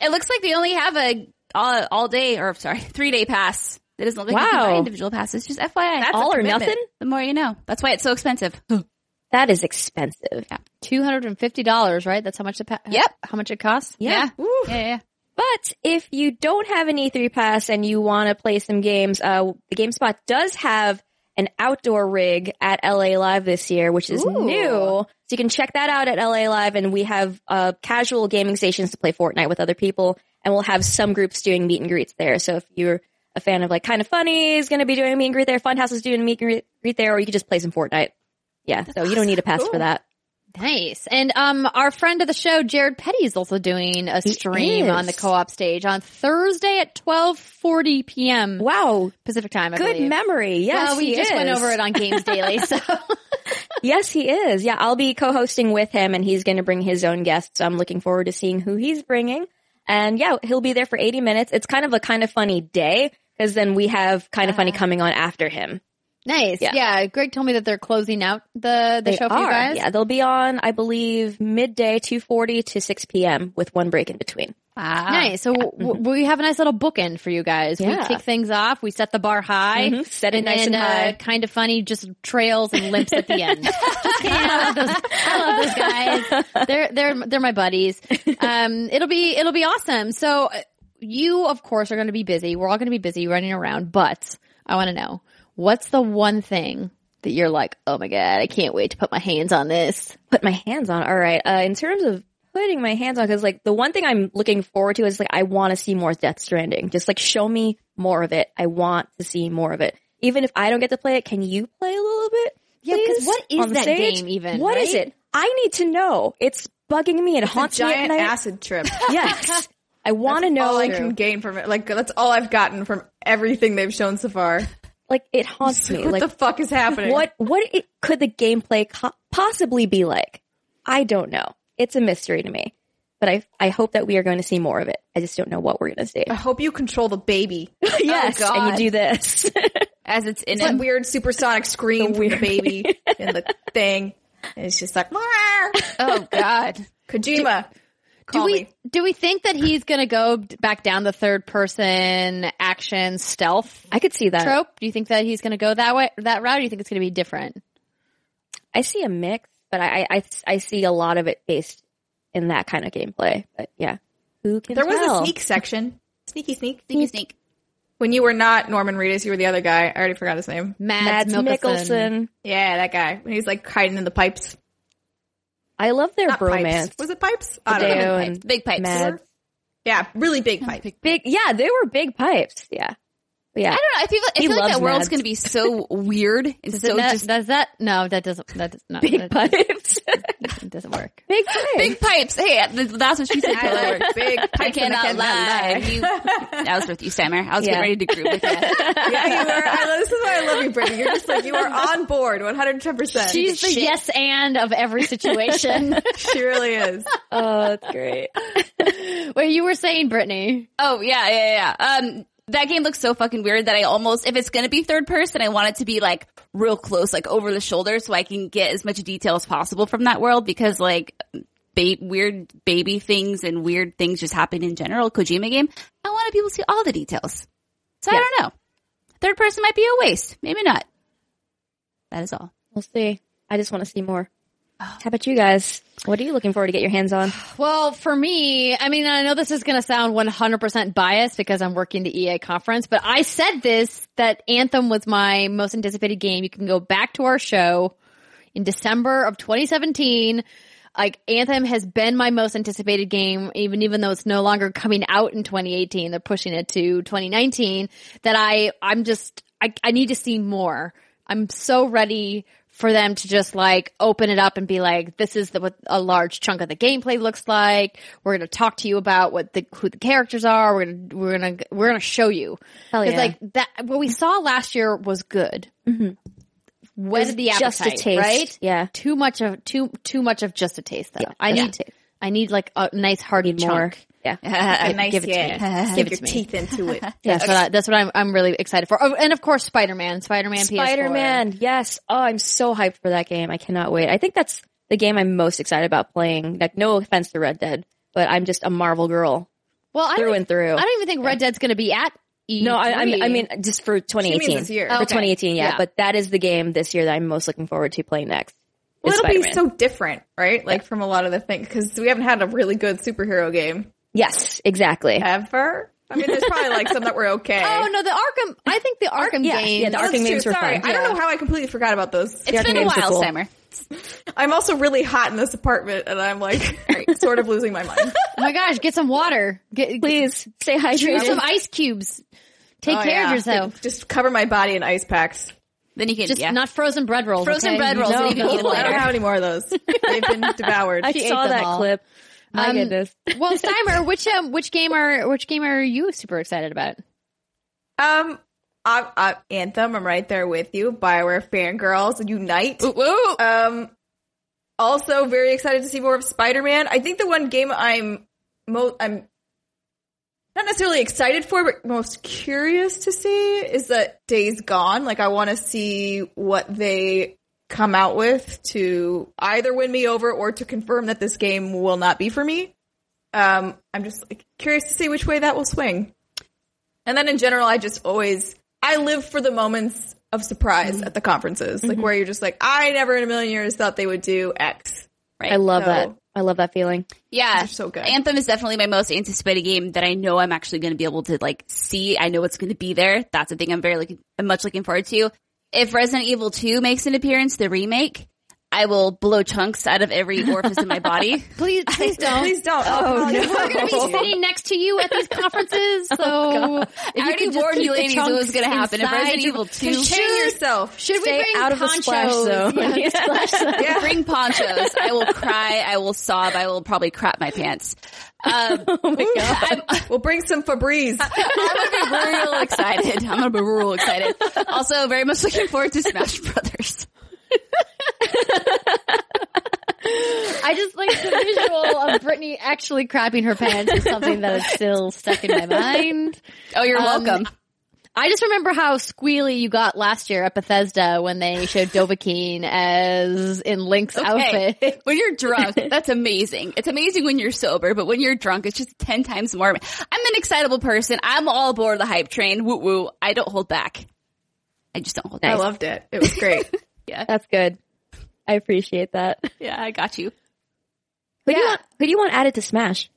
It looks like they only have a all, all day or sorry, three day pass. It doesn't look like you can buy individual passes. Just FYI. That's All or nothing? the more you know. That's why it's so expensive. That is expensive. Two hundred and fifty dollars, right? That's how much the pa- Yep. How much it costs? Yeah. Yeah, yeah, yeah. But if you don't have an E3 pass and you want to play some games, uh, the GameSpot does have an outdoor rig at LA Live this year, which is Ooh. new. So you can check that out at LA Live and we have, uh, casual gaming stations to play Fortnite with other people and we'll have some groups doing meet and greets there. So if you're a fan of like kind of funny is going to be doing a meet and greet there, Funhaus is doing a meet and greet- there, or you could just play some Fortnite. Yeah. So you don't need a pass for that. Nice. And um, our friend of the show, Jared Petty, is also doing a stream on the co-op stage on Thursday at twelve forty p.m. Wow. Pacific time. I Good believe. memory. Yes. well, we he just went over it on Games Daily. So Yes, he is. Yeah, I'll be co-hosting with him and he's going to bring his own guests. So I'm looking forward to seeing who he's bringing. And yeah, he'll be there for 80 minutes. It's kind of a kind of funny day because then we have kind of funny coming on after him. Nice. Yeah. Yeah. Greg told me that they're closing out the the They show for you guys. Yeah, they'll be on, I believe, midday, 2.40 to 6 p.m. with one break in between. Wow. Nice. So w- we have a nice little bookend for you guys. We kick things off. We set the bar high. Mhm. Set it and nice then, and high. Uh, kind of funny, just trails and limps at the end. just kidding. I love those. I love those guys. They're they're they're my buddies. Um, it'll be it'll be awesome. So uh, you, of course, are going to be busy. We're all going to be busy running around. But I want to know what's the one thing that you're like, oh my god, I can't wait to put my hands on this. Put my hands on. All right. Uh, in terms of putting my hands on, because like the one thing I'm looking forward to is like I want to see more Death Stranding. Just like show me more of it. I want to see more of it. Even if I don't get to play it, can you play a little bit? Yeah, 'cause please, what is on the that stage? game even, What is right? it? I need to know. It's bugging me. It It's a haunts me at giant night. acid trip. Yes. I want to know. all I can gain from it. Like that's all I've gotten from everything they've shown so far. Like it haunts me. what Like the fuck is happening? what what it, could the gameplay co- possibly be like? I don't know. It's a mystery to me. but I I hope that we are going to see more of it. I just don't know what we're going to see. I hope you control the baby. Oh, yes, and you do this. As it's in It's that weird supersonic scream from the baby in the thing. And it's just like, "Meow." Oh God. Kojima. Do Call we me. do we think that he's going to go back down the third person action stealth I could see that. trope? Do you think that he's going to go that way that route? Or do you think it's going to be different? I see a mix, but I, I I see a lot of it based in that kind of gameplay. But yeah, who can There was a sneak section. Sneaky sneak. Sneaky hmm. sneak. When you were not Norman Reedus, you were the other guy. I already forgot his name. Mads, Mads Mikkelsen. Mikkelsen. Yeah, that guy. When he's like hiding in the pipes. I love their Not bromance. pipes. Was it pipes? I don't know. Hideo Pipes. Big pipes. Yeah, really big pipes. Big, yeah, they were big pipes. Yeah, But yeah. I don't know. I feel, I He feel like loves that world's going to be so weird and Does, so it not, just does that? No, that doesn't. That does not. Big that, pipes. it doesn't work. big pipes. big pipes. Hey, that's what she said. I Taylor. like big I pipes and cannot lie. lie. You, that was with you, Sammer. I was Yeah. getting ready to group with you. yeah, you were. I, love- this is why I love you, Brittany. You're just like you are on board, 110. percent She's the Shit. yes and of every situation. She really is. Oh, that's great. Wait, you were saying Brittany? Oh yeah, yeah, yeah. Um, that game looks so fucking weird that I almost, if it's gonna be third person, I want it to be like real close, like over the shoulder, so I can get as much detail as possible from that world. Because like ba- weird baby things and weird things just happen in general. Kojima game, I want to be able to see all the details. So I don't know. Third person might be a waste, maybe not. That is all. We'll see. I just want to see more. How about you guys? What are you looking forward to get your hands on? Well, for me, I mean, I know this is going to sound 100% biased because I'm working the EA conference, but I said this, that Anthem was my most anticipated game. You can go back to our show in December of 2017. Like Anthem has been my most anticipated game, even, even though it's no longer coming out in 2018. They're pushing it to 2019 that I, I'm just, I, I need to see more. I'm so ready for them to just like open it up and be like, this is the, what a large chunk of the gameplay looks like. We're going to talk to you about what the, who the characters are. We're going to, we're going to, we're going to show you. Hell yeah. like that, what we saw last year was good. Mm-hmm. Whetted the appetite, just a taste. right? Yeah. Too much of, too, too much of just a taste though. Yeah, I need, taste. I need like a nice hearty chunk. more. Chunk. Yeah. A nice, give it to me. Give Give it your to me. teeth into it. That's what I, that's what I'm, I'm really excited for. Oh, and of course, Spider-Man, Spider-Man, PS4. Spider-Man. Yes. Oh, I'm so hyped for that game. I cannot wait. I think that's the game I'm most excited about playing. Like, no offense to Red Dead, but I'm just a Marvel girl Well, I through don't, and through. I don't even think Red Dead's going to be at E3. no, I, I mean, I mean, just for 2018. this year. For Okay. 2018, yeah, Yeah. But that is the game this year that I'm most looking forward to playing next. Well, it'll be Spider-Man. so different, right? Like from a lot of the things, because we haven't had a really good superhero game Yes, exactly. ever. I mean, there's probably like some that were okay. Oh no, the Arkham. I think the Arkham yeah, game. yeah, the That's Arkham games were Sorry, fun. I don't know how I completely forgot about those. It's Arkham been a games are while, cool. Sammer. I'm also really hot in this apartment, and I'm like sort of losing my mind. oh my gosh, get some water. Get, Please stay Drink hydrated. some ice cubes. Take Oh, care yeah. of yourself. Just cover my body in ice packs. Then you can, Just yeah. not frozen bread rolls. Frozen okay? bread rolls, No, no. I don't have any more of those. They've been devoured. I She saw that all. clip. My Um, goodness. well, Steimer, which um, which game are which game are you super excited about? Um, I, I, Anthem. I'm right there with you. Bioware fangirls unite. Woo, woo. Um, also very excited to see more of Spider-Man. I think the one game I'm mo- I'm not necessarily excited for, but most curious to see is that Days Gone. Like, I want to see what they come out with to either win me over or to confirm that this game will not be for me. Um, I'm just curious to see which way that will swing. And then in general, I just always I live for the moments of surprise at the conferences, like where you're just like, I never in a million years thought they would do X. Right. I love So- that. I love that feeling. Yeah, so good. Anthem is definitely my most anticipated game that I know I'm actually going to be able to like see. I know it's going to be there. That's the thing I'm very looking, I'm much looking forward to. If Resident Evil 2 makes an appearance, the remake, I will blow chunks out of every orifice in my body. Please, please don't. Please don't. Oh, no. We're going to be sitting next to you at these conferences, so if I you already warned you ladies what was going to happen. If Resident Evil 2 Contain yourself. Should we bring out of the splash ponchos? zone. Yeah, splash zone. Yeah. bring ponchos, I will cry, I will sob, I will probably crap my pants. Um, I'm, We'll bring some Febreze. I'm gonna be real excited. I'm gonna be real excited. Also, very much looking forward to Smash Brothers. I just like the visual of Brittany actually crapping her pants is something that is still stuck in my mind. Oh, you're Um, welcome. I just remember how squealy you got last year at Bethesda when they showed Dovahkiin as in Link's Okay. outfit. When you're drunk, that's amazing. It's amazing when you're sober, but when you're drunk, it's just 10 times more. I'm an excitable person. I'm all aboard the hype train. Woo woo. I don't hold back. I just don't hold back. I loved it. It was great. That's good. I appreciate that. Yeah, I got you. do you want? Who do you want added to Smash?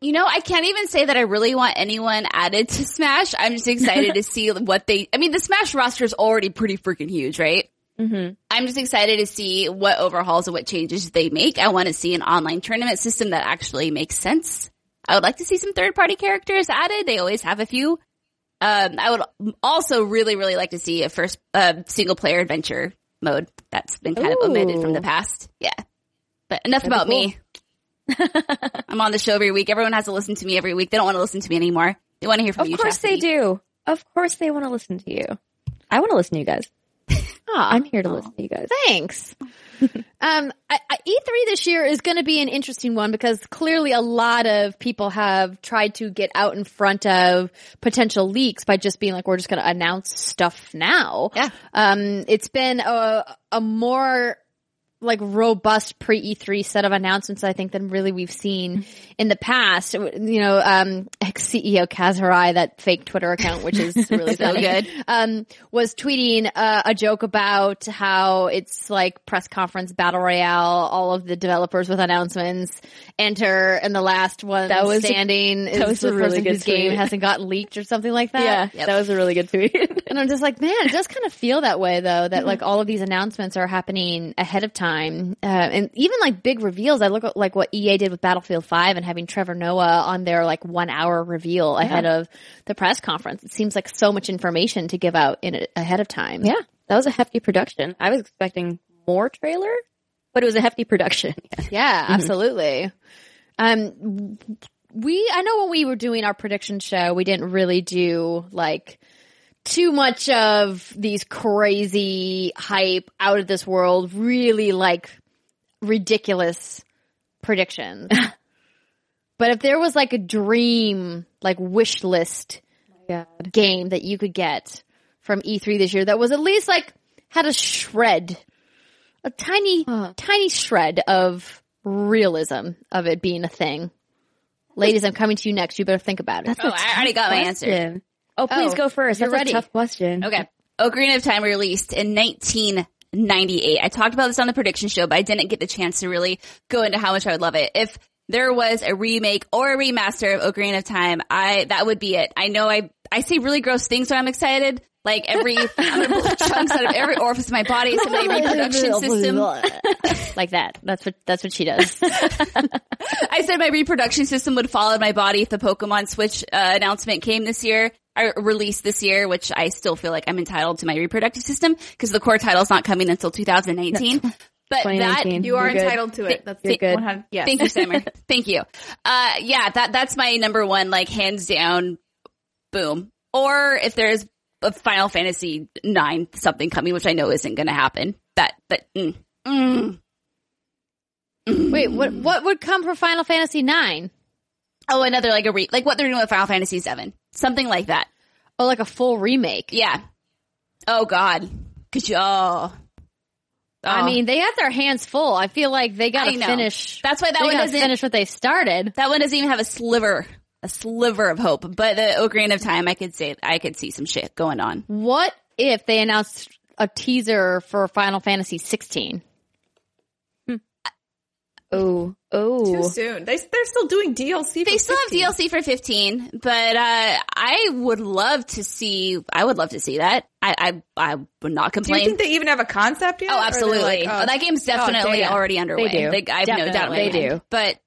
You know, I can't even say that I really want anyone added to Smash. I'm just excited to see what they, I mean, the Smash roster is already pretty freaking huge, right? Mm-hmm. I'm just excited to see what overhauls and what changes they make. I want to see an online tournament system that actually makes sense. I would like to see some third party characters added. They always have a few. Um, I would also really, really like to see a first, uh, single player adventure mode that's been kind of omitted from the past. Yeah. But enough about me. I'm on the show every week. Everyone has to listen to me every week. They don't want to listen to me anymore. They want to hear from Of you. Of course they do. Of course they want to listen to you. I want to listen to you guys. Aw, I'm here to listen to you guys. thanks. um, I, I, E3 this year is going to be an interesting one because clearly a lot of people have tried to get out in front of potential leaks by just being like, we're just going to announce stuff now. Yeah. Um, it's been a, a more like robust pre E3 set of announcements, I think, than really we've seen in the past. You know, um, ex CEO Kaz Hirai, that fake Twitter account, which is really So funny, good. um, was tweeting uh, a joke about how it's like press conference battle royale. All of the developers with announcements enter, and the last one That was- standing is that was the a really person good whose game hasn't gotten leaked or something like that. Yeah, that was a really good tweet. And I'm just like, man, it does kind of feel that way though, that like all of these announcements are happening ahead of time. Uh, and even like big reveals, I look at like what EA did with Battlefield 5 and having Trevor Noah on their like one hour reveal ahead of the press conference. It seems like so much information to give out in it ahead of time. yeah, that was a hefty production. I was expecting more trailer, but it was a hefty production. Yeah, absolutely. Um, we, I know when we were doing our prediction show, we didn't really do like too much of these crazy hype out of this world, really like ridiculous predictions. but if there was like a dream, like wish list God. game that you could get from E3 this year that was at least like had a shred, a tiny, tiny shred of realism of it being a thing. Ladies, I'm coming to you next. You better think about it. That's Oh, I already got my answer. Oh, please Oh, go first. That's ready. a tough question. Okay. Ocarina of Time released in 1998. I talked about this on the prediction show, but I didn't get the chance to really go into how much I would love it. If there was a remake or a remaster of Ocarina of Time, I, that would be it. I know I, I say really gross things when I'm excited. Like every, I'm gonna blow chunks out of every orifice of my body. In my reproduction system. like that. That's what that's what she does. I said my reproduction system would fall in my body if the Pokemon Switch uh, announcement came this year, or released this year, which I still feel like I'm entitled to my reproductive system because the core title's not coming until 2019. But that You are You're good. entitled to it. That's You're good. 100 Yes. Thank you, Summer. Thank you. Uh, yeah, that, that's my number one, like hands down, boom. Or if there's a Final Fantasy nine something coming, which I know isn't going to happen, that, that, mm, mm. Wait, what what would come for Final Fantasy Nine? oh, another like a re, like what they're doing with Final Fantasy seven, something like that. Oh, like a full remake. Yeah. Oh God. Could you, oh. I Oh. mean, they have their hands full. I feel like they got to finish. That's why that one doesn't- finish what they started. that one doesn't even have a sliver, a sliver of hope. But the Ocarina of Time, I could say, I could see some shit going on. What if they announced a teaser for Final Fantasy 16? Oh, oh. Too soon. They they're still doing DLC. They still 15. have DLC for 15, but, uh, I would love to see, I would love to see that. I, I, I would not complain. Do you think they even have a concept yet? oh, absolutely. like, oh, that game's definitely damn. already underway. They do. Like, I have no doubt in my They mind. do. But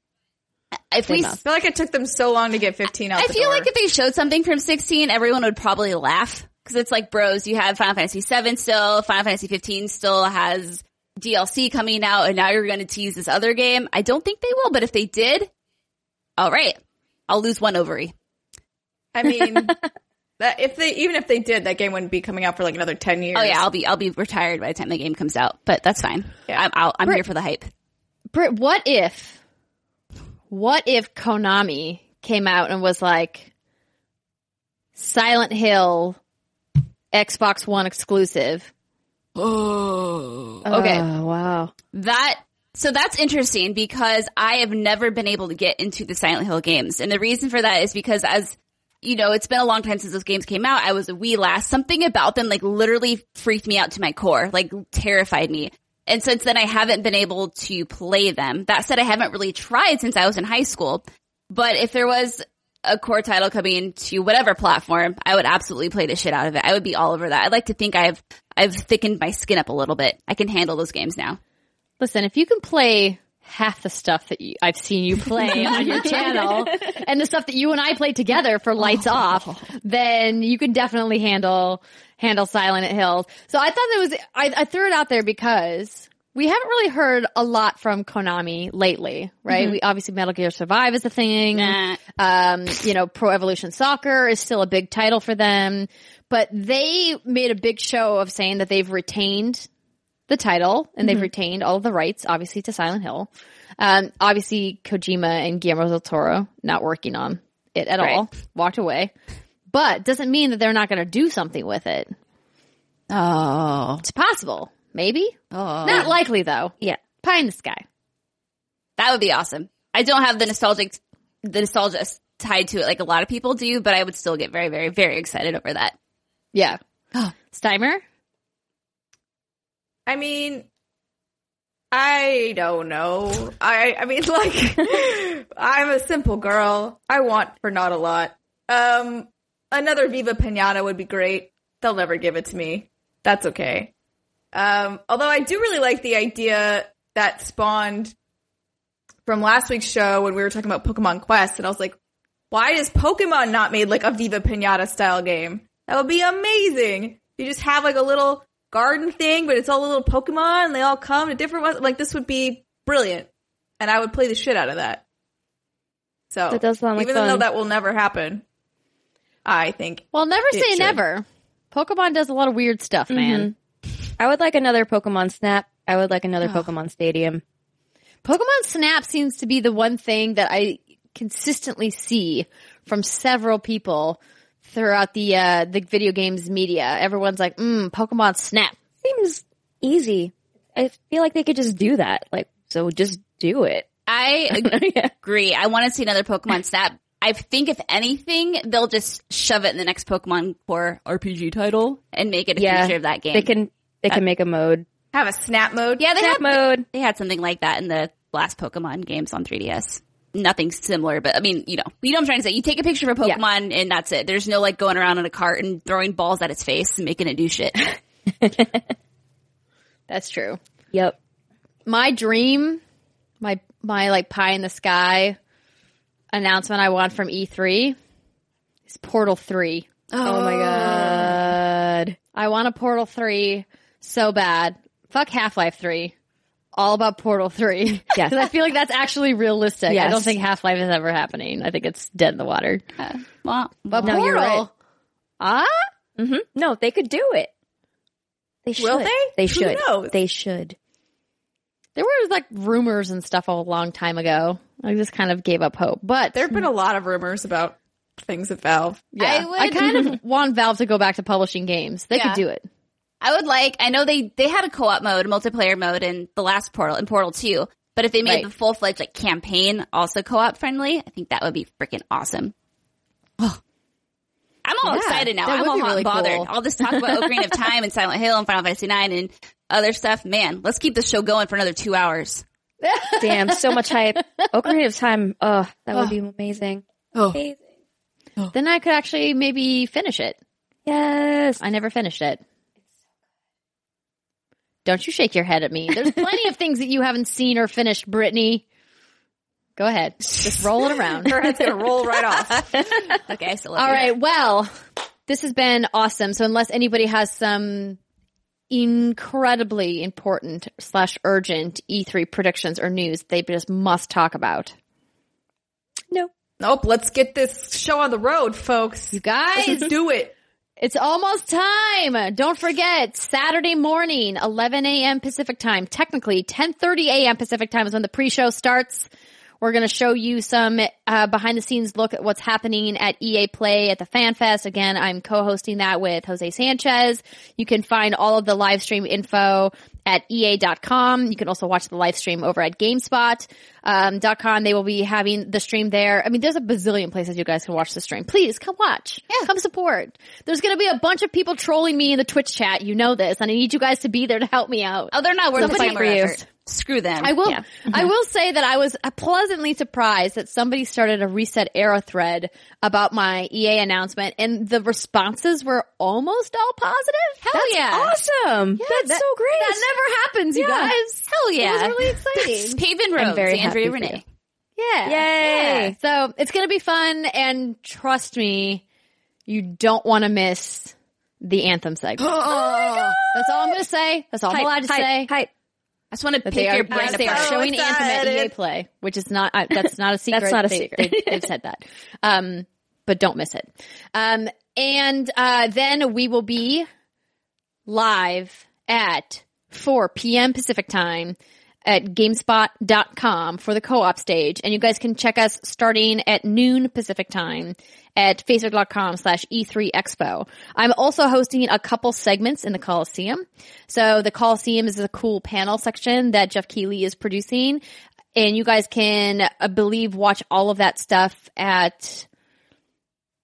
if we, enough. I feel like it took them so long to get 15 out I the feel door. like if they showed something from 16, everyone would probably laugh. Cause it's like, bros, you have Final Fantasy 7 still, Final Fantasy 15 still has DLC coming out, and now you're going to tease this other game. I don't think they will, but if they did, alright. I'll lose one ovary. I mean, that if they even if they did, that game wouldn't be coming out for like another 10 years. Oh yeah, I'll be, I'll be retired by the time the game comes out, but that's fine. Yeah, I'm, I'll, I'm here for the hype. Britt, what if, what if Konami came out and was like, Silent Hill, Xbox One exclusive? Oh. Okay. Oh, wow. That so that's interesting because I have never been able to get into the Silent Hill games. And the reason for that is because as you know, it's been a long time since those games came out. I was a wee last. Something about them like literally freaked me out to my core, like terrified me. And since then I haven't been able to play them. That said, I haven't really tried since I was in high school. But if there was a core title coming to whatever platform, I would absolutely play the shit out of it. I would be all over that. I'd like to think I've, I've thickened my skin up a little bit. I can handle those games now. Listen, if you can play half the stuff that you, I've seen you play on your channel and the stuff that you and I played together for lights oh. off, then you can definitely handle, handle Silent Hills. So I thought that was, I, I threw it out there because we haven't really heard a lot from Konami lately, right? We obviously Metal Gear Survive is a thing. Nah. Um, you know, Pro Evolution Soccer is still a big title for them, but they made a big show of saying that they've retained the title and they've retained all of the rights, obviously, to Silent Hill. Um, obviously, Kojima and Guillermo del Toro not working on it at Right. all, walked away. But doesn't mean that they're not going to do something with it. Oh. It's possible, maybe. Oh. Not likely though. Yeah. Pie in the sky. That would be awesome. I don't have the nostalgic, the nostalgia tied to it like a lot of people do, but I would still get very, very, very excited over that. Yeah. Steimer. I mean, I don't know. I I mean, like, I'm a simple girl. I want for not a lot. Um, another Viva Pinata would be great. They'll never give it to me. That's okay. Um, although I do really like the idea that spawned from last week's show when we were talking about Pokemon Quest, and I was like, why is Pokemon not made like a Viva Pinata style game? That would be amazing. You just have like a little garden thing, but it's all little Pokemon and they all come to different ones. Like this would be brilliant. And I would play the shit out of that. So That does sound like even though fun. that will never happen, I think Well, never It say should. never. Pokemon does a lot of weird stuff, man. I would like another Pokemon Snap. I would like another Pokemon Stadium. Pokemon Snap seems to be the one thing that I consistently see from several people throughout the uh, the video games media. Everyone's like, mm, Pokemon Snap. Seems easy. I feel like they could just do that. Like, so just do it. I agree. I want to see another Pokemon Snap. I think if anything, they'll just shove it in the next Pokemon Core RPG title and make it a Yeah. feature of that game. They can they uh, can make a mode. have a snap mode. yeah, they Snap had, mode. they had something like that in the last Pokemon games on 3DS. Nothing similar, but I mean, you know, you know what I'm trying to say. You take a picture of a Yeah. Pokemon and that's it. There's no like going around in a cart and throwing balls at its face and making it do shit. That's true. Yep. My dream, my my like pie in the sky announcement I want from E3 is Portal Three. Oh. oh, my god. I want a Portal 3 so bad. Fuck Half Life 3. All about Portal 3. Yes. Because I feel like that's actually realistic. I don't think Half Life is ever happening. I think it's dead in the water. well, But No, Portal, you're right. ah, hmm No, they could do it. They should. Will they? They Who should. knows? They should. there were like rumors and stuff a long time ago. I just kind of gave up hope. But There have been a lot of rumors about things at Valve. yeah, I would- I kind of want Valve to go back to publishing games. They Yeah. could do it. I would like, I know they, they had a co-op mode, a multiplayer mode in the last Portal, in Portal 2, but if they made Right. the full-fledged like campaign also co-op friendly, I think that would be freaking awesome. Oh. I'm all Yeah, excited now. I'm all be hot really bothered. cool. All this talk about Ocarina of Time and Silent Hill and Final Fantasy 9 and other stuff. Man, let's keep this show going for another two hours. Damn, so much hype. Ocarina of Time. Oh, that would be amazing. Oh. Amazing. Then I could actually maybe finish it. Yes. I never finished it. Don't you shake your head at me. There's plenty of things that you haven't seen or finished, Brittany. Go ahead. Just roll it around. Her head's gonna roll right off. Okay, so still love All Well, this has been awesome. So unless anybody has some incredibly important slash urgent E3 predictions or news they just must talk about. No. Nope. Let's get this show on the road, folks. You guys, Let's do it. It's almost time. Don't forget, Saturday morning, 11 a.m. Pacific time. Technically, 10:30 a.m. Pacific time is when the pre-show starts. We're going to show you some uh, behind the scenes look at what's happening at EA Play at the Fan Fest. Again, I'm co-hosting that with Jose Sanchez. You can find all of the live stream info at EA.com. You can also watch the live stream over at GameSpot um. They will be having the stream there. I mean, there's a bazillion places you guys can watch the stream. Please come watch. Yeah. Come support. There's going to be a bunch of people trolling me in the Twitch chat. You know this, and I need you guys to be there to help me out. Oh, they're not worth the Somebody time for you. effort. Screw them. I will. Yeah. I will say that I was pleasantly surprised that somebody started a ResetEra thread about my EA announcement, and the responses were almost all positive. Hell That's yeah. awesome. Yeah, That's that- so great. That never happens, you Yeah. guys. Hell yeah. It was really exciting. Paving I'm roads. very Andrea happy Rene. yeah. Yay. Yeah. So it's gonna be fun, and trust me, you don't want to miss the anthem segment. Oh That's all I'm gonna say. That's all I'm allowed to hype, say. hype. I just want to That pick they are, your brain that they are apart. showing So Anthem at EA. Play, which is not, uh, that's not a secret. That's not a They- secret. They, have said that. Um, but don't miss it. Um, and, uh, then we will be live at 4 p.m. Pacific time at gamespot.com for the co-op stage. And you guys can check us starting at noon Pacific time at facebook.com slash E3 Expo. I'm also hosting a couple segments in the Coliseum. So the Coliseum is a cool panel section that Geoff Keighley is producing. And you guys can, I believe, watch all of that stuff at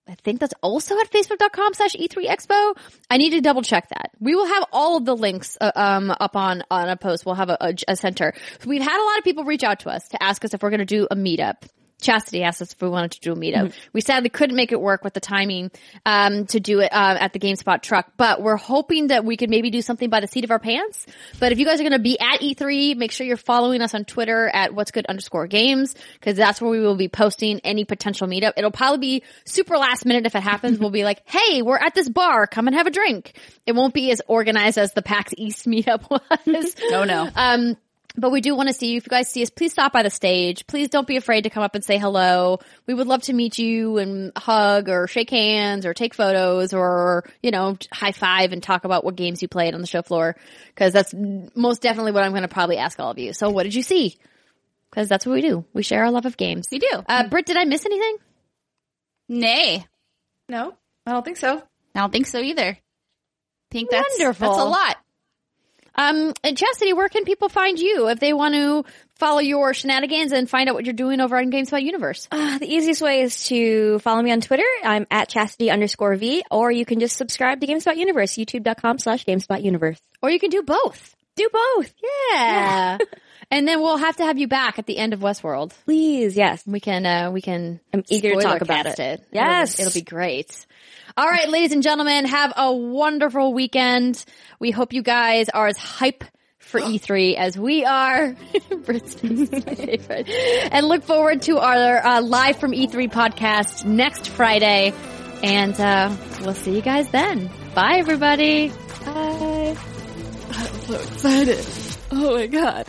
I think that's also at facebook.com slash E3 Expo. I need to double check that. We will have all of the links uh, um, up on, on a post. We'll have a, a, a center. We've had a lot of people reach out to us to ask us if we're going to do a meetup. Chastity asked us if we wanted to do a meetup. We sadly couldn't make it work with the timing um, to do it uh, at the GameSpot truck, but we're hoping that we could maybe do something by the seat of our pants. But if you guys are going to be at E3, make sure you're following us on Twitter at what's good underscore games because that's where we will be posting any potential meetup. It'll probably be super last minute if it happens. we'll be like, hey, we're at this bar, come and have a drink. It won't be as organized as the PAX East meetup was. No, no. Um, but we do want to see you. If you guys see us, please stop by the stage. Please don't be afraid to come up and say hello. We would love to meet you and hug or shake hands or take photos or, you know, high five and talk about what games you played on the show floor. Cause that's most definitely what I'm going to probably ask all of you. So what did you see? Cause that's what we do. We share our love of games. We do. Uh, Britt, did I miss anything? Nay. No, I don't think so. I don't think so either. I think that's Wonderful. That's a lot. Um, and Chastity, where can people find you if they want to follow your shenanigans and find out what you're doing over on GameSpot Universe? Uh, the easiest way is to follow me on Twitter. I'm at chastity underscore V, or you can just subscribe to GameSpot Universe, youtube.com slash GameSpot Universe. Or you can do both. Do both. Yeah. and then we'll have to have you back at the end of Westworld. Please, yes. We can, uh, we can. I'm eager to talk about it. It'll- Yes. It'll, be great. All right, ladies and gentlemen, have a wonderful weekend. We hope you guys are as hype for E3 as we are. My favorite. And look forward to our uh, live from E3 podcast next Friday. And uh, we'll see you guys then. Bye, everybody. Bye. I'm so excited. Oh my god.